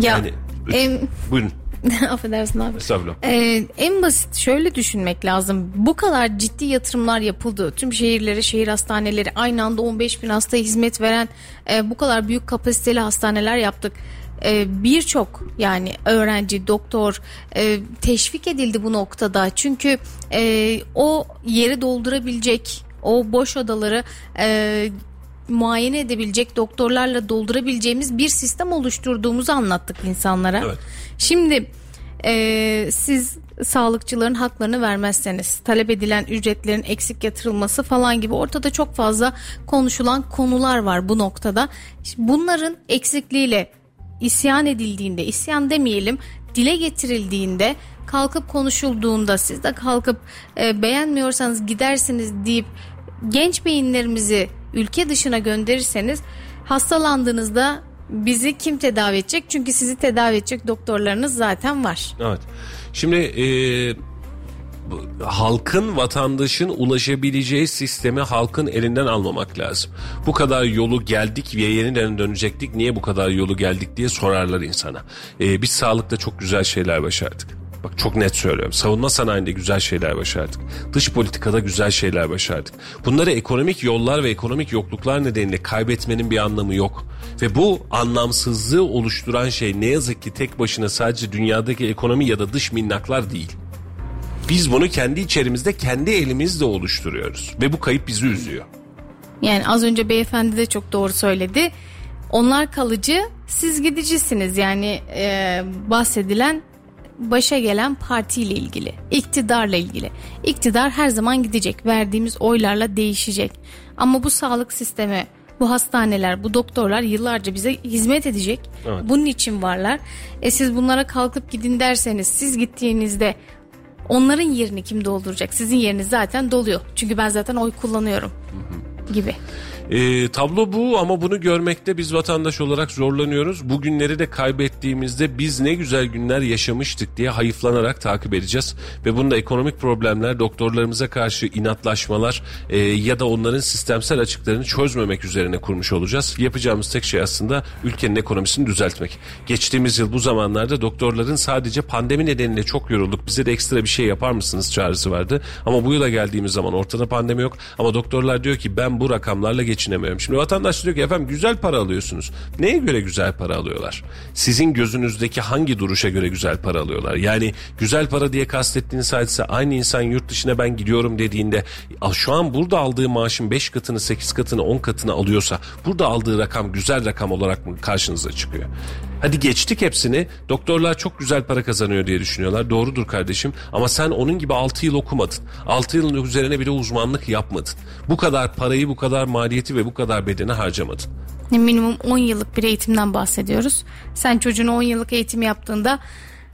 [SPEAKER 2] Ya
[SPEAKER 1] Yani,
[SPEAKER 2] em,
[SPEAKER 1] Buyurun.
[SPEAKER 2] affedersin abi.
[SPEAKER 1] Estağfurullah.
[SPEAKER 2] Ee, en basit şöyle düşünmek lazım. Bu kadar ciddi yatırımlar yapıldı. Tüm şehirlere, şehir hastaneleri aynı anda 15 bin hastaya hizmet veren e, bu kadar büyük kapasiteli hastaneler yaptık. E, Birçok yani öğrenci, doktor e, teşvik edildi bu noktada. Çünkü e, o yeri doldurabilecek, o boş odaları e, muayene edebilecek doktorlarla doldurabileceğimiz bir sistem oluşturduğumuzu anlattık insanlara.
[SPEAKER 1] Evet.
[SPEAKER 2] Şimdi e, siz sağlıkçıların haklarını vermezseniz talep edilen ücretlerin eksik yatırılması falan gibi ortada çok fazla konuşulan konular var bu noktada. Bunların eksikliğiyle isyan edildiğinde isyan demeyelim dile getirildiğinde kalkıp konuşulduğunda siz de kalkıp e, beğenmiyorsanız gidersiniz deyip genç beyinlerimizi ülke dışına gönderirseniz hastalandığınızda bizi kim tedavi edecek? Çünkü sizi tedavi edecek doktorlarınız zaten var.
[SPEAKER 1] Evet. Şimdi e, halkın vatandaşın ulaşabileceği sistemi halkın elinden almamak lazım. Bu kadar yolu geldik ve yeniden dönecektik niye bu kadar yolu geldik diye sorarlar insana. Ee, biz sağlıkta çok güzel şeyler başardık. Bak çok net söylüyorum. Savunma sanayinde güzel şeyler başardık. Dış politikada güzel şeyler başardık. Bunları ekonomik yollar ve ekonomik yokluklar nedeniyle kaybetmenin bir anlamı yok. Ve bu anlamsızlığı oluşturan şey ne yazık ki tek başına sadece dünyadaki ekonomi ya da dış minnaklar değil. Biz bunu kendi içerimizde kendi elimizle oluşturuyoruz. Ve bu kayıp bizi üzüyor.
[SPEAKER 2] Yani az önce beyefendi de çok doğru söyledi. Onlar kalıcı, siz gidicisiniz. Yani e, bahsedilen başa gelen partiyle ilgili, iktidarla ilgili. İktidar her zaman gidecek, verdiğimiz oylarla değişecek. Ama bu sağlık sistemi, bu hastaneler, bu doktorlar yıllarca bize hizmet edecek.
[SPEAKER 1] Evet.
[SPEAKER 2] Bunun için varlar. E siz bunlara kalkıp gidin derseniz, siz gittiğinizde onların yerini kim dolduracak? Sizin yeriniz zaten doluyor. Çünkü ben zaten oy kullanıyorum gibi.
[SPEAKER 1] E, tablo bu ama bunu görmekte biz vatandaş olarak zorlanıyoruz. Bu günleri de kaybettiğimizde biz ne güzel günler yaşamıştık diye hayıflanarak takip edeceğiz. Ve bunda ekonomik problemler, doktorlarımıza karşı inatlaşmalar e, ya da onların sistemsel açıklarını çözmemek üzerine kurmuş olacağız. Yapacağımız tek şey aslında ülkenin ekonomisini düzeltmek. Geçtiğimiz yıl bu zamanlarda doktorların sadece pandemi nedeniyle çok yorulduk. Bize de ekstra bir şey yapar mısınız çağrısı vardı. Ama bu yıla geldiğimiz zaman ortada pandemi yok. Ama doktorlar diyor ki ben bu rakamlarla geçinemiyorum. Şimdi vatandaş diyor ki efendim güzel para alıyorsunuz. Neye göre güzel para alıyorlar? Sizin gözünüzdeki hangi duruşa göre güzel para alıyorlar? Yani güzel para diye kastettiğiniz hadise aynı insan yurt dışına ben gidiyorum dediğinde "Aa, şu an burada aldığı maaşın 5 katını 8 katını 10 katını alıyorsa burada aldığı rakam güzel rakam olarak mı karşınıza çıkıyor? Hadi geçtik hepsini. Doktorlar çok güzel para kazanıyor diye düşünüyorlar. Doğrudur kardeşim. Ama sen onun gibi 6 yıl okumadın. 6 yılın üzerine bile uzmanlık yapmadın. Bu kadar parayı, bu kadar maliyeti ve bu kadar bedeni harcamadın.
[SPEAKER 2] Minimum 10 yıllık bir eğitimden bahsediyoruz. Sen çocuğuna 10 yıllık eğitim yaptığında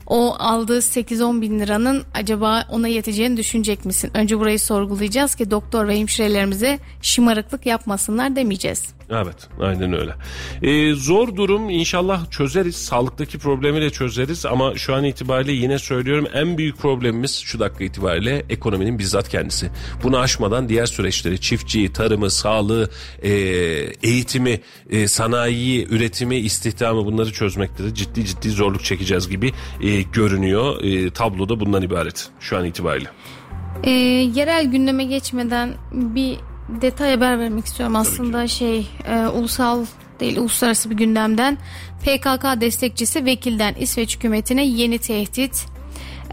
[SPEAKER 2] o aldığı 8-10 bin liranın acaba ona yeteceğini düşünecek misin? Önce burayı sorgulayacağız ki doktor ve hemşirelerimize şımarıklık yapmasınlar demeyeceğiz.
[SPEAKER 1] Evet aynen öyle. Ee, zor durum inşallah çözeriz. Sağlıktaki problemi de çözeriz ama şu an itibariyle yine söylüyorum en büyük problemimiz şu dakika itibariyle ekonominin bizzat kendisi. Bunu aşmadan diğer süreçleri çiftçiyi, tarımı, sağlığı, e, eğitimi, e, sanayiyi, üretimi, istihdamı bunları çözmekte de ciddi ciddi zorluk çekeceğiz gibi e, görünüyor. E, tablo da bundan ibaret şu an itibariyle.
[SPEAKER 2] Ee, yerel gündeme geçmeden bir detay haber vermek istiyorum. Aslında şey e, ulusal değil uluslararası bir gündemden PKK destekçisi vekilden İsveç hükümetine yeni tehdit.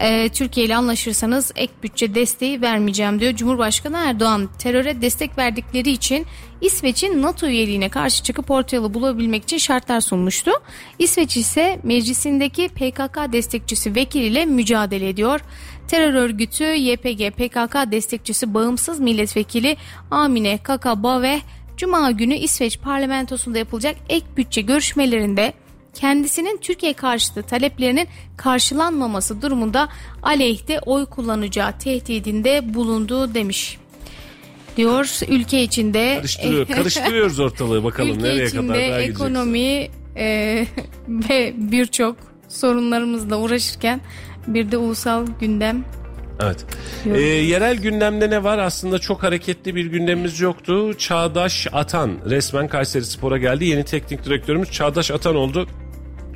[SPEAKER 2] Ee, Türkiye ile anlaşırsanız ek bütçe desteği vermeyeceğim diyor. Cumhurbaşkanı Erdoğan teröre destek verdikleri için İsveç'in NATO üyeliğine karşı çıkıp orta bulabilmek için şartlar sunmuştu. İsveç ise meclisindeki PKK destekçisi vekiliyle mücadele ediyor. Terör örgütü YPG PKK destekçisi bağımsız milletvekili Amine Kakabave Cuma günü İsveç parlamentosunda yapılacak ek bütçe görüşmelerinde kendisinin Türkiye karşıtı taleplerinin karşılanmaması durumunda aleyhte oy kullanacağı tehdidinde bulundu demiş. Diyor ülke içinde
[SPEAKER 1] Karıştırıyor, karıştırıyoruz ortalığı bakalım
[SPEAKER 2] ülke
[SPEAKER 1] nereye
[SPEAKER 2] içinde
[SPEAKER 1] kadar daha
[SPEAKER 2] ekonomi e, ve birçok sorunlarımızla uğraşırken bir de ulusal gündem
[SPEAKER 1] Evet. Ee, yerel gündemde ne var? Aslında çok hareketli bir gündemimiz yoktu. Çağdaş Atan resmen Kayseri Spor'a geldi. Yeni teknik direktörümüz Çağdaş Atan oldu.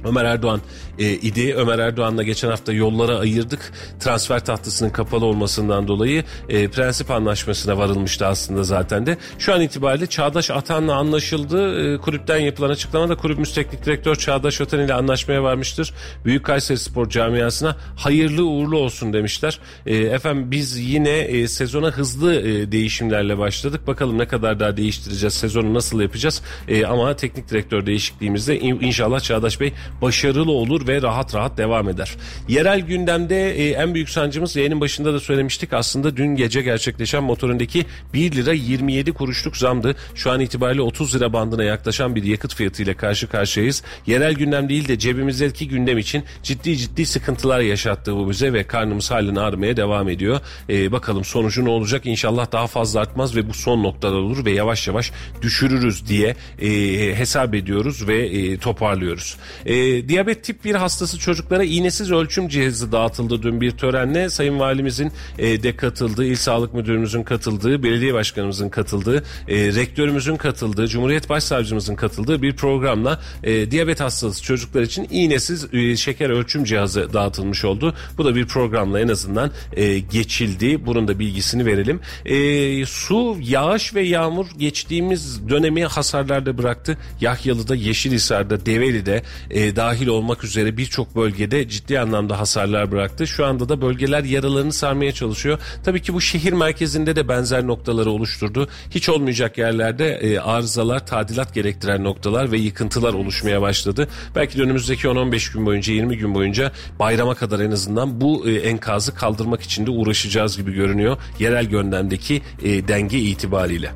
[SPEAKER 1] Ömer Erdoğan e, idi. Ömer Erdoğan'la geçen hafta yollara ayırdık. Transfer tahtasının kapalı olmasından dolayı e, prensip anlaşmasına varılmıştı aslında zaten de. Şu an itibariyle Çağdaş Atan'la anlaşıldı. E, kulüpten yapılan açıklamada kulübümüz teknik direktör Çağdaş Atan ile anlaşmaya varmıştır. Büyük Kayseri Spor camiasına hayırlı uğurlu olsun demişler. E, efendim biz yine e, sezona hızlı e, değişimlerle başladık. Bakalım ne kadar daha değiştireceğiz, sezonu nasıl yapacağız. E, ama teknik direktör değişikliğimizde in- inşallah Çağdaş Bey başarılı olur ve rahat rahat devam eder. Yerel gündemde e, en büyük sancımız yayının başında da söylemiştik aslında dün gece gerçekleşen motorundaki 1 lira 27 kuruşluk zamdı. Şu an itibariyle 30 lira bandına yaklaşan bir yakıt fiyatıyla karşı karşıyayız. Yerel gündem değil de cebimizdeki gündem için ciddi ciddi sıkıntılar yaşattı bu bize ve karnımız halen ağrımaya devam ediyor. E, bakalım sonucu ne olacak İnşallah daha fazla artmaz ve bu son noktada olur ve yavaş yavaş düşürürüz diye e, hesap ediyoruz ve e, toparlıyoruz. E, diyabet tip 1 hastası çocuklara iğnesiz ölçüm cihazı dağıtıldı dün bir törenle. Sayın Valimizin e, de katıldığı, İl Sağlık Müdürümüzün katıldığı, belediye başkanımızın katıldığı, e, rektörümüzün katıldığı, Cumhuriyet Başsavcımızın katıldığı bir programla e, diyabet hastası çocuklar için iğnesiz e, şeker ölçüm cihazı dağıtılmış oldu. Bu da bir programla en azından e, geçildi. Bunun da bilgisini verelim. E, su, yağış ve yağmur geçtiğimiz dönemi hasarlarda bıraktı. Yahyalı'da, Yeşilhisar'da, Develi'de e, dahil olmak üzere birçok bölgede ciddi anlamda hasarlar bıraktı. Şu anda da bölgeler yaralarını sarmaya çalışıyor. Tabii ki bu şehir merkezinde de benzer noktaları oluşturdu. Hiç olmayacak yerlerde e, arızalar, tadilat gerektiren noktalar ve yıkıntılar oluşmaya başladı. Belki de önümüzdeki 10-15 gün boyunca, 20 gün boyunca bayrama kadar en azından bu e, enkazı kaldırmak için de uğraşacağız gibi görünüyor. Yerel gündemdeki e, denge itibariyle.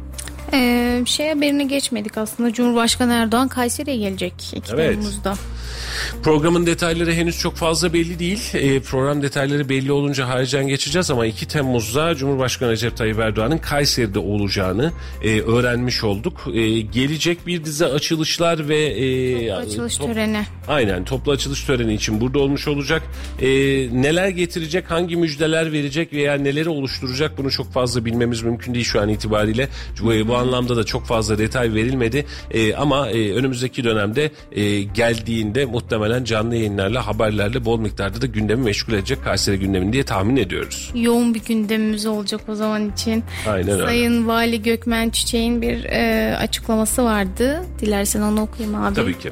[SPEAKER 2] Ee, şey haberini geçmedik aslında. Cumhurbaşkanı Erdoğan Kayseri'ye gelecek 2
[SPEAKER 1] Evet.
[SPEAKER 2] Temmuz'da.
[SPEAKER 1] Programın detayları henüz çok fazla belli değil. E, program detayları belli olunca haricen geçeceğiz ama 2 Temmuz'da Cumhurbaşkanı Recep Tayyip Erdoğan'ın Kayseri'de olacağını e, öğrenmiş olduk. E, gelecek bir dizi açılışlar ve e,
[SPEAKER 2] Açılış
[SPEAKER 1] top-
[SPEAKER 2] töreni.
[SPEAKER 1] Aynen toplu açılış töreni için burada olmuş olacak. E, neler getirecek, hangi müjdeler verecek veya neleri oluşturacak bunu çok fazla bilmemiz mümkün değil şu an itibariyle. Bu, bu anlamda da çok fazla detay verilmedi. E, ama e, önümüzdeki dönemde e, geldiğinde muhtemelen canlı yayınlarla, haberlerle bol miktarda da gündemi meşgul edecek Kayseri gündemini diye tahmin ediyoruz.
[SPEAKER 2] Yoğun bir gündemimiz olacak o zaman için.
[SPEAKER 1] Aynen öyle.
[SPEAKER 2] Sayın Vali Gökmen Çiçek'in bir e, açıklaması vardı. Dilersen onu okuyayım abi.
[SPEAKER 1] Tabii ki.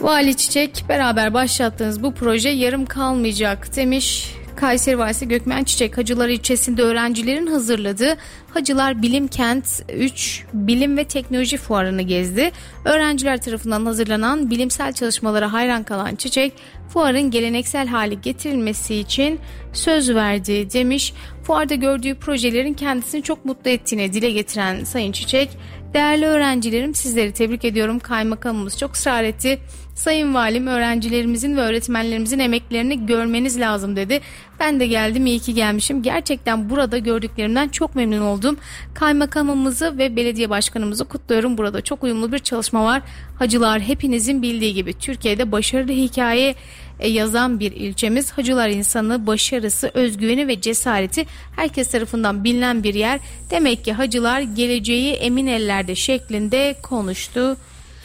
[SPEAKER 2] Vali Çiçek beraber başlattığınız bu proje yarım kalmayacak demiş. Kayseri Valisi Gökmen Çiçek Hacılar ilçesinde öğrencilerin hazırladığı Hacılar Bilim Kent 3 Bilim ve Teknoloji Fuarı'nı gezdi. Öğrenciler tarafından hazırlanan bilimsel çalışmalara hayran kalan Çiçek, fuarın geleneksel hale getirilmesi için söz verdi demiş. Fuarda gördüğü projelerin kendisini çok mutlu ettiğini dile getiren Sayın Çiçek, Değerli öğrencilerim sizleri tebrik ediyorum. Kaymakamımız çok ısrar etti. Sayın Valim öğrencilerimizin ve öğretmenlerimizin emeklerini görmeniz lazım dedi. Ben de geldim iyi ki gelmişim. Gerçekten burada gördüklerimden çok memnun oldum. Kaymakamımızı ve belediye başkanımızı kutluyorum. Burada çok uyumlu bir çalışma var. Hacılar hepinizin bildiği gibi Türkiye'de başarılı hikaye e, yazan bir ilçemiz. Hacılar insanı, başarısı, özgüveni ve cesareti herkes tarafından bilinen bir yer. Demek ki hacılar geleceği emin ellerde şeklinde konuştu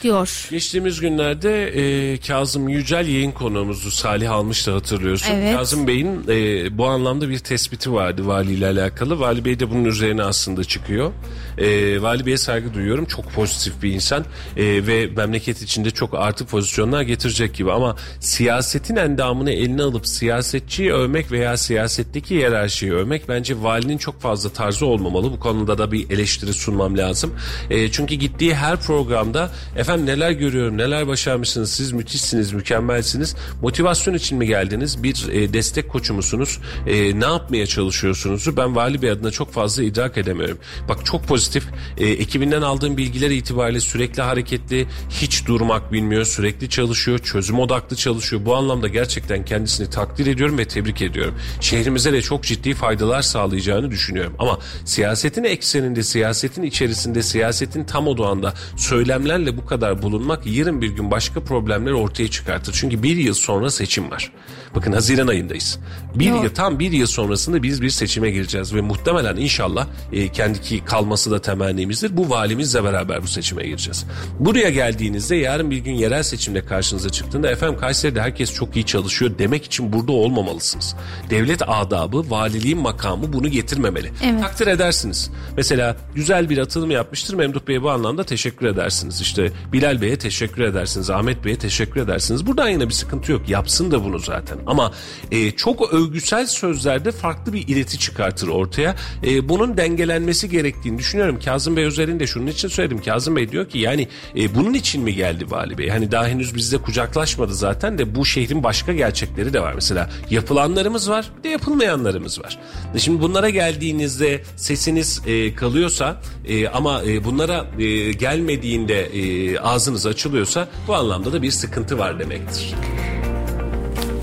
[SPEAKER 2] diyor.
[SPEAKER 1] Geçtiğimiz günlerde e, Kazım Yücel yayın konuğumuzu Salih almıştı hatırlıyorsun.
[SPEAKER 2] Evet.
[SPEAKER 1] Kazım Bey'in e, bu anlamda bir tespiti vardı valiyle alakalı. Vali Bey de bunun üzerine aslında çıkıyor. E, Vali Bey'e saygı duyuyorum. Çok pozitif bir insan e, ve memleket içinde çok artı pozisyonlar getirecek gibi. Ama siyasetin endamını eline alıp siyasetçiyi övmek veya siyasetteki hiyerarşiyi övmek bence valinin çok fazla tarzı olmamalı. Bu konuda da bir eleştiri sunmam lazım. E, çünkü gittiği her programda efendim neler görüyorum, neler başarmışsınız, siz müthişsiniz, mükemmelsiniz. Motivasyon için mi geldiniz? Bir e, destek koçu musunuz? E, ne yapmaya çalışıyorsunuz? Ben Vali Bey adına çok fazla idrak edemiyorum. Bak çok pozitif. E, ekibinden aldığım bilgiler itibariyle sürekli hareketli, hiç durmak bilmiyor, sürekli çalışıyor, çözüm odaklı çalışıyor. Bu anlamda gerçekten kendisini takdir ediyorum ve tebrik ediyorum. Şehrimize de çok ciddi faydalar sağlayacağını düşünüyorum. Ama siyasetin ekseninde, siyasetin içerisinde, siyasetin tam odağında söylemlerle bu kadar bulunmak yarın bir gün başka problemler ortaya çıkartır. Çünkü bir yıl sonra seçim var. Bakın Haziran ayındayız. Bir
[SPEAKER 2] Doğru.
[SPEAKER 1] yıl tam bir yıl sonrasında biz bir seçime gireceğiz ve muhtemelen inşallah e, kendiki kalması da temennimizdir. Bu valimizle beraber bu seçime gireceğiz. Buraya geldiğinizde yarın bir gün yerel seçimde karşınıza çıktığında efendim Kayseri'de herkes çok iyi çalışıyor demek için burada olmamalısınız. Devlet adabı, valiliğin makamı bunu getirmemeli.
[SPEAKER 2] Evet.
[SPEAKER 1] Takdir edersiniz. Mesela güzel bir atılım yapmıştır. Memduh Bey'e bu anlamda teşekkür edersiniz. İşte Bilal Bey'e teşekkür edersiniz. Ahmet Bey'e teşekkür edersiniz. Buradan yine bir sıkıntı yok. Yapsın da bunu zaten. Ama e, çok övgüsel sözlerde farklı bir ileti çıkartır ortaya. E, bunun dengelenmesi gerektiğini düşünüyorum. Kazım Bey özelinde şunun için söyledim. Kazım Bey diyor ki yani e, bunun için mi geldi Vali Bey? Hani daha henüz bizde kucaklaşmadı zaten de bu şehrin başka gerçekleri de var. Mesela yapılanlarımız var bir de yapılmayanlarımız var. E, Şimdi bunlara geldiğinizde sesiniz e, kalıyorsa e, ama e, bunlara e, gelmediğinde e, ağzınız açılıyorsa bu anlamda da bir sıkıntı var demektir.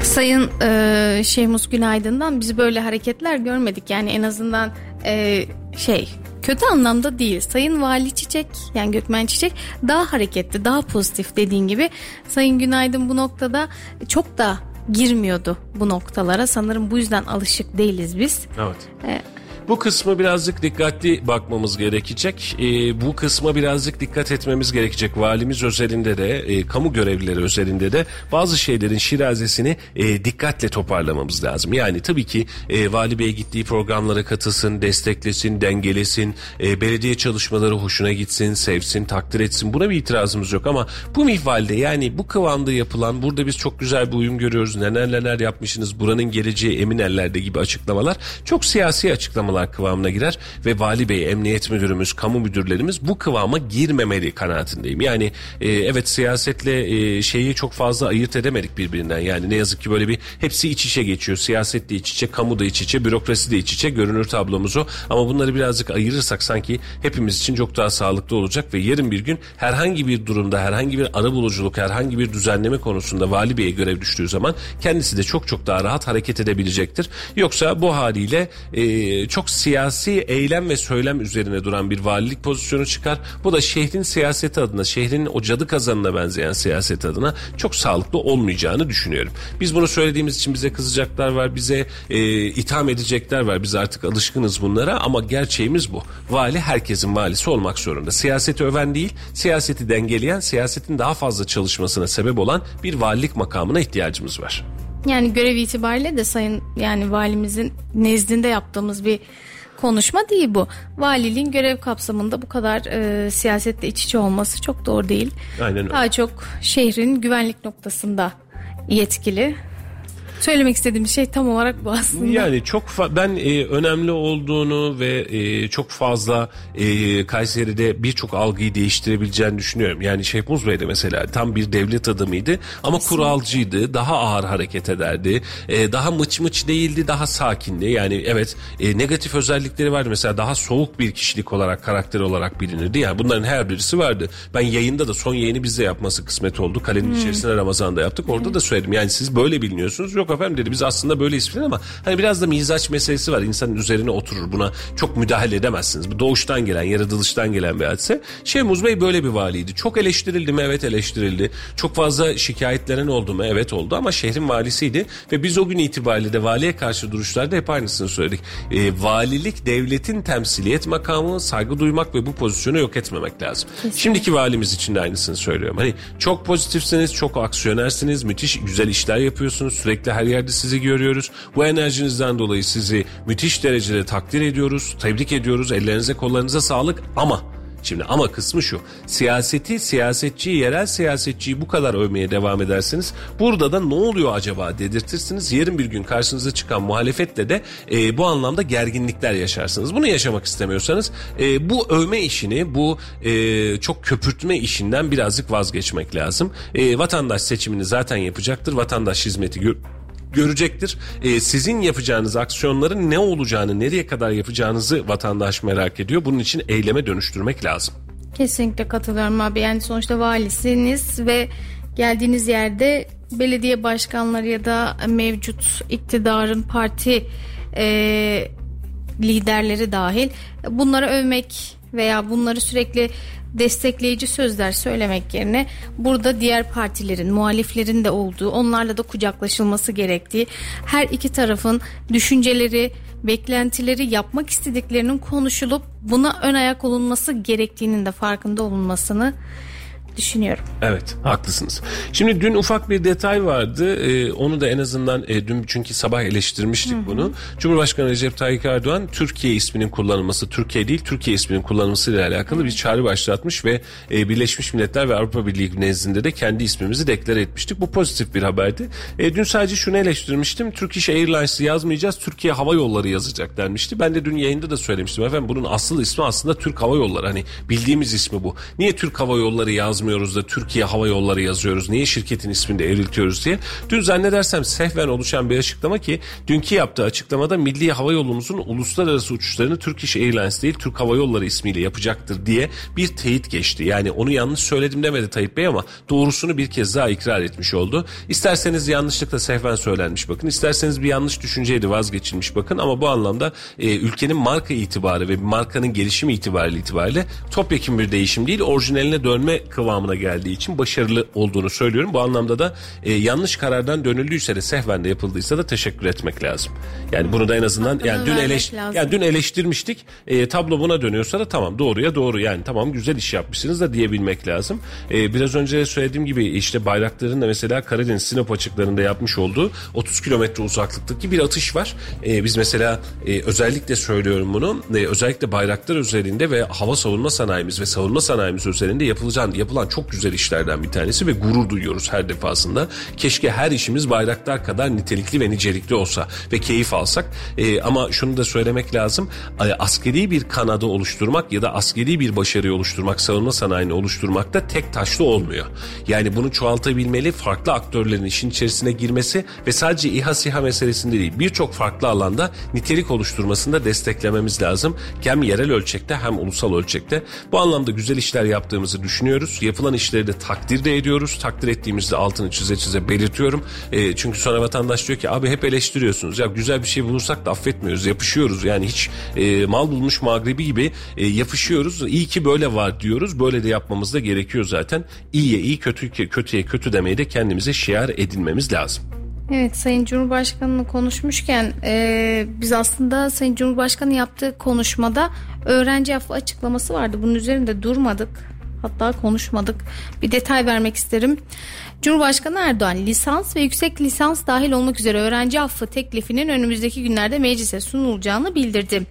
[SPEAKER 2] Sayın e, Şehmus Günaydın'dan biz böyle hareketler görmedik. Yani en azından e, şey kötü anlamda değil. Sayın Vali Çiçek yani Gökmen Çiçek daha hareketli, daha pozitif dediğin gibi. Sayın Günaydın bu noktada çok da girmiyordu bu noktalara. Sanırım bu yüzden alışık değiliz biz.
[SPEAKER 1] Evet.
[SPEAKER 2] Ee,
[SPEAKER 1] Bu kısmı birazcık dikkatli bakmamız gerekecek. Ee, bu kısma birazcık dikkat etmemiz gerekecek. Valimiz özelinde de, e, kamu görevlileri özelinde de bazı şeylerin şirazesini e, dikkatle toparlamamız lazım. Yani tabii ki e, Vali Bey gittiği programlara katılsın, desteklesin, dengelesin, e, belediye çalışmaları hoşuna gitsin, sevsin, takdir etsin. Buna bir itirazımız yok ama bu mihvalde yani bu kıvamda yapılan, burada biz çok güzel bir uyum görüyoruz, neler neler yapmışsınız, buranın geleceği emin ellerde gibi açıklamalar çok siyasi açıklamalar kıvamına girer ve Vali Bey, Emniyet Müdürümüz, kamu müdürlerimiz bu kıvama girmemeli kanaatindeyim. Yani e, evet siyasetle e, şeyi çok fazla ayırt edemedik birbirinden. Yani ne yazık ki böyle bir hepsi iç içe geçiyor. Siyaset de iç içe, kamu da iç içe, bürokrasi de iç içe görünür tablomuz o. Ama bunları birazcık ayırırsak sanki hepimiz için çok daha sağlıklı olacak ve yarın bir gün herhangi bir durumda, herhangi bir ara buluculuk, herhangi bir düzenleme konusunda Vali Bey'e görev düştüğü zaman kendisi de çok çok daha rahat hareket edebilecektir. Yoksa bu haliyle e, çok siyasi eylem ve söylem üzerine duran bir valilik pozisyonu çıkar. Bu da şehrin siyaseti adına, şehrin o cadı kazanına benzeyen siyaset adına çok sağlıklı olmayacağını düşünüyorum. Biz bunu söylediğimiz için bize kızacaklar var, bize e, itham edecekler var. Biz artık alışkınız bunlara ama gerçeğimiz bu. Vali herkesin valisi olmak zorunda. Siyaseti öven değil, siyaseti dengeleyen, siyasetin daha fazla çalışmasına sebep olan bir valilik makamına ihtiyacımız var.
[SPEAKER 2] Yani görev itibariyle de sayın yani valimizin nezdinde yaptığımız bir konuşma değil bu. Valiliğin görev kapsamında bu kadar e, siyasette iç içe olması çok doğru değil.
[SPEAKER 1] Aynen öyle.
[SPEAKER 2] Daha çok şehrin güvenlik noktasında yetkili. Söylemek istediğim şey tam olarak bu aslında.
[SPEAKER 1] Yani çok ben e, önemli olduğunu ve e, çok fazla e, Kayseri'de birçok algıyı değiştirebileceğini düşünüyorum. Yani Şehmuz Bey de mesela tam bir devlet adamıydı ama kuralcıydı. Daha ağır hareket ederdi. E, daha mıç mıç değildi, daha sakindi. Yani evet e, negatif özellikleri vardı. Mesela daha soğuk bir kişilik olarak, karakter olarak bilinirdi. Yani bunların her birisi vardı. Ben yayında da son yayını bizde yapması kısmet oldu. Kalenin
[SPEAKER 22] Hmm.
[SPEAKER 1] içerisinde Ramazan'da yaptık. Orada da söyledim. Yani siz böyle biliniyorsunuz. Yok efendim dedi. Biz aslında böyleyiz falan ama hani biraz da mizaç meselesi var. İnsanın üzerine oturur. Buna çok müdahale edemezsiniz. Bu doğuştan gelen, yaratılıştan gelen bir hadise. Şehmuz Bey böyle bir valiydi. Çok eleştirildi mi? Evet eleştirildi. Çok fazla şikayetlenen oldu mu? Evet oldu ama şehrin valisiydi ve biz o gün itibariyle de valiye karşı duruşlarda hep aynısını söyledik. Ee, valilik devletin temsiliyet makamı, saygı duymak ve bu pozisyonu yok etmemek lazım. Şimdiki valimiz için de aynısını söylüyorum. Hani çok pozitifsiniz, çok aksiyonersiniz, müthiş güzel işler yapıyorsunuz. Sürekli her yerde sizi görüyoruz. Bu enerjinizden dolayı sizi müthiş derecede takdir ediyoruz, tebrik ediyoruz. Ellerinize kollarınıza sağlık ama Şimdi ama kısmı şu. Siyaseti, siyasetçiyi, yerel siyasetçiyi bu kadar övmeye devam edersiniz. Burada da ne oluyor acaba dedirtirsiniz. Yarın bir gün karşınıza çıkan muhalefetle de e, bu anlamda gerginlikler yaşarsınız. Bunu yaşamak istemiyorsanız e, bu övme işini, bu e, çok köpürtme işinden birazcık vazgeçmek lazım. E, vatandaş seçimini zaten yapacaktır. Vatandaş hizmeti gör görecektir. Ee, sizin yapacağınız aksiyonların ne olacağını, nereye kadar yapacağınızı vatandaş merak ediyor. Bunun için eyleme dönüştürmek lazım.
[SPEAKER 2] Kesinlikle katılıyorum abi. Yani sonuçta valisiniz ve geldiğiniz yerde belediye başkanları ya da mevcut iktidarın parti e, liderleri dahil bunları övmek veya bunları sürekli destekleyici sözler söylemek yerine burada diğer partilerin, muhaliflerin de olduğu, onlarla da kucaklaşılması gerektiği, her iki tarafın düşünceleri, beklentileri, yapmak istediklerinin konuşulup buna ön ayak olunması gerektiğinin de farkında olunmasını düşünüyorum.
[SPEAKER 1] Evet haklısınız. Şimdi dün ufak bir detay vardı. Ee, onu da en azından e, dün çünkü sabah eleştirmiştik
[SPEAKER 22] Hı hı.
[SPEAKER 1] bunu. Cumhurbaşkanı Recep Tayyip Erdoğan Türkiye isminin kullanılması, Türkiye değil Türkiye isminin kullanılması ile alakalı bir çağrı başlatmış ve e, Birleşmiş Milletler ve Avrupa Birliği nezdinde de kendi ismimizi deklare etmiştik. Bu pozitif bir haberdi. E, dün sadece şunu eleştirmiştim. Turkish Airlines yazmayacağız, Türkiye Hava Yolları yazacak denmişti. Ben de dün yayında da söylemiştim. Efendim bunun asıl ismi aslında Türk Hava Yolları. Hani bildiğimiz ismi bu. Niye Türk Hava Yolları yazmıyor? Yazmıyoruz da Türkiye Hava Yolları yazıyoruz? Niye şirketin ismini de eriltiyoruz diye. Dün zannedersem sehven oluşan bir açıklama ki dünkü yaptığı açıklamada Milli Hava Yolumuzun uluslararası uçuşlarını Turkish Airlines değil Türk Hava Yolları ismiyle yapacaktır diye bir teyit geçti. Yani onu yanlış söyledim demedi Tayyip Bey ama doğrusunu bir kez daha ikrar etmiş oldu. İsterseniz yanlışlıkla sehven söylenmiş bakın. isterseniz bir yanlış düşünceydi vazgeçilmiş bakın ama bu anlamda e, ülkenin marka itibarı ve markanın gelişimi itibariyle itibariyle topyekun bir değişim değil orijinaline dönme kıvamına geldiği için başarılı olduğunu söylüyorum. Bu anlamda da e, yanlış karardan dönüldüyse de sehven de yapıldıysa da teşekkür etmek lazım. Yani bunu da en azından yani dün eleş
[SPEAKER 2] lazım.
[SPEAKER 1] yani dün eleştirmiştik. E, tablo buna dönüyorsa da tamam doğruya doğru yani tamam güzel iş yapmışsınız da diyebilmek lazım. E, biraz önce söylediğim gibi işte bayrakların da mesela Karadeniz Sinop açıklarında yapmış olduğu 30 kilometre uzaklıktaki bir atış var. E, biz mesela e, özellikle söylüyorum bunu. E, özellikle bayraklar üzerinde ve hava savunma sanayimiz ve savunma sanayimiz üzerinde yapılacağın yapılan çok güzel işlerden bir tanesi ve gurur duyuyoruz her defasında. Keşke her işimiz bayraklar kadar nitelikli ve nicelikli olsa ve keyif alsak. E, ama şunu da söylemek lazım. E, askeri bir kanadı oluşturmak ya da askeri bir başarıyı oluşturmak, savunma sanayini oluşturmak da tek taşlı olmuyor. Yani bunu çoğaltabilmeli, farklı aktörlerin işin içerisine girmesi ve sadece İHA SİHA meselesinde değil birçok farklı alanda nitelik oluşturmasında desteklememiz lazım. Hem yerel ölçekte hem ulusal ölçekte. Bu anlamda güzel işler yaptığımızı düşünüyoruz. Yapılan işleri de takdir de ediyoruz. Takdir ettiğimizde altını çize çize belirtiyorum. E, çünkü sonra vatandaş diyor ki abi hep eleştiriyorsunuz. Ya güzel bir şey bulursak da affetmiyoruz. Yapışıyoruz. Yani hiç e, mal bulmuş mağribi gibi e, yapışıyoruz. İyi ki böyle var diyoruz. Böyle de yapmamız da gerekiyor zaten. İyiye iyi, kötü, kötüye kötü demeyi de kendimize şiar edinmemiz lazım.
[SPEAKER 2] Evet Sayın Cumhurbaşkanı'nı konuşmuşken e, biz aslında Sayın Cumhurbaşkanı yaptığı konuşmada öğrenci affı açıklaması vardı. Bunun üzerinde durmadık. Hatta konuşmadık. Bir detay vermek isterim. Cumhurbaşkanı Erdoğan lisans ve yüksek lisans dahil olmak üzere öğrenci affı teklifinin önümüzdeki günlerde meclise sunulacağını bildirdi.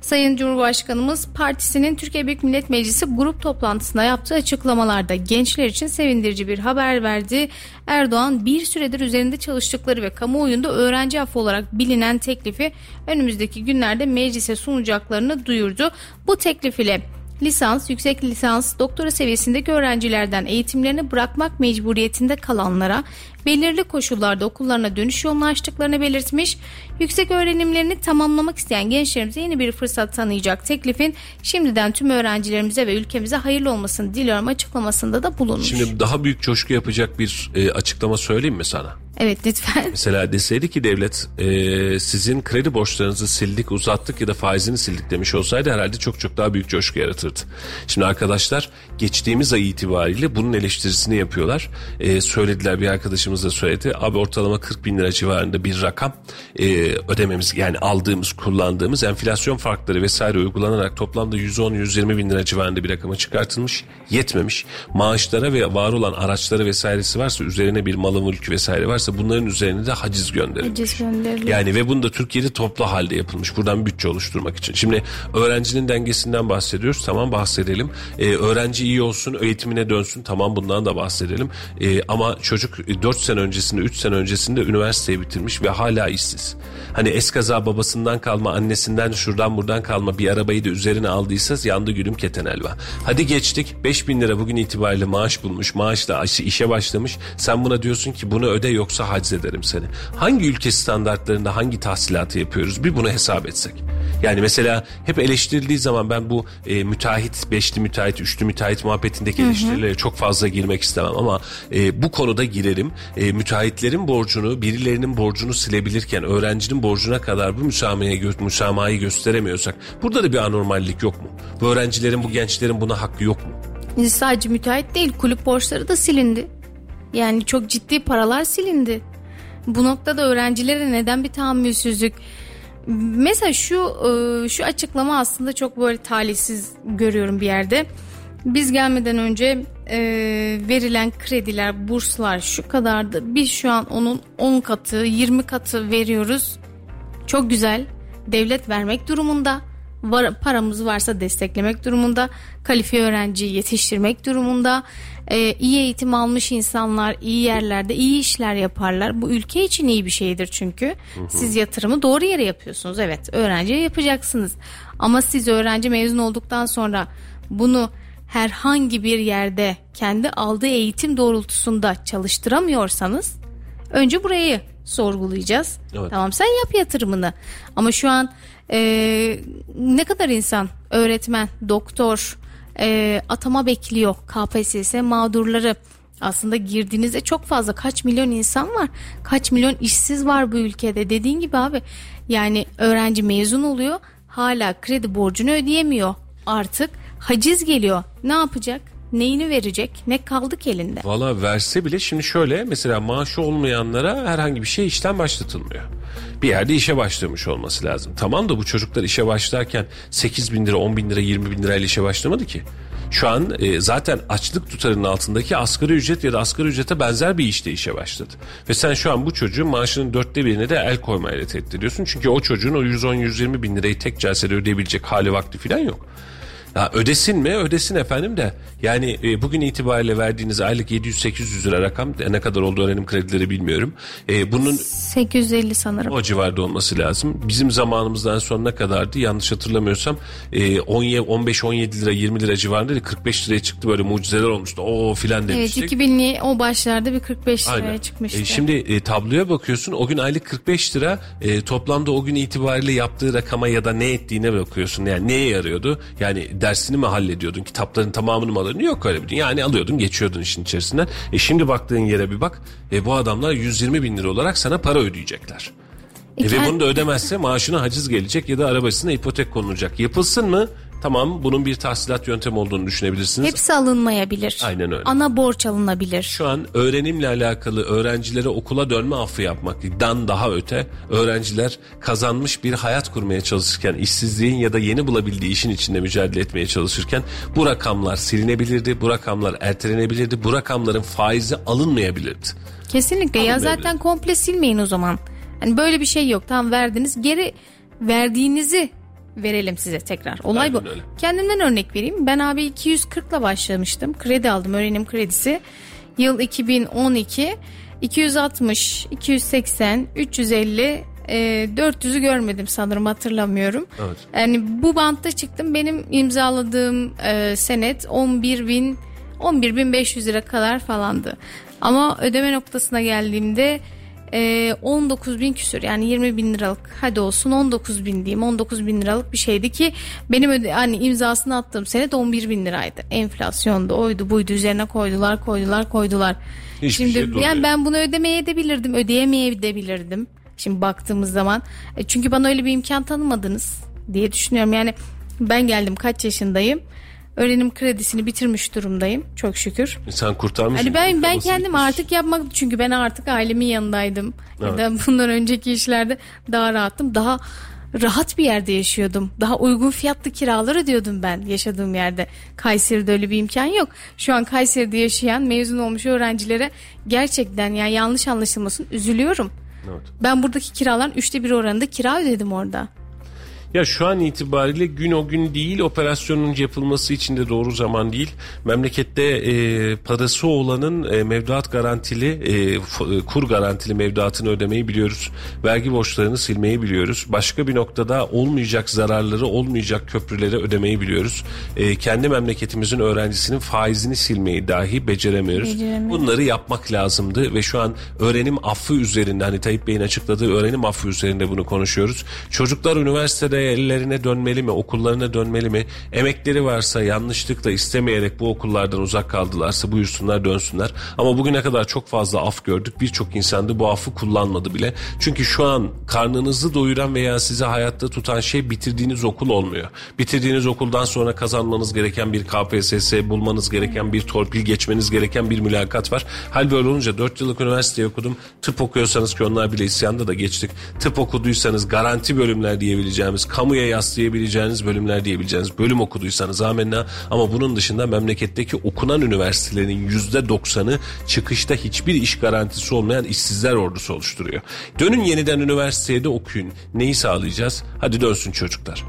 [SPEAKER 2] Sayın Cumhurbaşkanımız partisinin Türkiye Büyük Millet Meclisi grup toplantısında yaptığı açıklamalarda gençler için sevindirici bir haber verdi. Erdoğan bir süredir üzerinde çalıştıkları ve kamuoyunda öğrenci affı olarak bilinen teklifi önümüzdeki günlerde meclise sunacaklarını duyurdu. Bu teklif ile lisans, yüksek lisans, doktora seviyesindeki öğrencilerden eğitimlerini bırakmak mecburiyetinde kalanlara belirli koşullarda okullarına dönüş yolunu açtıklarını belirtmiş. Yüksek öğrenimlerini tamamlamak isteyen gençlerimize yeni bir fırsat tanıyacak teklifin şimdiden tüm öğrencilerimize ve ülkemize hayırlı olmasını diliyorum açıklamasında da bulunmuş.
[SPEAKER 1] Şimdi daha büyük coşku yapacak bir e, açıklama söyleyeyim mi sana?
[SPEAKER 2] Evet lütfen.
[SPEAKER 1] Mesela deseydi ki devlet e, sizin kredi borçlarınızı sildik uzattık ya da faizini sildik demiş olsaydı herhalde çok çok daha büyük coşku yaratırdı. Şimdi arkadaşlar geçtiğimiz ay itibariyle bunun eleştirisini yapıyorlar. E, söylediler bir arkadaşımız da söyledi. Abi ortalama 40 bin lira civarında bir rakam e, ödememiz yani aldığımız kullandığımız enflasyon farkları vesaire uygulanarak toplamda 110-120 bin lira civarında bir rakama çıkartılmış. Yetmemiş. Maaşlara ve var olan araçları vesairesi varsa üzerine bir malı mülkü vesaire varsa bunların üzerine de haciz gönderilmiş.
[SPEAKER 2] Haciz gönderiliyor.
[SPEAKER 1] Yani ve bunu da Türkiye'de toplu halde yapılmış. Buradan bütçe oluşturmak için. Şimdi öğrencinin dengesinden bahsediyoruz. Tamam bahsedelim. Ee, öğrenci iyi olsun, eğitimine dönsün. Tamam bundan da bahsedelim. Ee, ama çocuk 4 sene öncesinde, 3 sene öncesinde üniversiteyi bitirmiş ve hala işsiz. Hani eskaza babasından kalma, annesinden şuradan buradan kalma bir arabayı da üzerine aldıysa yandı gülüm keten elva. Hadi geçtik. 5 bin lira bugün itibariyle maaş bulmuş. Maaşla işe başlamış. Sen buna diyorsun ki bunu öde yoksa haciz ederim seni. Hangi ülke standartlarında hangi tahsilatı yapıyoruz? Bir bunu hesap etsek. Yani mesela hep eleştirildiği zaman ben bu e, müteahhit, beşli müteahhit, üçlü müteahhit muhabbetindeki eleştirilere çok fazla girmek istemem ama e, bu konuda girerim. E, müteahhitlerin borcunu, birilerinin borcunu silebilirken öğrencinin borcuna kadar bu müsamahayı, gö- müsamahayı gösteremiyorsak burada da bir anormallik yok mu? Bu öğrencilerin, bu gençlerin buna hakkı yok mu?
[SPEAKER 2] Sadece müteahhit değil kulüp borçları da silindi. Yani çok ciddi paralar silindi. Bu noktada öğrencilere neden bir tahammülsüzlük? Mesela şu e, şu açıklama aslında çok böyle talihsiz görüyorum bir yerde. Biz gelmeden önce e, verilen krediler, burslar şu kadardı. Biz şu an onun 10 katı, 20 katı veriyoruz. Çok güzel. Devlet vermek durumunda. Var, paramız varsa desteklemek durumunda. Kalifiye öğrenci yetiştirmek durumunda. E, iyi eğitim almış insanlar iyi yerlerde iyi işler yaparlar. Bu ülke için iyi bir şeydir çünkü.
[SPEAKER 22] Hı hı.
[SPEAKER 2] Siz yatırımı doğru yere yapıyorsunuz. Evet öğrenciye yapacaksınız. Ama siz öğrenci mezun olduktan sonra bunu herhangi bir yerde kendi aldığı eğitim doğrultusunda çalıştıramıyorsanız önce burayı sorgulayacağız.
[SPEAKER 1] Evet.
[SPEAKER 2] Tamam sen yap yatırımını ama şu an e, ne kadar insan öğretmen, doktor e, atama bekliyor KPSS mağdurları. Aslında girdiğinizde çok fazla kaç milyon insan var. Kaç milyon işsiz var bu ülkede. Dediğin gibi abi yani öğrenci mezun oluyor hala kredi borcunu ödeyemiyor. Artık haciz geliyor. Ne yapacak? Neyini verecek? Ne kaldı ki elinde?
[SPEAKER 1] Valla verse bile şimdi şöyle mesela maaşı olmayanlara herhangi bir şey işten başlatılmıyor. Bir yerde işe başlamış olması lazım. Tamam da bu çocuklar işe başlarken 8 bin lira 10 bin lira 20 bin lirayla işe başlamadı ki. Şu an e, zaten açlık tutarının altındaki asgari ücret ya da asgari ücrete benzer bir işte işe başladı. Ve sen şu an bu çocuğun maaşının dörtte birine de el koymayla tehdit ediyorsun. Çünkü o çocuğun o 110-120 bin lirayı tek celsede ödeyebilecek hali vakti falan yok. Ya ödesin mi? Ödesin efendim de. Yani e, bugün itibariyle verdiğiniz aylık 700-800 lira rakam ne kadar oldu öğrenim kredileri bilmiyorum. E, bunun
[SPEAKER 2] 850 sanırım.
[SPEAKER 1] o civarda olması lazım. Bizim zamanımızdan sonra ne kadardı? Yanlış hatırlamıyorsam e, 15-17 lira 20 lira civarında 45 liraya çıktı böyle mucizeler olmuştu. O filan
[SPEAKER 2] Evet
[SPEAKER 1] demiştik.
[SPEAKER 2] 2000'li o başlarda bir 45 liraya
[SPEAKER 1] Aynen.
[SPEAKER 2] çıkmıştı.
[SPEAKER 1] E, şimdi e, tabloya bakıyorsun o gün aylık 45 lira e, toplamda o gün itibariyle yaptığı rakama ya da ne ettiğine bakıyorsun. Yani neye yarıyordu? Yani dersini mi hallediyordun? Kitapların tamamını mı alıyordun? Yok öyle bir şey. Yani alıyordun geçiyordun işin içerisinden. E şimdi baktığın yere bir bak. E, bu adamlar 120 bin lira olarak sana para ödeyecekler. E, ve
[SPEAKER 2] kend-
[SPEAKER 1] bunu da ödemezse maaşına haciz gelecek ya da arabasına ipotek konulacak. Yapılsın mı? Tamam bunun bir tahsilat yöntemi olduğunu düşünebilirsiniz.
[SPEAKER 2] Hepsi alınmayabilir.
[SPEAKER 1] Aynen öyle.
[SPEAKER 2] Ana borç alınabilir.
[SPEAKER 1] Şu an öğrenimle alakalı öğrencilere okula dönme affı yapmaktan daha öte öğrenciler kazanmış bir hayat kurmaya çalışırken işsizliğin ya da yeni bulabildiği işin içinde mücadele etmeye çalışırken bu rakamlar silinebilirdi, bu rakamlar ertelenebilirdi, bu rakamların faizi alınmayabilirdi.
[SPEAKER 2] Kesinlikle ya
[SPEAKER 1] Alınmayabilir.
[SPEAKER 2] zaten komple silmeyin o zaman. Hani böyle bir şey yok. Tam verdiniz geri verdiğinizi verelim size tekrar. Olay
[SPEAKER 1] Aynen
[SPEAKER 2] bu.
[SPEAKER 1] öyle.
[SPEAKER 2] Kendimden örnek vereyim. Ben abi 240 ile başlamıştım. Kredi aldım öğrenim kredisi. Yıl 2012 260, 280, 350 e, 400'ü görmedim sanırım hatırlamıyorum.
[SPEAKER 1] Evet.
[SPEAKER 2] Yani bu bantta çıktım. Benim imzaladığım e, senet 11 bin 11.500 lira kadar falandı. Ama ödeme noktasına geldiğimde e, 19 bin küsür yani 20 bin liralık hadi olsun 19 bin diyeyim 19 bin liralık bir şeydi ki benim öde, hani imzasını attığım senet 11 bin liraydı. Enflasyonda oydu buydu üzerine koydular koydular koydular.
[SPEAKER 1] Hiçbir
[SPEAKER 2] Şimdi
[SPEAKER 1] şey
[SPEAKER 2] yani ben bunu ödemeye de bilirdim ödeyemeye de bilirdim şimdi baktığımız zaman E, çünkü bana öyle bir imkan tanımadınız diye düşünüyorum. Yani ben geldim kaç yaşındayım öğrenim kredisini bitirmiş durumdayım çok şükür.
[SPEAKER 1] Sen kurtarmışsın.
[SPEAKER 2] Hani ben ben kendim
[SPEAKER 1] gitmiş.
[SPEAKER 2] artık yapmak çünkü ben artık ailemin yanındaydım. Ya
[SPEAKER 1] Evet.
[SPEAKER 2] da bundan önceki işlerde daha rahattım. Daha rahat bir yerde yaşıyordum. Daha uygun fiyatlı kiralar ödüyordum ben yaşadığım yerde. Kayseri'de öyle bir imkan yok. Şu an Kayseri'de yaşayan mezun olmuş öğrencilere gerçekten yani yanlış anlaşılmasın üzülüyorum.
[SPEAKER 1] Evet.
[SPEAKER 2] Ben buradaki kiraların üçte bir oranında kira ödedim orada.
[SPEAKER 1] Ya şu an itibariyle gün o gün değil operasyonun yapılması için de doğru zaman değil. Memlekette e, parası olanın e, mevduat garantili e, e, kur garantili mevduatını ödemeyi biliyoruz. Vergi borçlarını silmeyi biliyoruz. Başka bir noktada olmayacak zararları olmayacak köprüleri ödemeyi biliyoruz. E, kendi memleketimizin öğrencisinin faizini silmeyi dahi beceremiyoruz.
[SPEAKER 2] Beceremiyoruz.
[SPEAKER 1] Bunları yapmak lazımdı ve şu an öğrenim affı üzerinde hani Tayyip Bey'in açıkladığı öğrenim affı üzerinde bunu konuşuyoruz. Çocuklar üniversitede ellerine dönmeli mi, okullarına dönmeli mi? Emekleri varsa yanlışlıkla istemeyerek bu okullardan uzak kaldılarsa buyursunlar dönsünler. Ama bugüne kadar çok fazla af gördük. Birçok insan da bu affı kullanmadı bile. Çünkü şu an karnınızı doyuran veya sizi hayatta tutan şey bitirdiğiniz okul olmuyor. Bitirdiğiniz okuldan sonra kazanmanız gereken bir KPSS, bulmanız gereken bir torpil, geçmeniz gereken bir mülakat var. Hal böyle olunca 4 yıllık üniversite okudum. Tıp okuyorsanız ki onlar bile isyanda da geçtik. Tıp okuduysanız garanti bölümler diyebileceğimiz, kamuya yaslayabileceğiniz bölümler diyebileceğiniz bölüm okuduysanız amenna. Ama bunun dışında memleketteki okunan üniversitelerin %90'ı çıkışta hiçbir iş garantisi olmayan işsizler ordusu oluşturuyor. Dönün yeniden üniversiteye de okuyun. Neyi sağlayacağız? Hadi dönsün çocuklar.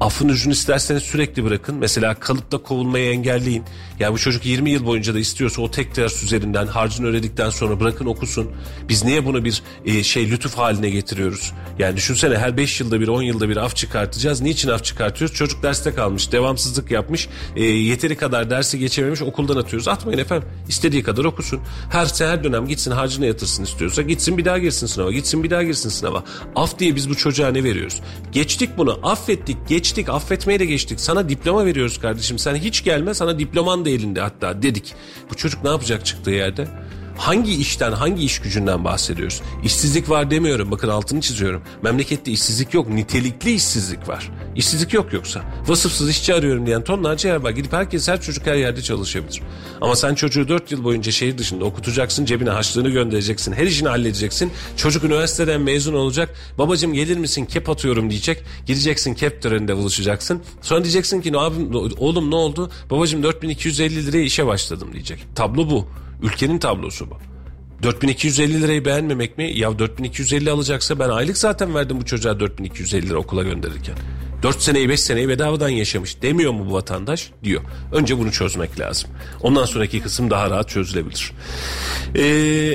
[SPEAKER 1] Affın ucunu isterseniz sürekli bırakın. Mesela kalıpta kovulmayı engelleyin. Ya bu çocuk 20 yıl boyunca da istiyorsa o tek ders üzerinden harcını ödedikten sonra bırakın okusun. Biz niye bunu bir e, şey lütuf haline getiriyoruz? Yani düşünsene her 5 yılda bir 10 yılda bir af çıkartacağız. Niçin af çıkartıyoruz? Çocuk derste kalmış, devamsızlık yapmış, e, yeteri kadar dersi geçememiş okuldan atıyoruz. Atmayın efendim. İstediği kadar okusun. Her her dönem gitsin harcını yatırsın istiyorsa gitsin bir daha girsin sınava, gitsin bir daha girsin sınava. Af diye biz bu çocuğa ne veriyoruz? Geçtik bunu, affettik, geçtik, affetmeye de geçtik. Sana diploma veriyoruz kardeşim. Sen hiç gelme, sana diploman da elinde hatta dedik. Bu çocuk ne yapacak çıktığı yerde? Hangi işten, hangi iş gücünden bahsediyoruz? İşsizlik var demiyorum. Bakın altını çiziyorum. Memlekette işsizlik yok. Nitelikli işsizlik var. İşsizlik yok yoksa. Vasıfsız işçi arıyorum diyen tonlarca yer var. Gidip herkes her çocuk her yerde çalışabilir. Ama sen çocuğu 4 yıl boyunca şehir dışında okutacaksın. Cebine harçlığını göndereceksin. Her işini halledeceksin. Çocuk üniversiteden mezun olacak. Babacım gelir misin kep atıyorum diyecek. Gideceksin kep töreninde buluşacaksın. Sonra diyeceksin ki abim, oğlum ne oldu? Babacım 4250 liraya işe başladım diyecek. Tablo bu. Ülkenin tablosu bu. 4250 lirayı beğenmemek mi? Ya 4250 alacaksa ben aylık zaten verdim bu çocuğa 4250 lira okula gönderirken. 4 seneyi 5 seneyi bedavadan yaşamış demiyor mu bu vatandaş? Diyor. Önce bunu çözmek lazım. Ondan sonraki kısım daha rahat çözülebilir. Ee,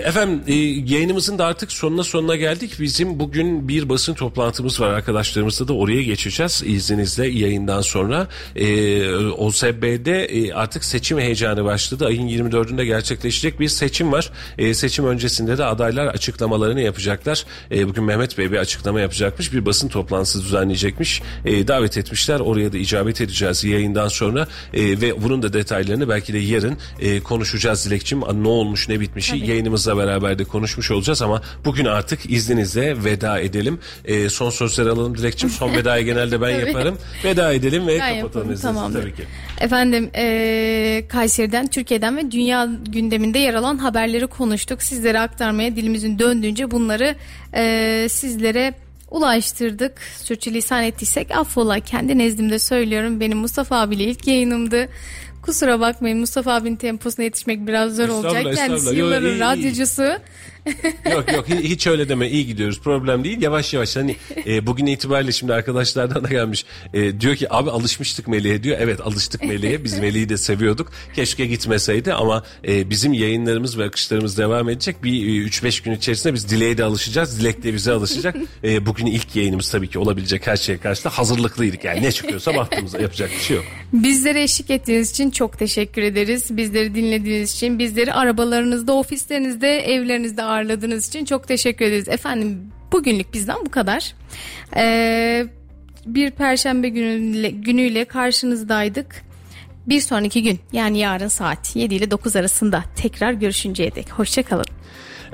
[SPEAKER 1] efendim e, yayınımızın da artık sonuna sonuna geldik. Bizim bugün bir basın toplantımız var arkadaşlarımızla da oraya geçeceğiz izninizle yayından sonra. Ee, OSB'de e, artık seçim heyecanı başladı. Ayın 24'ünde gerçekleşecek bir seçim var. E, seçim öncesinde de adaylar açıklamalarını yapacaklar. E, bugün Mehmet Bey bir açıklama yapacakmış. Bir basın toplantısı düzenleyecekmiş. E, davet etmişler. Oraya da icabet edeceğiz yayından sonra. E, ve bunun da detaylarını belki de yarın e, konuşacağız Dilekçim. Ne olmuş ne bitmiş yayınımızla beraber de konuşmuş olacağız ama bugün artık izninizle veda edelim. E, son sözler alalım Dilekçim. Son vedayı genelde ben
[SPEAKER 2] Tabii.
[SPEAKER 1] yaparım. Veda edelim ve
[SPEAKER 2] Ben
[SPEAKER 1] kapatalım izninizle tabii ki.
[SPEAKER 2] Efendim eee, Kayseri'den, Türkiye'den ve dünya gündeminde yer alan haberleri konuştuk. Sizlere aktarmaya dilimizin döndüğünce bunları eee, sizlere ulaştırdık. Sürçülisan ettiysek affola. Kendi nezdimde söylüyorum. Benim Mustafa abiyle ilk yayınımdı. Kusura bakmayın Mustafa abinin temposuna yetişmek biraz zor olacak. Kendisi yılların radyocusu.
[SPEAKER 1] Yok yok hi- hiç öyle deme iyi gidiyoruz problem değil. Yavaş yavaş hani e, bugün itibariyle şimdi arkadaşlardan da gelmiş E, diyor ki abi alışmıştık Melih'e diyor. Evet alıştık Melih'e biz Melih'i de seviyorduk. Keşke gitmeseydi ama e, bizim yayınlarımız ve akışlarımız devam edecek. Bir e, 3-5 gün içerisinde biz Dilek'e de alışacağız Dilek de bize alışacak. E, bugün ilk yayınımız tabii ki olabilecek her şeye karşı da hazırlıklıydık. Yani ne çıkıyorsa baktığımızda yapacak bir şey yok.
[SPEAKER 2] Bizlere eşlik ettiğiniz için çok teşekkür ederiz. Bizleri dinlediğiniz için, bizleri arabalarınızda, ofislerinizde, evlerinizde ağırladığınız için çok teşekkür ederiz. Efendim bugünlük bizden bu kadar. Ee, bir perşembe günüyle, günüyle karşınızdaydık. Bir sonraki gün yani yarın saat 7 ile 9 arasında tekrar görüşünceye dek. Hoşçakalın.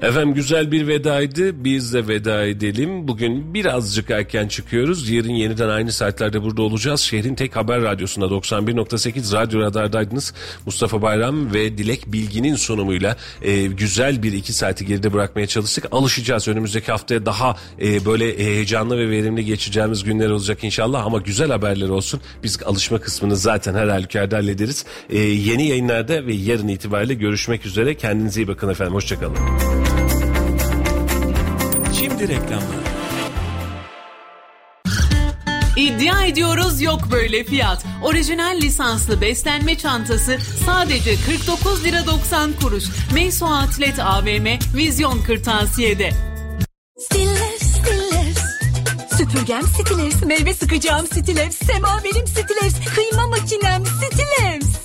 [SPEAKER 1] Efendim güzel bir vedaydı. Biz de veda edelim. Bugün birazcık erken çıkıyoruz. Yarın yeniden aynı saatlerde burada olacağız. Şehrin tek haber radyosunda 91.8 Radyo Radar'daydınız. Mustafa Bayram ve Dilek Bilgin'in sunumuyla e, güzel bir iki saati geride bırakmaya çalıştık. Alışacağız. Önümüzdeki haftaya daha e, böyle heyecanlı ve verimli geçeceğimiz günler olacak inşallah. Ama güzel haberler olsun. Biz alışma kısmını zaten her halükarda hallederiz. E, yeni yayınlarda ve yarın itibariyle görüşmek üzere. Kendinize iyi bakın efendim. Hoşçakalın.
[SPEAKER 7] Şimdi reklamlar.
[SPEAKER 5] İddia ediyoruz yok böyle fiyat. Orijinal lisanslı beslenme çantası sadece 49 lira 90 kuruş. Meyso Atlet AVM Vizyon Kırtasiye'de.
[SPEAKER 23] Stillers, Stillers. Süpürgem Stillers, meyve sıkacağım Stillers, semaverim Stillers, kıyma makinem Stillers.